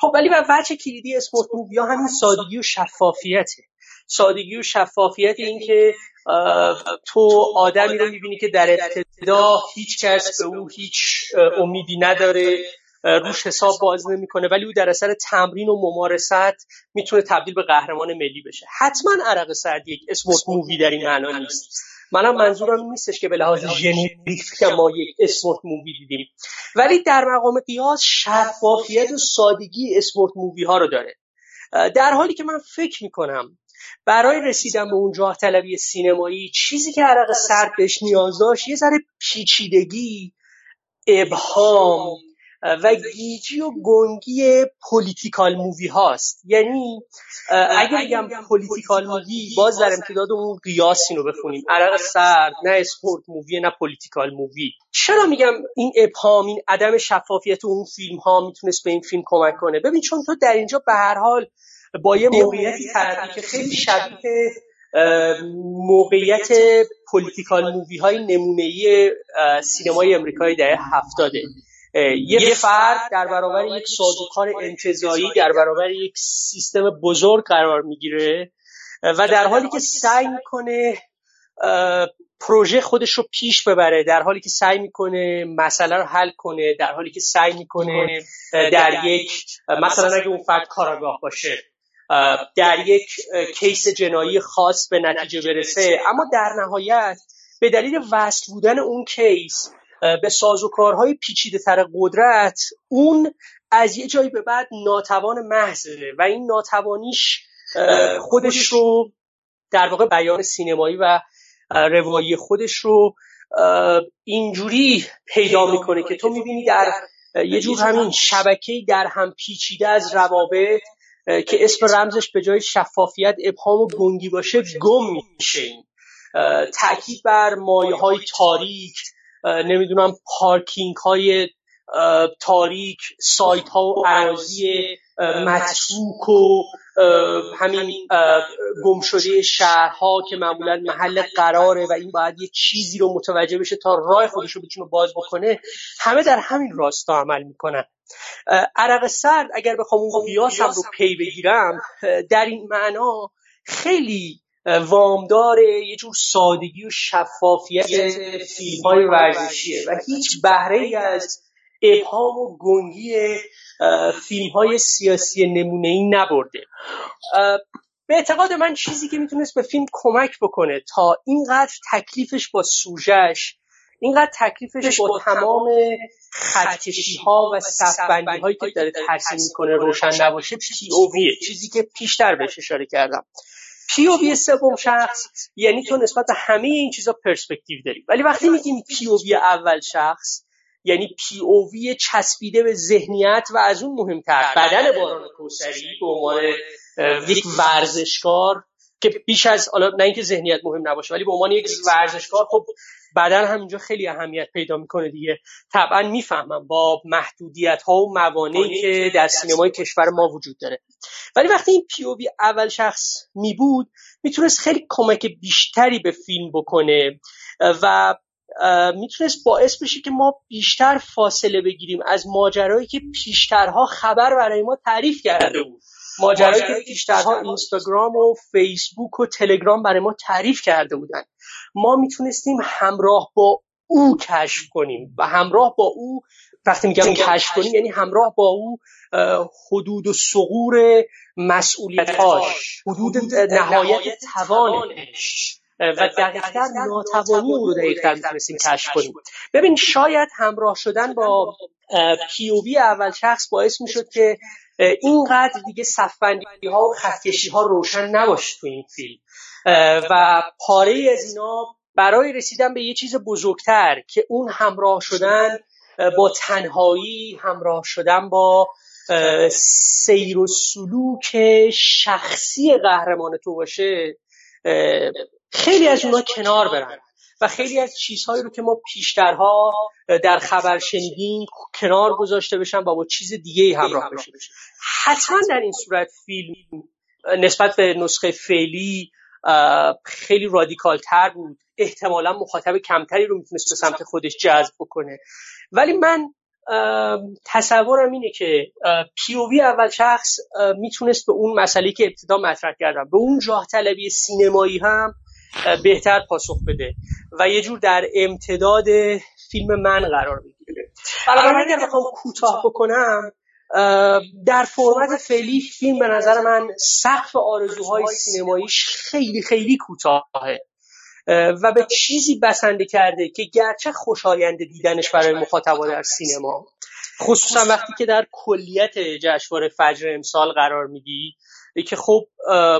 خب ولی به وجه کلیدی sport movie ها همین سادگی و شفافیته. سادگی و شفافیت این که تو آدمی رو می‌بینی که در ابتدا هیچ کس به او هیچ امیدی نداره روش حساب باز نمی‌کنه ولی او در اثر تمرین و ممارست می‌تونه تبدیل به قهرمان ملی بشه. حتما عرق سرد یک sport movie در این معنا نیست. منم منظورم نیستش که به لحاظ generic ما یک sport movie دیدیم. ولی در مقام قیاس شفافیت و سادگی sport movie ها رو داره. در حالی که من فکر می‌کنم برای رسیدن به اون جاه طلبی سینمایی چیزی که عرق سرد بهش نیاز داشت یه ذره پیچیدگی ابهام و گیجی و گنگی political movie هاست. یعنی اگر بگم political movie باز در امتداد اون قیاس اینو بخونیم. عرق سرد نه sport movie نه political movie. چرا میگم این ابهام این عدم شفافیت اون فیلم ها می‌تونست به این فیلم کمک کنه؟ ببین چون تو در اینجا به هر حال با یه موقعیتی طرفی که خیلی شبیه موقعیت political movie های نمونه سینمای امریکایی دهه هفتاده. یه فرد در برابر یک سازوکار انتزاعی در برابر یک سیستم بزرگ قرار می‌گیره و در حالی که سعی می‌کنه پروژه خودش رو پیش ببره در حالی که سعی می‌کنه مسئله رو حل کنه در حالی که سعی می‌کنه در یک مثلا اگه اون فرد کاراگاه باشه در یک کیس جنایی خاص به نتیجه برسه. اما در نهایت به دلیل وصل بودن اون کیس به سازوکارهای پیچیده تر قدرت اون از یه جایی به بعد ناتوان محضه و این ناتوانیش خودش رو در واقع بیان سینمایی و روایی خودش رو اینجوری پیدا می‌کنه که تو می‌بینی در یه جور همین شبکه در هم پیچیده از روابط که اسم رمزش به جای شفافیت ابهام و گنگی باشه گم میشه این تاکید بر مایه های تاریک. نمی‌دونم پارکینگ های تاریک سایت ها و عراضی متروک و همین گمشده شهرها که معمولا محل قراره و این باید یه چیزی رو متوجه بشه تا راه خودش رو بتونه باز بکنه همه در همین راستا عمل می‌کنن. عرق سرد اگر بخوام اون قیاسم رو پی بگیرم در این معنا خیلی وامدار یه جور سادگی و شفافیت فیلم های ورزشیه و هیچ بهره ای از ابهام و گنگی فیلم های سیاسی نمونه ای نبرده به اعتقاد من چیزی که می‌تونست به فیلم کمک بکنه تا اینقدر تکلیفش با سوژش اینقدر تکلیفش با تمام خطکشی ها و صفبندی هایی که داره ترسیم می‌کنه روشن نباشه پی چیزی که پیشتر بهش اشاره کردم. POV سوم شخص یعنی تو نسبت به همه این چیزا پرسپکتیو داری. ولی وقتی میگیم POV اول شخص یعنی POV چسبیده به ذهنیت و از اون مهمتر بدن باران کوثری به عنوان یک ورزشکار که بیش از حالا نه اینکه ذهنیت مهم نباشه ولی به عنوان یک ورزشکار خب بدن همینجا خیلی اهمیت پیدا می‌کنه دیگه. طبعا می‌فهمم با محدودیت ها و موانعی که در سینمای کشور ما وجود داره. ولی وقتی این پی او اول شخص می بود می‌تونست خیلی کمک بیشتری به فیلم بکنه و می‌تونست باعث بشه که ما بیشتر فاصله بگیریم از ماجرایی که پیشترها خبر برای ما تعریف کرده بود. ماجرایی که پیشترها اینستاگرام و فیسبوک و تلگرام برای ما تعریف کرده بودن. ما می‌تونستیم همراه با او کشف کنیم و همراه با او وقتی میگم کشف کنیم یعنی همراه با او حدود و سغور مسئولیتاش حدود نهایت توانش و دقیقتر ناتوانی او رو دقیقتر می‌تونستیم کشف کنیم. ببین شاید همراه شدن با پیووی اول شخص باعث می‌شد که اینقدر دیگه صفبندی ها و خطکشی ها روشن نباشه تو این فیلم. و پاره از اینا برای رسیدن به یه چیز بزرگتر که اون همراه شدن با تنهایی همراه شدن با سیر و سلوک شخصی قهرمان تو باشه خیلی از اونا کنار برن. و خیلی از چیزهایی رو که ما پیشترها در خبر شنیدیم کنار گذاشته بشن و با چیز دیگه همراه بشه حتما در این صورت فیلم نسبت به نسخه فعلی خیلی رادیکال تر بود. احتمالا مخاطب کمتری رو می‌تونست به سمت خودش جذب بکنه. ولی من تصورم اینه که پیووی اول شخص می‌تونست به اون مسئله که ابتدا مطرح کردم به اون جاه طلبی سینمایی هم بهتر پاسخ بده و یه جور در امتداد فیلم من قرار بگیره. بنابراین اگر بخوام کوتاه بکنم در فرمت فعلی فیلم به نظر من سقف آرزوهای سینماییش خیلی خیلی کوتاهه. و به چیزی بسنده کرده که گرچه خوشایند دیدنش برای مخاطبا در سینما خصوصا وقتی که در کلیت جشنواره فجر امسال قرار میگی که خب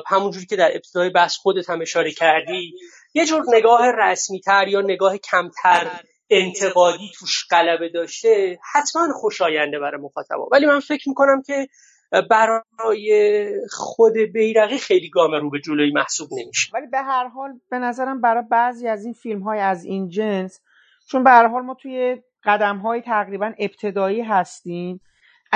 همونجوری که در ابتدای بحث خودت هم اشاره کردی یه جور نگاه رسمی تر یا نگاه کمتر انتقادی توش غلبه داشته حتما خوشاینده برای مخاطبا. ولی من فکر می‌کنم که برای خود بیرقی خیلی گام رو به جلوی محسوب نمیشه. ولی به هر حال به نظرم برای بعضی از این فیلم های از این جنس چون به هر حال ما توی قدم های تقریبا ابتدایی هستیم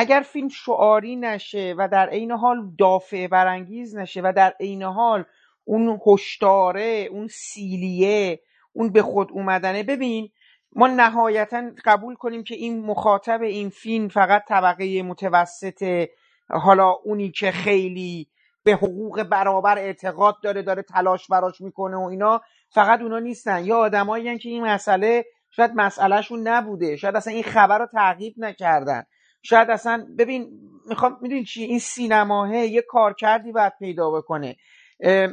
اگر فیلم شعاری نشه و در عین حال دافع برانگیز نشه و در عین حال اون هشداره اون سیلیه اون به خود اومدنه ببین ما نهایتا قبول کنیم که این مخاطب این فیلم فقط طبقه متوسط حالا اونی که خیلی به حقوق برابر اعتقاد داره داره تلاش براش می‌کنه و اینا فقط اونا نیستن. یا آدمایی که این مسئله شاید مسئلهشون نبوده شاید اصلا این خبر رو تعقیب نکردن. شاید اصلا ببین می‌خوام می‌دونی چی؟ این سینماه یه کارکردی باید پیدا بکنه.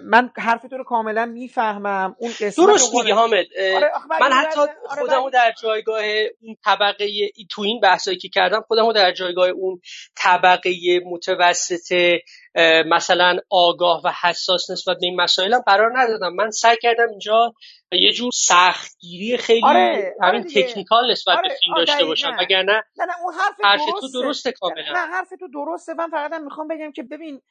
من حرف تو رو کاملا می‌فهمم. اون درست میگی حامد. آره من حتی آره خودمو در جایگاه اون طبقه تو این بحثایی که کردم خودمو در جایگاه اون طبقه متوسط مثلا آگاه و حساس نسبت به این مسائلم قرار ندادم. من سعی کردم اینجا یه جور سختگیری خیلی آره، همین آره تکنیکال نسبت آره، به فیلم داشته باشم. وگرنه نه نه اون حرف, حرف تو درسته. کاملا. نه حرف تو درسته. من فقط می‌خوام بگم که ببین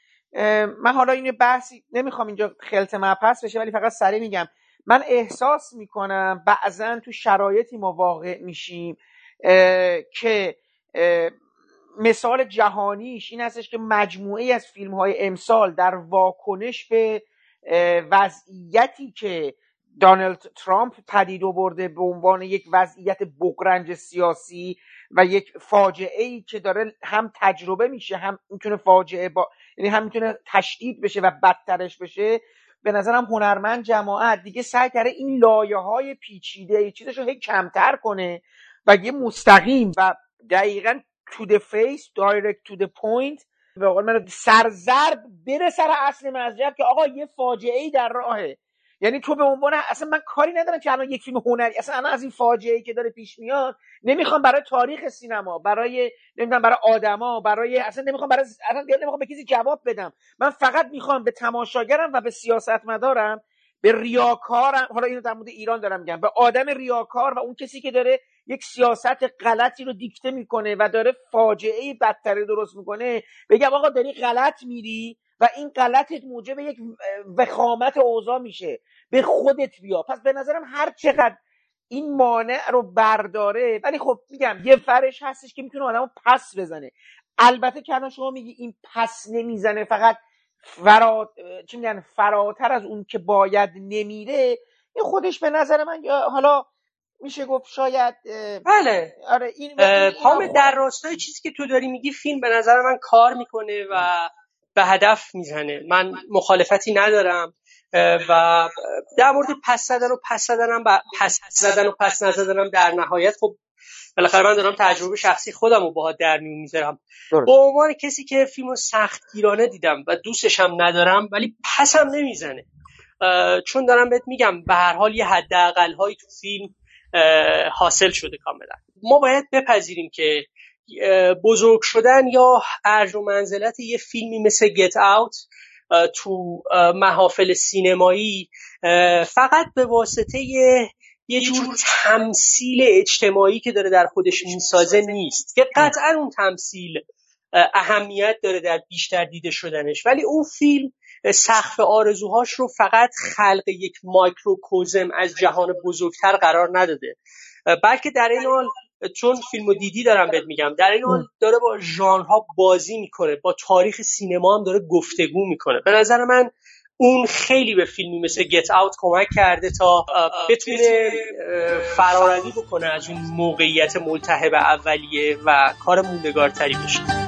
من حالا این بحثی نمی‌خوام اینجا خلط مپس بشه ولی فقط سریع میگم. من احساس می‌کنم بعضا تو شرایطی ما واقع میشیم که مثال جهانیش این هستش که مجموعه از فیلم های امسال در واکنش به وضعیتی که دانالد ترامپ پدید آورده به عنوان یک وضعیت بغرنج سیاسی و یک فاجعه ای که داره هم تجربه میشه هم می‌تونه فاجعه با یعنی هم می‌تونه تشدید بشه و بدترش بشه. به نظرم هنرمند جماعت دیگه سعی کرده این لایه های پیچیده چیزش رو هی کمتر کنه و یه مستقیم و دقیقا to the face direct to the point به قول من سرزرد بره سر اصل مزجب که آقا یه فاجعه ای در راهه. یعنی تو به عنوان اصلا من کاری ندارم که الان یک فیلم هنری اصلا الان از این فاجعه ای که داره پیش میاد نمی‌خوام برای تاریخ سینما برای نمی‌دونم برای آدما برای اصلا نمی‌خوام برای اصلا نمی‌خوام به کسی جواب بدم. من فقط می‌خوام به تماشاگرم و به سیاستمدارم به ریاکارم حالا اینو در مورد ایران دارم میگم به آدم ریاکار و اون کسی که داره یک سیاست غلطی رو دیکته می‌کنه و داره فاجعه بدتری درست می‌کنه بگم آقا داری غلط میری؟ و این غلطت موجب یک وخامت اوضاع میشه. به خودت بیا. پس به نظرم هر چقدر این مانع رو برداره ولی خب میگم یه فرش هستش که می‌تونه آدمو پس بزنه. البته که شما میگی این پس نمی‌زنه فقط فرات چی میگن فراتر از اون که باید نمیره. این خودش به نظر من حالا میشه گفت شاید بله. آره این, این در راستای چیزی که تو داری میگی فیلم به نظر من کار می‌کنه و به هدف می‌زنه. من مخالفتی ندارم و در مورد پس زدن و پس زدنم پس زدن و پس نزدنم در نهایت خب بالاخره من دارم تجربه شخصی خودم رو باها در میون می‌ذارم. به عنوان کسی که فیلم رو سخت گیرانه دیدم و دوستش هم ندارم ولی پسم نمی‌زنه. چون دارم بهت میگم به هر حال یه حداقل هایی تو فیلم حاصل شده کاملا. ما باید بپذیریم که بزرگ شدن یا ارج و منزلت یه فیلمی مثل گت اوت تو محافل سینمایی فقط به واسطه یه جور تمثیل اجتماعی که داره در خودش می‌سازه نیست. که قطعا اون تمثیل اهمیت داره در بیشتر دیده شدنش. ولی اون فیلم سقف آرزوهاش رو فقط خلق یک مایکروکوزم از جهان بزرگتر قرار نداده. بلکه در این حال چون فیلمو دیدی دارم بهت میگم. در این حال داره با ژانرها بازی می‌کنه با تاریخ سینما هم داره گفتگو می‌کنه. به نظر من اون خیلی به فیلمی مثل گت اوت کمک کرده تا بتونه فرارنی بکنه از اون موقعیت ملتهب اولیه و کار موندگارتری بشه.